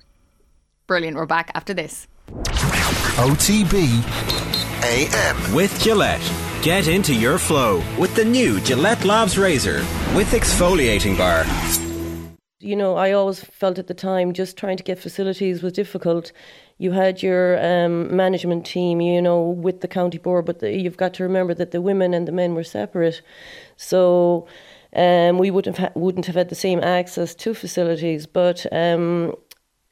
E: Brilliant. We're back after this.
C: OTB AM.
D: With Gillette. Get into your flow with the new Gillette Labs Razor with exfoliating bar.
Q: You know, I always felt at the time just trying to get facilities was difficult. You had your um, management team, you know, with the county board, but the, you've got to remember that the women and the men were separate. So um, we wouldn't have, ha- wouldn't have had the same access to facilities. But um,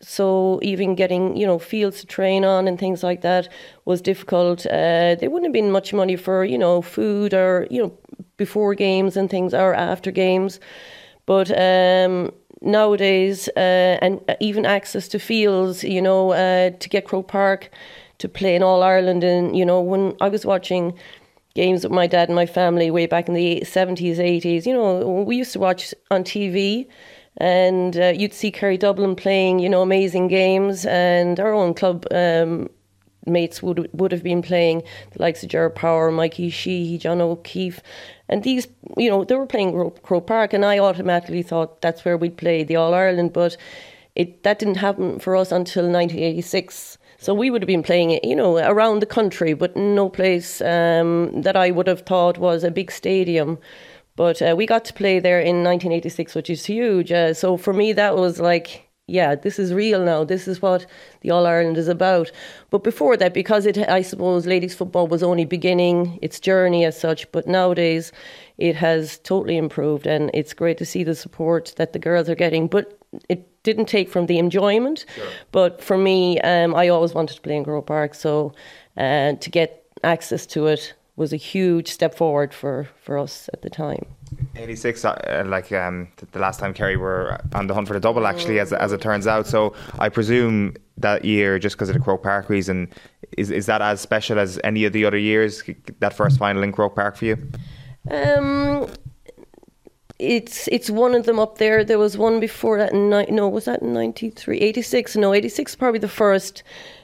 Q: so even getting you know fields to train on and things like that was difficult. Uh, there wouldn't have been much money for you know food or you know before games and things or after games, but um, nowadays uh, and even access to fields, you know, uh, to get Croke Park to play in All Ireland, and you know when I was watching games with my dad and my family way back in the 70s, 80s. You know, we used to watch on TV and uh, you'd see Kerry Dublin playing, you know, amazing games, and our own club um, mates would would have been playing the likes of Ger Power, Mikey Sheehy, John O'Keeffe, and these, you know, they were playing Croke Park, and I automatically thought that's where we'd play the All Ireland, but it that didn't happen for us until 1986. So we would have been playing it, you know, around the country, but no place um, that I would have thought was a big stadium. But uh, we got to play there in 1986, which is huge. Uh, so for me, that was like, yeah, this is real now. This is what the All Ireland is about. But before that, because it, I suppose, ladies football was only beginning its journey as such. But nowadays, it has totally improved, and it's great to see the support that the girls are getting. But it didn't take from the enjoyment. Sure. But for me, um, I always wanted to play in Croke Park, so uh, to get access to it was a huge step forward for, for us at the time.
F: 86, uh, like um, the last time Kerry were on the hunt for the double, actually, as, as it turns out. So I presume that year, just because of the Croke Park reason, is, is that as special as any of the other years, that first final in Croke Park for you?
Q: Um, it's it's one of them up there. There was one before that. In, no, was that in 93? 86? No, 86 probably the first.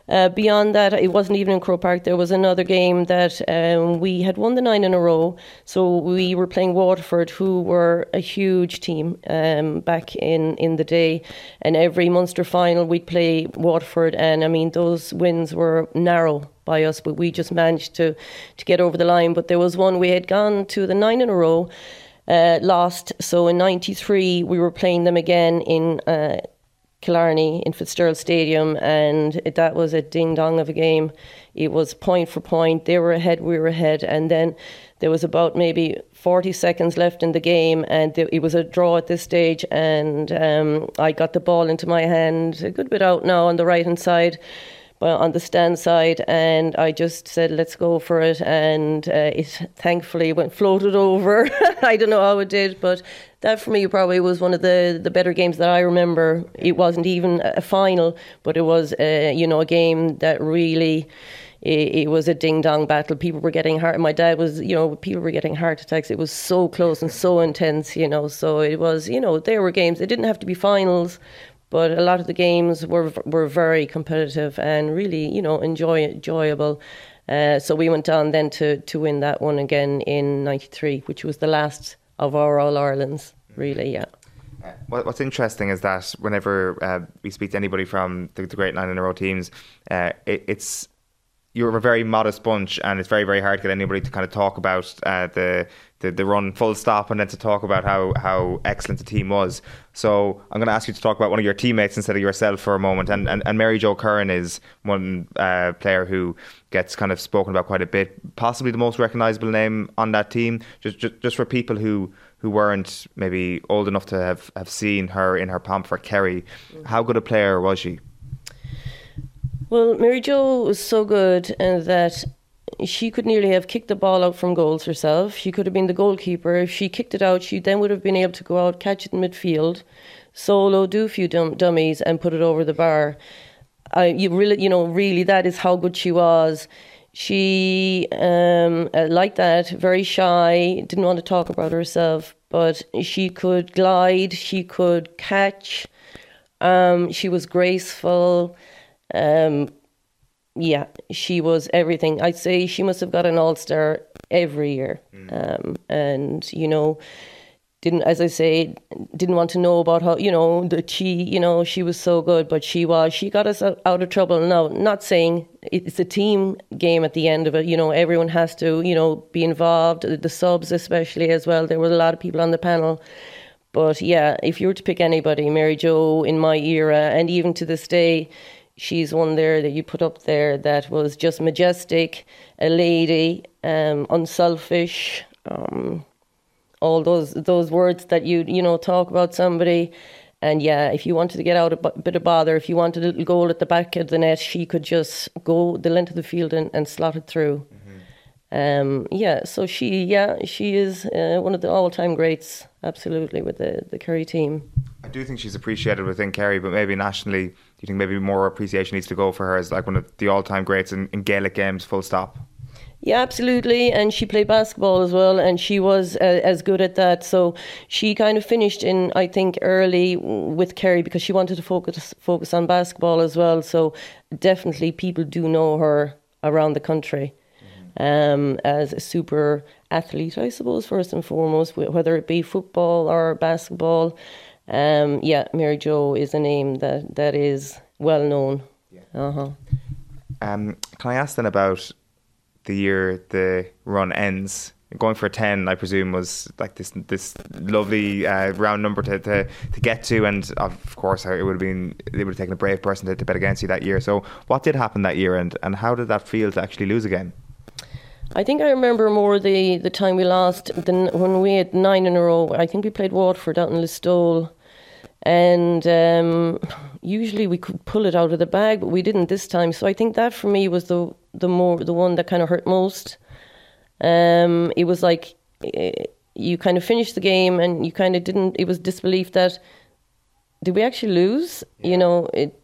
Q: Uh, beyond that, it wasn't even in Croke Park. There was another game that um, we had won the nine in a row. So we were playing Waterford, who were a huge team um, back in, in the day. And every Munster final, we'd play Waterford. And I mean, those wins were narrow by us, but we just managed to, to get over the line. But there was one we had gone to the nine in a row. Uh, lost. So in '93, we were playing them again in uh, Killarney in Fitzgerald Stadium, and it, that was a ding dong of a game. It was point for point. They were ahead, we were ahead, and then there was about maybe 40 seconds left in the game, and it was a draw at this stage. And um, I got the ball into my hand, a good bit out now on the right hand side But on the stand side, and I just said, "Let's go for it." And uh, it thankfully went floated over. [LAUGHS] I don't know how it did, but that for me probably was one of the the better games that I remember. It wasn't even a final, but it was uh, you know a game that really. It, it was a ding dong battle. People were getting heart. My dad was, you know, people were getting heart attacks. It was so close and so intense, you know. So it was, you know, there were games. It didn't have to be finals, but a lot of the games were were very competitive and really, you know, enjoy, enjoyable. Uh, so we went on then to, to win that one again in '93, which was the last of our All Irelands. Really, yeah.
F: Uh, what's interesting is that whenever uh, we speak to anybody from the, the Great Nine in a Row teams, uh, it, it's you're a very modest bunch, and it's very very hard to get anybody to kind of talk about uh, the, the the run full stop, and then to talk about how how excellent the team was. So I'm going to ask you to talk about one of your teammates instead of yourself for a moment. And and, and Mary Jo Curran is one uh, player who gets kind of spoken about quite a bit, possibly the most recognisable name on that team. Just, just just for people who who weren't maybe old enough to have, have seen her in her pomp for Kerry, mm. how good a player was she?
Q: Well, Mary Jo was so good in that she could nearly have kicked the ball out from goals herself. She could have been the goalkeeper. If she kicked it out, she then would have been able to go out, catch it in midfield, solo, do a few dum- dummies, and put it over the bar. I, you really, you know, really, that is how good she was. She, um, uh, like that, very shy, didn't want to talk about herself, but she could glide, she could catch. Um, she was graceful. Um, yeah, she was everything. I'd say she must have got an All Star every year. Mm. Um, and, you know, didn't, as I say, didn't want to know about how, you know, that she, you know, she was so good, but she was. She got us out of trouble. Now, not saying it's a team game at the end of it. You know, everyone has to, you know, be involved. The subs, especially as well. There were a lot of people on the panel. But yeah, if you were to pick anybody, Mary Jo in my era, and even to this day, she's one there that you put up there that was just majestic, a lady, um, unselfish. Um, all those those words that you you know talk about somebody. And yeah, if you wanted to get out a bit of bother, if you wanted a little goal at the back of the net, she could just go the length of the field and, and slot it through. Mm-hmm. Um, yeah, so she yeah she is uh, one of the all time greats, absolutely with the the Kerry team.
G: I do think she's appreciated within Kerry, but maybe nationally, do you think maybe more appreciation needs to go for her as like one of the all time greats in, in Gaelic games, full stop?
Q: Yeah, absolutely. And she played basketball as well, and she was uh, as good at that. So she kind of finished in, I think, early with Kerry because she wanted to focus focus on basketball as well. So definitely, people do know her around the country um, as a super athlete, I suppose, first and foremost, whether it be football or basketball. Um, yeah, Mary Jo is a name that that is well known. Yeah. Uh huh.
G: Um, can I ask then about the year the run ends. Going for a ten, I presume, was like this this lovely uh, round number to, to, to get to, and of course, it would have been it would have taken a brave person to, to bet against you that year. So, what did happen that year, and, and how did that feel to actually lose again?
Q: I think I remember more the, the time we lost than when we had nine in a row. I think we played Waterford out in Listowel, and um, usually we could pull it out of the bag, but we didn't this time. So I think that for me was the the more the one that kind of hurt most. Um, it was like uh, you kind of finished the game and you kind of didn't. It was disbelief that did we actually lose? Yeah. You know, it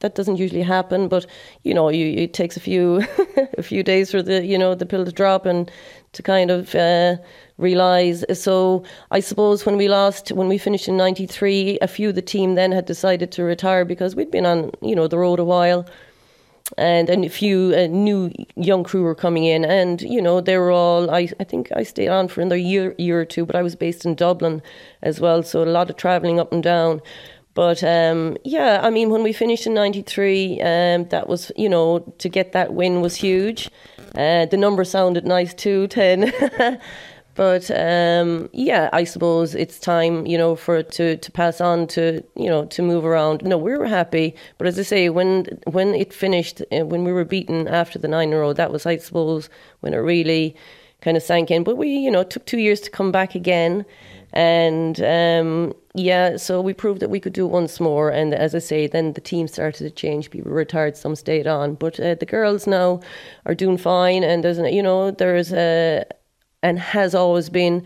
Q: that doesn't usually happen, but you know, you, it takes a few [LAUGHS] a few days for the you know the pill to drop and to kind of uh, realize. So I suppose when we lost, when we finished in '93, a few of the team then had decided to retire because we'd been on you know the road a while and and a few new young crew were coming in, and you know they were all. I I think I stayed on for another year year or two, but I was based in Dublin as well, so a lot of travelling up and down. But um, yeah, I mean, when we finished in '93, um, that was you know to get that win was huge. Uh, the number sounded nice too, [LAUGHS] ten. But um, yeah, I suppose it's time, you know, for it to, to pass on to, you know, to move around. No, we were happy, but as I say, when when it finished, uh, when we were beaten after the nine in a row, that was, I suppose, when it really kind of sank in. But we, you know, took two years to come back again, and um, yeah, so we proved that we could do it once more. And as I say, then the team started to change. People retired, some stayed on, but uh, the girls now are doing fine. And there's, you know, there's a and has always been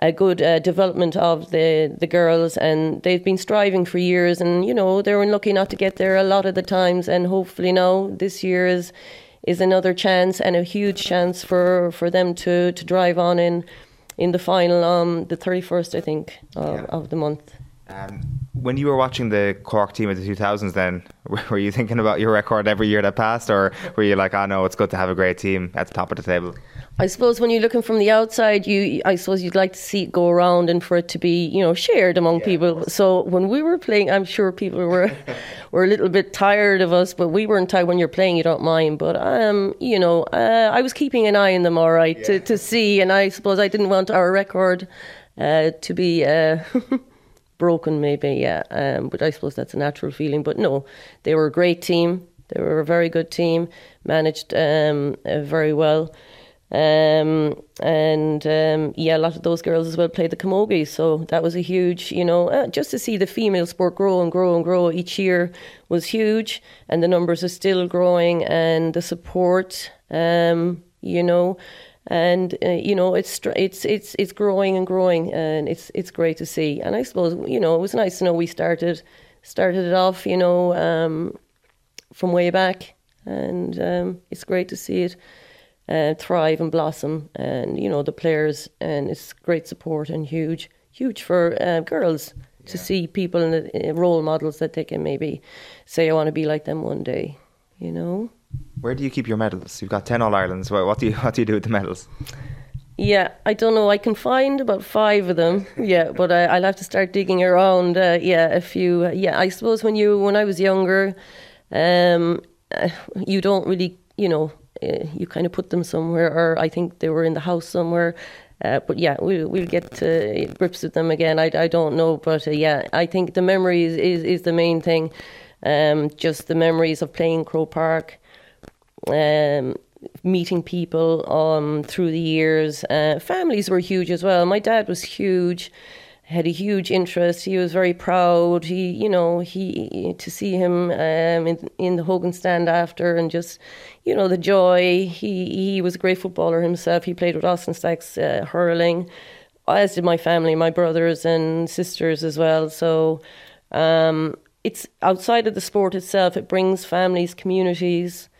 Q: a good uh, development of the, the girls and they've been striving for years and you know they were unlucky not to get there a lot of the times and hopefully now this year is is another chance and a huge chance for, for them to, to drive on in in the final um the 31st I think of, yeah. of the month.
G: Um, when you were watching the Cork team of the 2000s, then [LAUGHS] were you thinking about your record every year that passed, or were you like, "I oh, know it's good to have a great team at the top of the table"?
Q: I suppose when you're looking from the outside, you I suppose you'd like to see it go around and for it to be you know shared among yeah, people. So when we were playing, I'm sure people were [LAUGHS] were a little bit tired of us, but we weren't tired. When you're playing, you don't mind. But um, you know, uh, I was keeping an eye on them all right yeah. to to see, and I suppose I didn't want our record uh, to be. Uh, [LAUGHS] broken maybe, yeah. Um, but I suppose that's a natural feeling. But no, they were a great team. They were a very good team, managed um, uh, very well. Um, and um, yeah, a lot of those girls as well played the camogie, so that was a huge, you know, uh, just to see the female sport grow and grow and grow each year was huge, and the numbers are still growing, and the support, um, you know, and uh, you know it's it's it's it's growing and growing, and it's it's great to see. And I suppose you know it was nice to know we started started it off, you know, um, from way back, and um, it's great to see it uh, thrive and blossom. And you know the players, and it's great support and huge huge for uh, girls yeah. to see people in the, uh, role models that they can maybe say I want to be like them one day, you know.
G: Where do you keep your medals? You've got ten All Irelands. What do you [LAUGHS] what do you do with the medals?
Q: Yeah, I don't know. I can find about five of them. Yeah, but I, I'll have to start digging around. Uh, yeah, a few. Yeah, I suppose when you when I was younger, um, uh, you don't really, you know, uh, you kind of put them somewhere, or I think they were in the house somewhere. Uh, but yeah, we'll we'll get to grips with them again. I, I don't know, but uh, yeah, I think the memories is is the main thing. Um, just the memories of playing Croke Park. Um, meeting people um, through the years. Uh, families were huge as well. My dad was huge, had a huge interest. He was very proud. He, you know, he to see him um, in in the Hogan stand after, and just, you know, the joy. He he was a great footballer himself. He played with Austin Stacks uh, hurling, as did my family, my brothers and sisters as well. So. Um, it's outside of the sport itself. It brings families, communities,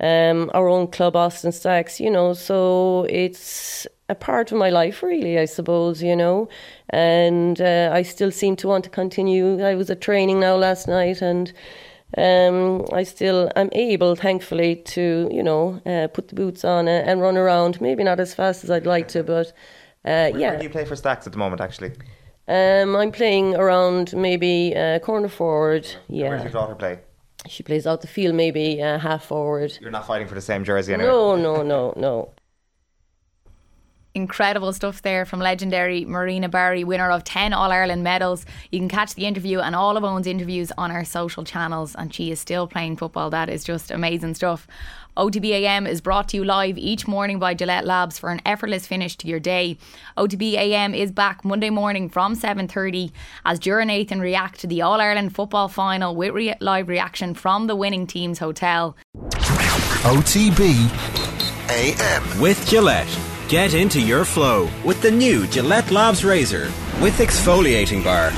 Q: um, our own club, Austin Stacks, you know, so it's a part of my life, really, I suppose, you know, and uh, I still seem to want to continue. I was at training now last night and um, I still am able, thankfully, to, you know, uh, put the boots on and, and run around. Maybe not as fast as I'd like to, but uh,
G: Where,
Q: yeah.
G: Where do you play for Stacks at the moment, actually?
Q: Um, I'm playing around maybe uh, corner forward. Yeah.
G: Where does your daughter play?
Q: She plays out the field, maybe uh, half forward.
G: You're not fighting for the same jersey anyway.
Q: No, no, no, no. [LAUGHS]
E: Incredible stuff there from legendary Marina Barry, winner of 10 All Ireland medals. You can catch the interview and all of Owen's interviews on our social channels, and she is still playing football. That is just amazing stuff. OTBAM is brought to you live each morning by Gillette Labs for an effortless finish to your day. OTBAM is back Monday morning from 7.30 as Jura Nathan react to the All Ireland football final with re- live reaction from the winning team's hotel.
C: OTB AM.
D: With Gillette. Get into your flow with the new Gillette Labs Razor with exfoliating bar.